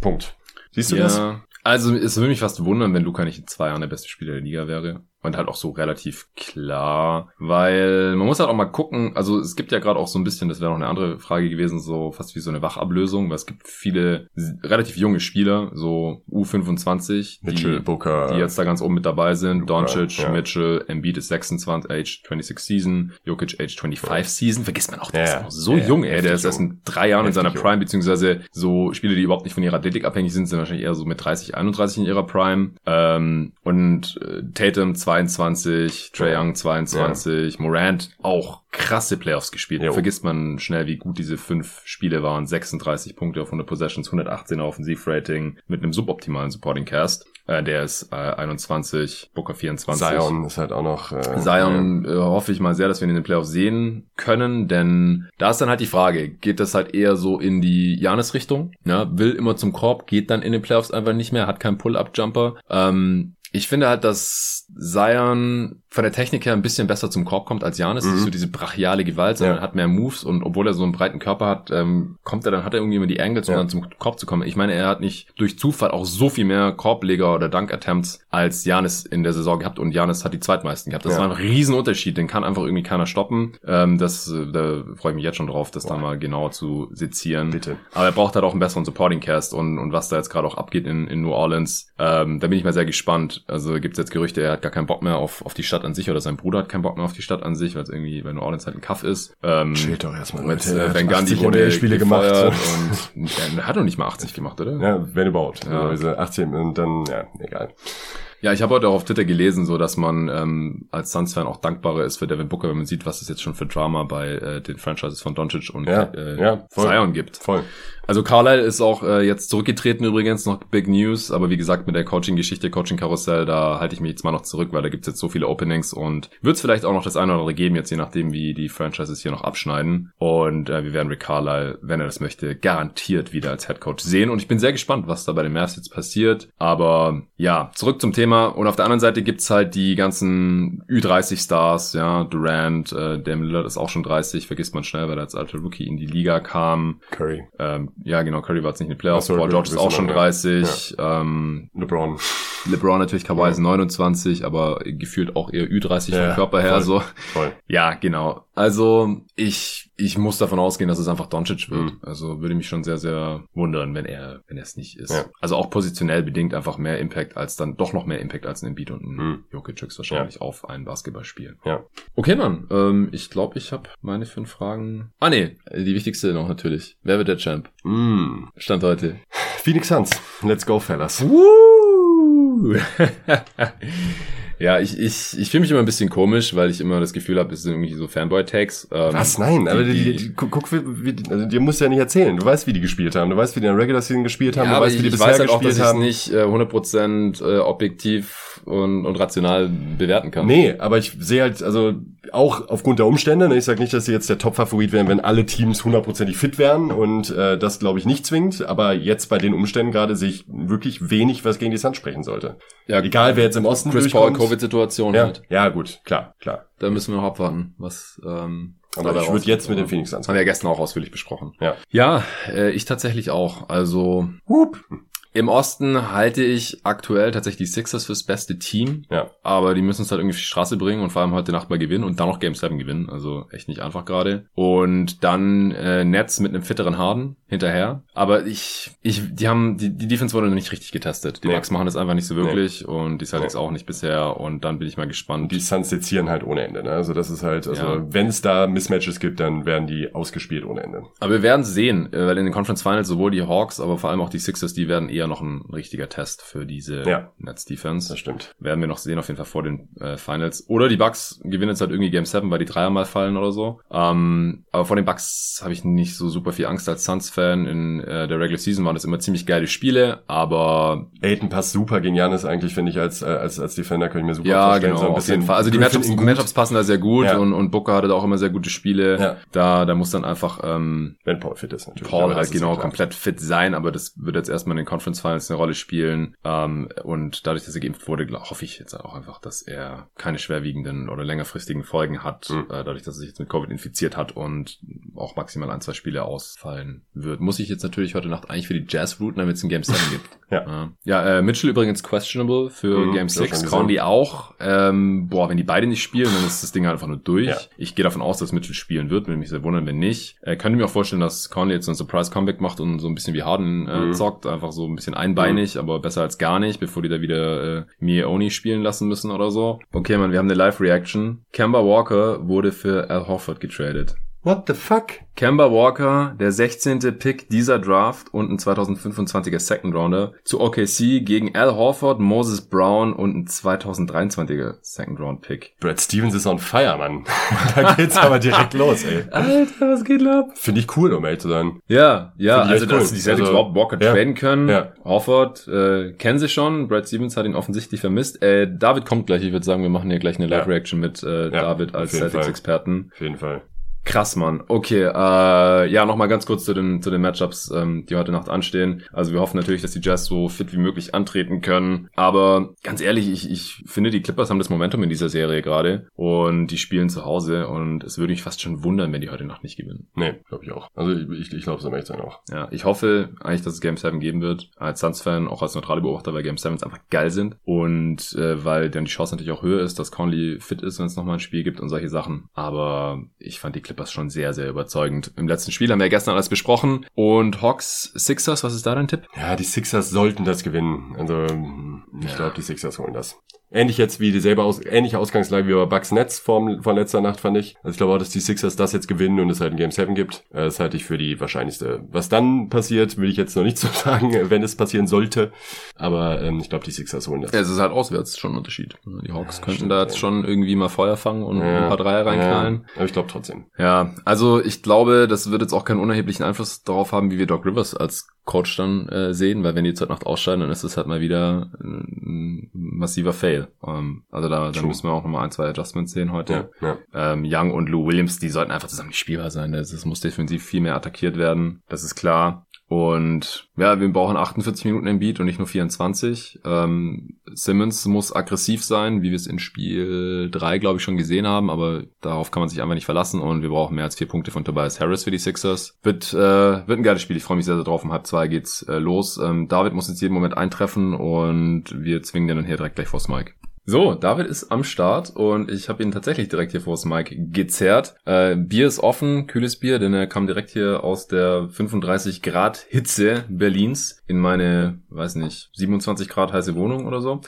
Punkt. Siehst du das? Also es würde mich fast wundern, wenn Luca nicht in zwei Jahren der beste Spieler der Liga wäre. Und halt auch so relativ klar, weil man muss halt auch mal gucken, also es gibt ja gerade auch so ein bisschen, das wäre noch eine andere Frage gewesen, so fast wie so eine Wachablösung, weil es gibt viele relativ junge Spieler, so U25, Mitchell, die, Booker, die jetzt da ganz oben mit dabei sind. Doncic, ja. Mitchell, Embiid ist 26, Age 26 Season, Jokic Age 25 Season. Vergisst man auch, der Ja, ist auch so Ja, jung, ey. Der ist erst in drei Jahren in seiner Prime, beziehungsweise so Spiele, die überhaupt nicht von ihrer Athletik abhängig sind, sind wahrscheinlich eher so mit 30, 31 in ihrer Prime. Ähm, und äh, Tatum 22, Trae Ja. Young 22, Morant auch krasse Playoffs gespielt. Jo. Vergisst man schnell, wie gut diese fünf Spiele waren. 36 Punkte auf 100 Possessions, 118er Offensivrating mit einem suboptimalen Supporting Cast. Äh, der ist äh, 21, Booker 24. Zion ist halt auch noch. Äh, Zion äh, hoffe ich mal sehr, dass wir ihn in den Playoffs sehen können, denn da ist dann halt die Frage, geht das halt eher so in die Janis-Richtung? Ja, will immer zum Korb, geht dann in den Playoffs einfach nicht mehr, hat keinen Pull-Up-Jumper. Ähm, ich finde halt, dass Zion von der Technik her ein bisschen besser zum Korb kommt als Janis. Mhm. Nicht so diese brachiale Gewalt, sondern Ja. hat mehr Moves und obwohl er so einen breiten Körper hat, ähm, kommt er dann, hat er irgendwie immer die Angles, um Ja. dann zum Korb zu kommen. Ich meine, er hat nicht durch Zufall auch so viel mehr Korbleger oder Dunk-Attempts als Janis in der Saison gehabt und Janis hat die zweitmeisten gehabt. Das Ja. war ein Riesenunterschied, den kann einfach irgendwie keiner stoppen. Ähm, das, äh, da freue ich mich jetzt schon drauf, das dann Boah. mal genauer zu sezieren. Bitte. Aber er braucht halt auch einen besseren Supporting Cast und, und was da jetzt gerade auch abgeht in, in New Orleans, ähm, da bin ich mal sehr gespannt. Also gibt es jetzt Gerüchte, er hat gar keinen Bock mehr auf, auf die Stadt an sich oder sein Bruder hat keinen Bock mehr auf die Stadt an sich, weil es irgendwie bei New Orleans halt ein Kaff ist. Ähm, Chillt doch erstmal. mit äh, Gundy 80 wurde Spiele gemacht. und er hat doch nicht mal 80 gemacht, oder? Ja, wenn überhaupt. Ja. Also diese 18 und dann, ja, egal. Ja, ich habe heute auch auf Twitter gelesen, so dass man ähm, als Suns-Fan auch dankbarer ist für Devin Booker, wenn man sieht, was es jetzt schon für Drama bei äh, den Franchises von Doncic und Ja, äh, ja, voll. Zion gibt. Voll. Also Carlisle ist auch äh, jetzt zurückgetreten übrigens, noch Big News, aber wie gesagt mit der Coaching-Geschichte, Coaching-Karussell, da halte ich mich jetzt mal noch zurück, weil da gibt's jetzt so viele Openings und wird es vielleicht auch noch das eine oder andere geben, jetzt je nachdem, wie die Franchises hier noch abschneiden. Und äh, wir werden Rick Carlisle, wenn er das möchte, garantiert wieder als Head Coach sehen. Und ich bin sehr gespannt, was da bei den Mavs jetzt passiert. Aber ja, zurück zum Thema. Und auf der anderen Seite gibt's halt die ganzen Ü30-Stars, ja, Durant, äh, Dame Lillard ist auch schon 30, vergisst man schnell, weil er als alter Rookie in die Liga kam. Curry. Ähm, ja, genau, Curry war jetzt nicht in den Playoffs. Paul George ist auch schon wir, 30. Ähm, LeBron. LeBron natürlich, Kawhi Ja. ist 29, aber gefühlt auch eher Ü30 Ja, vom Körper her. voll. So. Voll. Ja, genau. Also ich, ich muss davon ausgehen, dass es einfach Doncic wird. Mhm. Also würde mich schon sehr, sehr wundern, wenn er, wenn er es nicht ist. Ja. Also auch positionell bedingt einfach mehr Impact als dann doch noch mehr Impact als ein Embiid und ein Mhm. Jokic höchstwahrscheinlich auf ein Basketballspiel. Ja. Okay, Mann. Ähm, ich glaube, ich habe meine fünf Fragen. Ah nee, die wichtigste noch natürlich. Wer wird der Champ? Mm. Stand heute. Phoenix Suns. Let's go, fellas. Woo! ja, ich, ich, ich fühle mich immer ein bisschen komisch, weil ich immer das Gefühl habe, es sind irgendwie so Fanboy-Tags. Ähm, Was? Nein, aber die, die, die, die, guck, wie, also dir musst du ja nicht erzählen. Du weißt, wie die gespielt haben. Du weißt, wie die in der Regular Season gespielt haben. ja, du weißt, ich, wie die ich bisher weiß halt auch, gespielt dass ich es haben. nicht äh, 100% äh, objektiv und, und rational bewerten kann. Nee, aber ich sehe halt, also auch aufgrund der Umstände, ne, ich sage nicht, dass sie jetzt der Top-Favorit wären, wenn alle Teams hundertprozentig fit wären und äh, das glaube ich nicht zwingt, aber jetzt bei den Umständen gerade sehe ich wirklich wenig, was gegen die Suns sprechen sollte. Ja, Egal, wer jetzt im Osten Chris Paul. Covid-Situation Ja, halt. ja, gut, klar, klar. Da müssen wir noch abwarten, was ähm, Aber ich würde jetzt mit den Phoenix Suns Haben wir ja gestern auch ausführlich besprochen. Ja. Ja, äh, ich tatsächlich auch. Also Hup. Im Osten halte ich aktuell tatsächlich die Sixers fürs beste Team. Ja. Aber die müssen es halt irgendwie auf die Straße bringen und vor allem heute Nacht mal gewinnen und dann noch Game 7 gewinnen. Also echt nicht einfach gerade. Und dann äh, Nets mit einem fitteren Harden hinterher. Aber ich, ich, die haben, die, die Defense wurde noch nicht richtig getestet. Die Nee. Bucks machen das einfach nicht so wirklich und die Celtics Nee. auch nicht bisher. Und dann bin ich mal gespannt. Die Suns sezieren halt ohne Ende. Ne? Also das ist halt, also Ja. wenn es da Mismatches gibt, dann werden die ausgespielt ohne Ende. Aber wir werden sehen, äh, weil in den Conference Finals sowohl die Hawks, aber vor allem auch die Sixers, die werden eher noch ein richtiger Test für diese Ja. Nets Defense. Das stimmt. Werden wir noch sehen, auf jeden Fall vor den äh, Finals. Oder die Bucks gewinnen jetzt halt irgendwie Game 7, weil die Dreier mal fallen oder so. Ähm, aber vor den Bucks habe ich nicht so super viel Angst als Suns-Fan. In äh, der Regular Season waren das immer ziemlich geile Spiele, aber Aiden passt super gegen Janis eigentlich, finde ich, als, äh, als, als Defender kann ich mir super ja, vorstellen. genau, So auf jeden Fall. Also die Matchups. Matchups passen da sehr gut Ja. und, und Booker hatte da auch immer sehr gute Spiele. Ja. Da, da muss dann einfach ähm, Wenn Paul fit ist natürlich. Paul halt genau ja komplett fit sein, aber das wird jetzt erstmal in den Conference Finals eine Rolle spielen. Ähm, und dadurch, dass er geimpft wurde, glaub, hoffe ich jetzt auch einfach, dass er keine schwerwiegenden oder längerfristigen Folgen hat, Mhm. äh, dadurch, dass er sich jetzt mit Covid infiziert hat und auch maximal ein, zwei Spiele ausfallen wird. Muss ich jetzt natürlich heute Nacht eigentlich für die Jazz routen, damit es ein Game 7 gibt. ja. Ja, äh, Mitchell übrigens questionable für Mhm, Game das hab ich 6. schon Conley auch. Ähm, boah, wenn die beide nicht spielen, dann ist das Ding einfach nur durch. Ja. Ich gehe davon aus, dass Mitchell spielen wird, würde mich sehr wundern, wenn nicht. Äh, könnte mir auch vorstellen, dass Conley jetzt so ein Surprise-Comeback macht und so ein bisschen wie Harden äh, Mhm. zockt. Einfach so ein bisschen einbeinig, aber besser als gar nicht, bevor die da wieder äh, Mie Oni spielen lassen müssen oder so. Okay, man, wir haben eine Live-Reaction. Kemba Walker wurde für Al Horford getradet. What the fuck? Kemba Walker, der 16. Pick dieser Draft und ein 2025er Second Rounder zu OKC gegen Al Horford, Moses Brown und ein 2023er Second Round Pick. Brad Stevens ist on fire, Mann. da geht's aber direkt los, ey. Alter, was geht ab? Finde ich cool, um ehrlich zu sein. Ja, ja, also echt dass cool. die Celtics Also, überhaupt Walker ja. traden können. Ja. Horford äh, kennen sie schon. Brad Stevens hat ihn offensichtlich vermisst. Äh, David kommt gleich. Ich würde sagen, wir machen hier gleich eine Ja. Live-Reaction mit äh, Ja, David als. Celtics-Experten. Auf jeden Fall. Krass, Mann. Okay, äh, ja, nochmal ganz kurz zu den, zu den Matchups, ähm, die heute Nacht anstehen. Also wir hoffen natürlich, dass die Jazz so fit wie möglich antreten können. Aber ganz ehrlich, ich, ich finde, die Clippers haben das Momentum in dieser Serie gerade und die spielen zu Hause und es würde mich fast schon wundern, wenn die heute Nacht nicht gewinnen. Nee, glaube ich auch. Also ich, ich, ich glaube es am sein auch. Ja, ich hoffe eigentlich, dass es Game 7 geben wird. Als Suns-Fan, auch als neutrale Beobachter, weil Game 7 einfach geil sind. Und äh, weil dann die Chance natürlich auch höher ist, dass Conley fit ist, wenn es nochmal ein Spiel gibt und solche Sachen. Aber ich fand die Clippers schon sehr, sehr überzeugend. Im letzten Spiel haben wir ja gestern alles besprochen. Und Hawks, Sixers, was ist da dein Tipp? Ja, die Sixers sollten das gewinnen. Also ich Ja. glaube, die Sixers holen das. Ähnlich jetzt wie dieselbe aus, ähnliche Ausgangslage wie bei Bucks Nets vom, von letzter Nacht, fand ich. Also ich glaube auch, dass die Sixers das jetzt gewinnen und es halt ein Game 7 gibt. Äh, Das halte ich für die wahrscheinlichste. Was dann passiert, will ich jetzt noch nicht so sagen, wenn es passieren sollte. Aber ähm, ich glaube, die Sixers holen das. Ja, es ist halt auswärts schon ein Unterschied. Die Hawks Ja, könnten stimmt, da jetzt ja. schon irgendwie mal Feuer fangen und Ja, ein paar Dreier reinknallen. Aber ich glaube trotzdem. Ja, also ich glaube, das wird jetzt auch keinen unerheblichen Einfluss darauf haben, wie wir Doc Rivers als Coach dann äh, sehen, weil wenn die zur Nacht ausscheiden, dann ist es halt mal wieder ein massiver Fail. Ähm, also da, da müssen wir auch nochmal ein, zwei Adjustments sehen heute. Ja, ja. Ähm, Young und Lou Williams, die sollten einfach zusammen nicht spielbar sein. Das, das muss defensiv viel mehr attackiert werden. Das ist klar. Und ja, wir brauchen 48 Minuten im Beat und nicht nur 24. Ähm, Simmons muss aggressiv sein, wie wir es in Spiel 3, glaube ich, schon gesehen haben, aber darauf kann man sich einfach nicht verlassen und wir brauchen mehr als vier Punkte von Tobias Harris für die Sixers. Wird, äh, wird ein geiles Spiel. Ich freue mich sehr, sehr drauf. Um halb zwei geht's äh, los. Ähm, David muss jetzt jeden Moment eintreffen und wir zwingen den dann hier direkt gleich vors Mike. So, David ist am Start und ich habe ihn tatsächlich direkt hier vors Mike gezerrt. Äh, Bier ist offen, kühles Bier, denn er kam direkt hier aus der 35 Grad Hitze Berlins in meine, weiß nicht, 27 Grad heiße Wohnung oder so.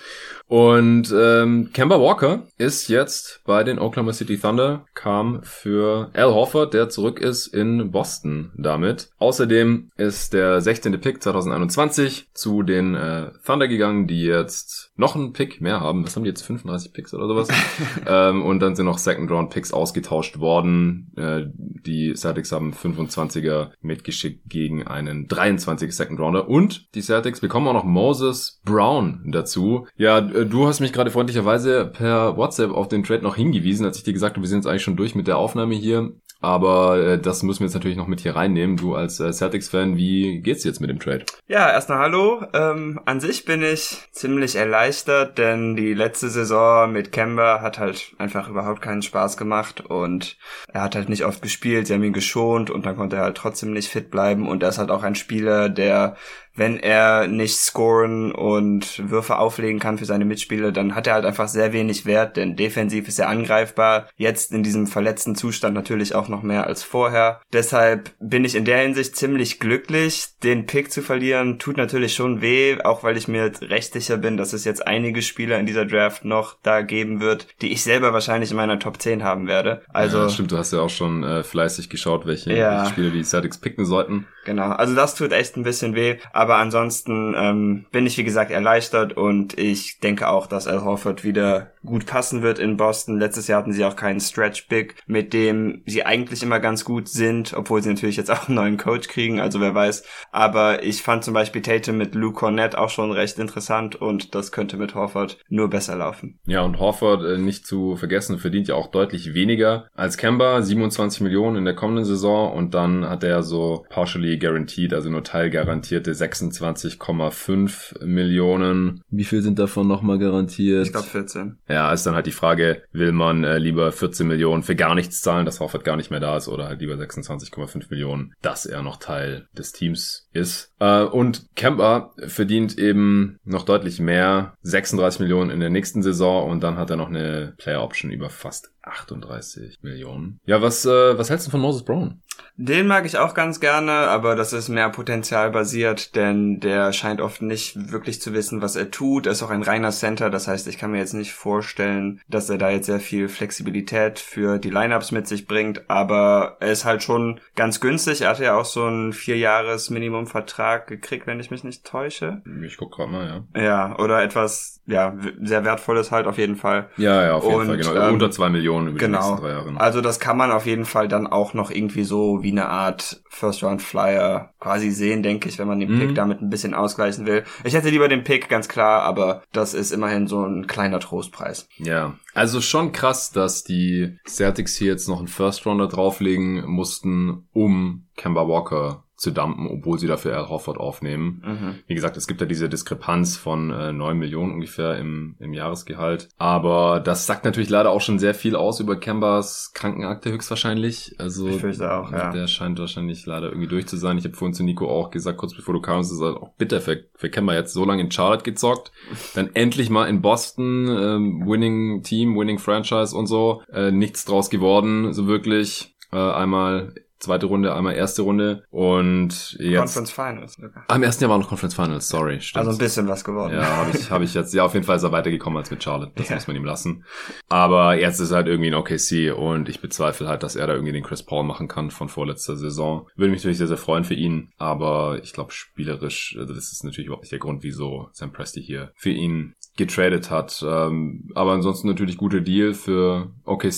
Und ähm, Kemba Walker ist jetzt bei den Oklahoma City Thunder, kam für Al Horford, der zurück ist in Boston damit. Außerdem ist der 16. Pick 2021 zu den äh, Thunder gegangen, die jetzt noch einen Pick mehr haben. Was haben die jetzt? 35 Picks oder sowas? ähm, und dann sind noch Second Round Picks ausgetauscht worden. Äh, die Celtics haben 25er mitgeschickt gegen einen 23 Second Rounder. Und die Celtics bekommen auch noch Moses Brown dazu. Ja, äh, du hast mich gerade freundlicherweise per WhatsApp auf den Trade noch hingewiesen, als ich dir gesagt habe, wir sind jetzt eigentlich schon durch mit der Aufnahme hier. Aber äh, das müssen wir jetzt natürlich noch mit hier reinnehmen. Du als äh, Celtics-Fan, wie geht's jetzt mit dem Trade? Ja, erstmal hallo. Ähm, an sich bin ich ziemlich erleichtert, denn die letzte Saison mit Kemba hat halt einfach überhaupt keinen Spaß gemacht und er hat halt nicht oft gespielt, sie haben ihn geschont und dann konnte er halt trotzdem nicht fit bleiben und er ist halt auch ein Spieler, der wenn er nicht scoren und Würfe auflegen kann für seine Mitspieler, dann hat er halt einfach sehr wenig Wert, denn defensiv ist er angreifbar. Jetzt in diesem verletzten Zustand natürlich auch noch mehr als vorher. Deshalb bin ich in der Hinsicht ziemlich glücklich. Den Pick zu verlieren tut natürlich schon weh, auch weil ich mir recht sicher bin, dass es jetzt einige Spieler in dieser Draft noch da geben wird, die ich selber wahrscheinlich in meiner Top 10 haben werde. Also ja, stimmt, du hast ja auch schon äh, fleißig geschaut, welche, Ja. welche Spieler die Celtics picken sollten. Genau, also das tut echt ein bisschen weh, aber ansonsten ähm, bin ich wie gesagt erleichtert und ich denke auch, dass Al Horford wieder gut passen wird in Boston. Letztes Jahr hatten sie auch keinen Stretch Big, mit dem sie eigentlich immer ganz gut sind, obwohl sie natürlich jetzt auch einen neuen Coach kriegen, also wer weiß. Aber ich fand zum Beispiel Tatum mit Lou Cornett auch schon recht interessant und das könnte mit Horford nur besser laufen. Ja, und Horford, äh, nicht zu vergessen, verdient ja auch deutlich weniger als Kemba, 27 Millionen in der kommenden Saison und dann hat er so partially guaranteed, also nur teilgarantierte 26,5 Millionen. Wie viel sind davon nochmal garantiert? Ich glaube 14. Ja, ist dann halt die Frage, will man äh, lieber 14 Millionen für gar nichts zahlen, dass Horford gar nicht mehr da ist, oder halt lieber 26,5 Millionen, dass er noch Teil des Teams ist. Äh, und Kemba verdient eben noch deutlich mehr, 36 Millionen in der nächsten Saison und dann hat er noch eine Player Option über fast 38 Millionen. Ja, was, äh, was hältst du von Moses Brown? Den mag ich auch ganz gerne, aber das ist mehr Potenzial basiert, denn der scheint oft nicht wirklich zu wissen, was er tut. Er ist auch ein reiner Center, das heißt, ich kann mir jetzt nicht vorstellen, dass er da jetzt sehr viel Flexibilität für die Lineups mit sich bringt, aber er ist halt schon ganz günstig. Er hatte ja auch so einen vierjahres Minimumvertrag gekriegt, wenn ich mich nicht täusche. Ich guck gerade mal, ja. Ja, oder etwas, ja, sehr wertvolles halt auf jeden Fall. Ja, ja, auf jeden Und, Fall, genau. ähm, Unter zwei Millionen über die Genau. nächsten drei Jahre. Also das kann man auf jeden Fall dann auch noch irgendwie so wie eine Art First Round Flyer quasi sehen, denke ich, wenn man den Mhm. Pick damit ein bisschen ausgleichen will. Ich hätte lieber den Pick, ganz klar, aber das ist immerhin so ein kleiner Trostpreis. Ja, also schon krass, dass die Celtics hier jetzt noch einen First Rounder drauflegen mussten, um Kemba Walker zu dumpen, obwohl sie dafür Al Horford aufnehmen. Mhm. Wie gesagt, es gibt ja diese Diskrepanz von äh, 9 Millionen ungefähr im, im Jahresgehalt. Aber das sagt natürlich leider auch schon sehr viel aus über Kembas Krankenakte höchstwahrscheinlich. Also Ich fürchte auch, ja. der scheint wahrscheinlich leider irgendwie durch zu sein. Ich habe vorhin zu Nico auch gesagt, kurz bevor du kamst, ist halt auch bitter für, für Kemba jetzt so lange in Charlotte gezockt, dann endlich mal in Boston, ähm, Winning Team, Winning Franchise und so, äh, nichts draus geworden, so wirklich. Äh, einmal zweite Runde, einmal erste Runde und jetzt Conference Finals. sogar. Ah, Im ersten Jahr war noch Conference Finals, sorry, stimmt. Also ein bisschen was geworden. ja, habe ich, hab ich jetzt, ja, auf jeden Fall ist er weitergekommen als mit Charlotte. Das Ja. muss man ihm lassen. Aber jetzt ist er halt irgendwie ein OKC und ich bezweifle halt, dass er da irgendwie den Chris Paul machen kann von vorletzter Saison. Würde mich natürlich sehr, sehr freuen für ihn, aber ich glaube, spielerisch, also das ist natürlich überhaupt nicht der Grund, wieso Sam Presti hier für ihn getradet hat. Ähm, aber ansonsten natürlich guter Deal für OKC.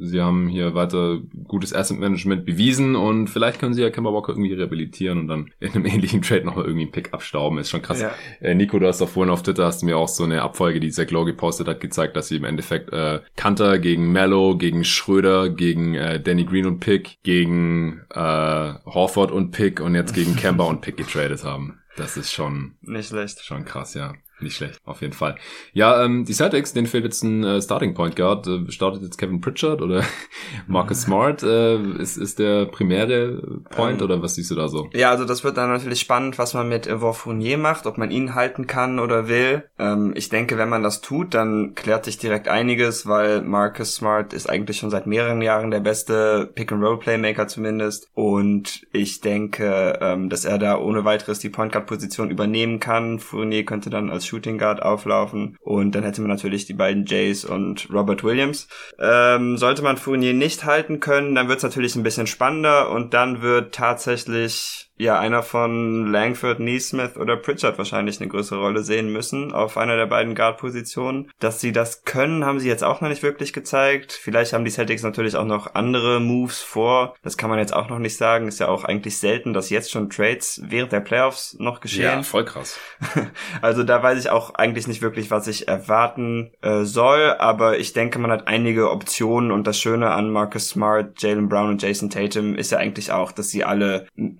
Sie haben hier weiter gutes Asset Management bewiesen und vielleicht können sie ja Kemba Walker irgendwie rehabilitieren und dann in einem ähnlichen Trade nochmal irgendwie einen Pick abstauben. Ist schon krass. Ja. Äh, Nico, du hast doch vorhin auf Twitter hast du mir auch so eine Abfolge, die Zach Lowe gepostet hat, gezeigt, dass sie im Endeffekt äh, Kanter gegen Mello, gegen Schröder, gegen äh, Danny Green und Pick, gegen äh, Horford und Pick und jetzt gegen Kemba und Pick getradet haben. Das ist schon Nicht schlecht. Schon krass, ja. Nicht schlecht, auf jeden Fall. Ja, ähm, die Celtics, denen fehlt jetzt ein äh, Starting Point Guard. Äh, startet jetzt Kevin Pritchard oder Marcus Smart? Äh, ist, ist der primäre Point Ähm, oder was siehst du da so? Ja, also das wird dann natürlich spannend, was man mit Yvon Fournier macht, ob man ihn halten kann oder will. Ähm, ich denke, wenn man das tut, dann klärt sich direkt einiges, weil Marcus Smart ist eigentlich schon seit mehreren Jahren der beste Pick-and-Roll-Playmaker zumindest. Und ich denke, ähm, dass er da ohne weiteres die Point Guard-Position übernehmen kann. Fournier könnte dann als Shooting Guard auflaufen. Und dann hätte man natürlich die beiden Jays und Robert Williams. Ähm, sollte man Fournier nicht halten können, dann wird es natürlich ein bisschen spannender und dann wird tatsächlich ja einer von Langford, Neesmith oder Pritchard wahrscheinlich eine größere Rolle sehen müssen auf einer der beiden Guard-Positionen. Dass sie das können, haben sie jetzt auch noch nicht wirklich gezeigt. Vielleicht haben die Celtics natürlich auch noch andere Moves vor. Das kann man jetzt auch noch nicht sagen. Ist ja auch eigentlich selten, dass jetzt schon Trades während der Playoffs noch geschehen. voll krass. Also da weiß ich auch eigentlich nicht wirklich, was ich erwarten äh, soll, aber ich denke, man hat einige Optionen und das Schöne an Marcus Smart, Jalen Brown und Jason Tatum ist ja eigentlich auch, dass sie alle m-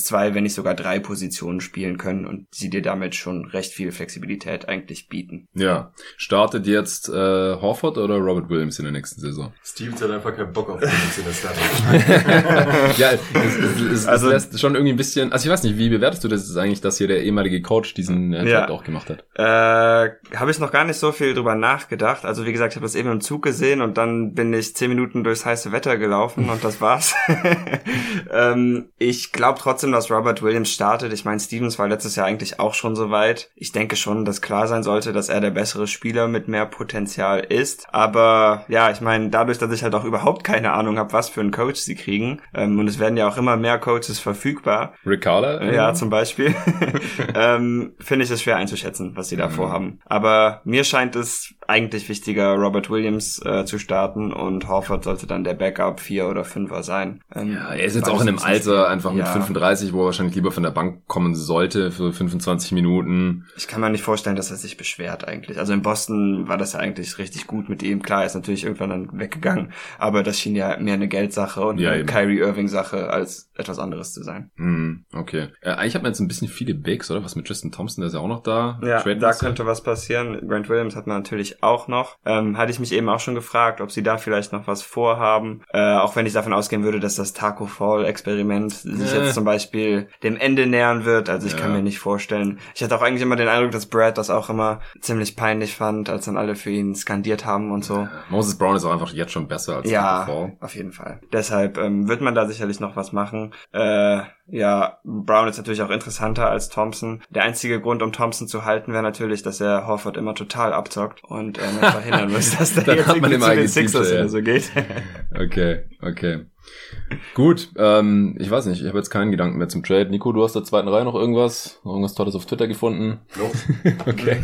mindestens zwei, wenn nicht sogar drei Positionen spielen können und sie dir damit schon recht viel Flexibilität eigentlich bieten. Ja. Startet jetzt äh, Horford oder Robert Williams in der nächsten Saison? Stevens hat einfach keinen Bock auf uns in der Starting. ja, es, es, es, Also- es lässt schon irgendwie ein bisschen, also ich weiß nicht, wie bewertest du das jetzt eigentlich, dass hier der ehemalige Coach diesen äh, Ja. Auch gemacht hat? Äh, habe ich noch gar nicht so viel drüber nachgedacht. Also wie gesagt, ich habe das eben im Zug gesehen und dann bin ich zehn Minuten durchs heiße Wetter gelaufen und das war's. ähm, ich glaube trotzdem, dass Robert Williams startet. Ich meine, Stevens war letztes Jahr eigentlich auch schon so weit. Ich denke schon, dass klar sein sollte, dass er der bessere Spieler mit mehr Potenzial ist. Aber ja, ich meine, dadurch, dass ich halt auch überhaupt keine Ahnung habe, was für einen Coach sie kriegen, ähm, und es werden ja auch immer mehr Coaches verfügbar, Rick Carla? ja, zum Beispiel. ähm, Finde ich es schwer einzuschätzen. was sie da mhm. vorhaben. Aber mir scheint es eigentlich wichtiger, Robert Williams äh, zu starten und Horford sollte dann der Backup 4 oder 5er sein. Ähm, ja, er ist jetzt auch in einem Alter einfach mit ja. 35, wo er wahrscheinlich lieber von der Bank kommen sollte für 25 Minuten. Ich kann mir nicht vorstellen, dass er sich beschwert eigentlich. Also in Boston war das ja eigentlich richtig gut mit ihm. Klar, er ist natürlich irgendwann dann weggegangen, aber das schien ja mehr eine Geldsache und ja, eine Kyrie Irving Sache als etwas anderes zu sein. Mm, okay. Äh, eigentlich hat man jetzt ein bisschen viele Bigs, oder? Was mit Tristan Thompson, der ist ja auch noch da. Ja, da könnte was passieren. Grant Williams hat man natürlich auch noch. Ähm, hatte ich mich eben auch schon gefragt, ob sie da vielleicht noch was vorhaben. Äh, auch wenn ich davon ausgehen würde, dass das Taco Fall Experiment sich äh. jetzt zum Beispiel dem Ende nähern wird. Also ich ja. kann mir nicht vorstellen. Ich hatte auch eigentlich immer den Eindruck, dass Brad das auch immer ziemlich peinlich fand, als dann alle für ihn skandiert haben und so. Moses Brown ist auch einfach jetzt schon besser als ja, Taco Fall. auf jeden Fall. Deshalb ähm, wird man da sicherlich noch was machen. Äh, ja, Brown ist natürlich auch interessanter als Thompson. Der einzige Grund, um Thompson zu halten, wäre natürlich, dass er Horford immer total abzockt und äh, verhindern muss, dass der jetzt irgendwie zu den Sixers oder so geht. okay, okay. Gut, ähm, ich weiß nicht, ich habe jetzt keinen Gedanken mehr zum Trade. Nico, du hast der zweiten Reihe noch irgendwas, noch irgendwas Tolles auf Twitter gefunden? No. okay.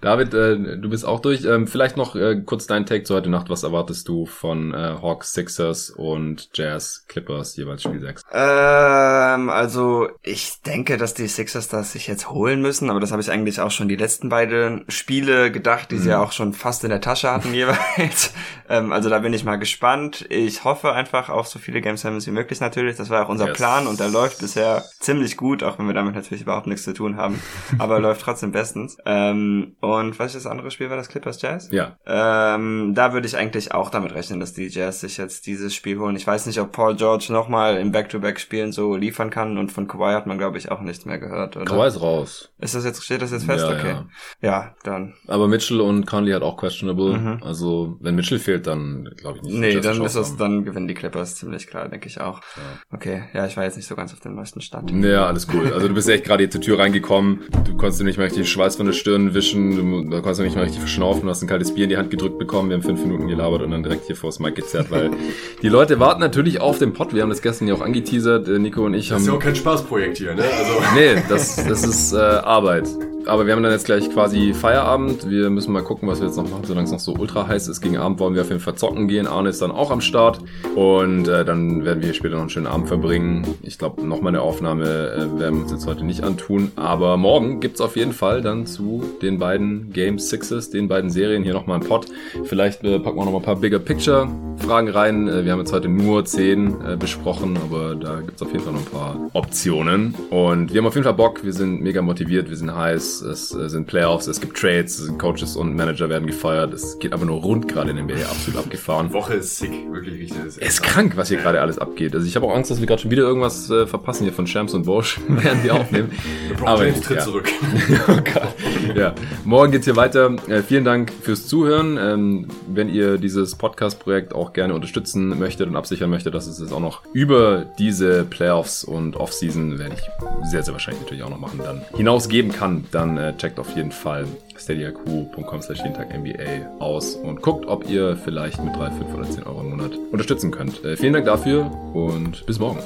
David, äh, du bist auch durch. Ähm, vielleicht noch äh, kurz dein Take zu heute Nacht. Was erwartest du von äh, Hawks, Sixers und Jazz, Clippers, jeweils Spiel 6? Ähm, also ich denke, dass die Sixers das sich jetzt holen müssen, aber das habe ich eigentlich auch schon die letzten beiden Spiele gedacht, die mhm. sie ja auch schon fast in der Tasche hatten jeweils. ähm, also da bin ich mal gespannt. Ich hoffe einfach auf so viele Game Sevens wie möglich natürlich. Das war auch unser yes. Plan und der läuft bisher ziemlich gut, auch wenn wir damit natürlich überhaupt nichts zu tun haben. Aber läuft trotzdem bestens. Ähm, und was ist das andere Spiel? War das Clippers Jazz? Ja. Ähm, da würde ich eigentlich auch damit rechnen, dass die Jazz sich jetzt dieses Spiel holen. Ich weiß nicht, ob Paul George nochmal im Back-to-Back-Spielen so liefern kann und von Kawhi hat man, glaube ich, auch nichts mehr gehört, oder? Kawhi ist raus. Ist das jetzt, steht das jetzt fest? Ja, okay. Ja. ja, dann. Aber Mitchell und Conley hat auch questionable. Mhm. Also, wenn Mitchell fehlt, dann glaube ich nicht. Nee, dann ist das, dann gewinnen die Clippers ziemlich klar, denke ich auch. Ja. Okay, ja, ich war jetzt nicht so ganz auf dem neuesten Stand. Ja, alles cool. Also du bist echt gerade hier zur Tür reingekommen. Du konntest nicht mehr richtig Schweiß von der Stirn wischen. Du, du konntest nicht mehr richtig verschnaufen. Du hast ein kaltes Bier in die Hand gedrückt bekommen. Wir haben fünf Minuten gelabert und dann direkt hier vors Mic gezerrt, weil die Leute warten natürlich auf den Pod. Wir haben das gestern ja auch angeteasert. Äh, Nico und ich haben... Das ist ja auch kein Spaßprojekt hier, ne? Also. nee, das, das ist äh, Arbeit aber wir haben dann jetzt gleich quasi Feierabend. Wir müssen mal gucken, was wir jetzt noch machen, solange es noch so ultra heiß ist. Gegen Abend wollen wir auf jeden Fall zocken gehen. Arne ist dann auch am Start. Und äh, dann werden wir später noch einen schönen Abend verbringen. Ich glaube, nochmal eine Aufnahme äh, werden wir uns jetzt heute nicht antun. Aber morgen gibt's auf jeden Fall dann zu den beiden Game Sixes, den beiden Serien hier nochmal einen Pod. Vielleicht äh, packen wir noch mal ein paar Bigger Picture Fragen rein. Äh, wir haben jetzt heute nur zehn äh, besprochen, aber da gibt's auf jeden Fall noch ein paar Optionen. Und wir haben auf jeden Fall Bock. Wir sind mega motiviert. Wir sind heiß es sind Playoffs, es gibt Trades, Coaches und Manager werden gefeuert. Es geht aber nur rund gerade in den NBA, absolut abgefahren. Die Woche ist sick, wirklich richtig. Es ist krank, was hier gerade alles abgeht. Also ich habe auch Angst, dass wir gerade schon wieder irgendwas äh, verpassen hier von Shams und Bosch, während wir aufnehmen. aber James tritt ja. zurück. oh Gott. Ja, morgen geht's hier weiter. Äh, vielen Dank fürs Zuhören. Ähm, wenn ihr dieses Podcast-Projekt auch gerne unterstützen möchtet und absichern möchtet, dass es jetzt auch noch über diese Playoffs und Offseason, werde ich sehr, sehr wahrscheinlich natürlich auch noch machen, dann hinausgeben kann, dann dann äh, checkt auf jeden Fall steadyhq.com slash jeden Tag NBA aus und guckt, ob ihr vielleicht mit 3, 5 oder 10 Euro im Monat unterstützen könnt. Äh, vielen Dank dafür und bis morgen.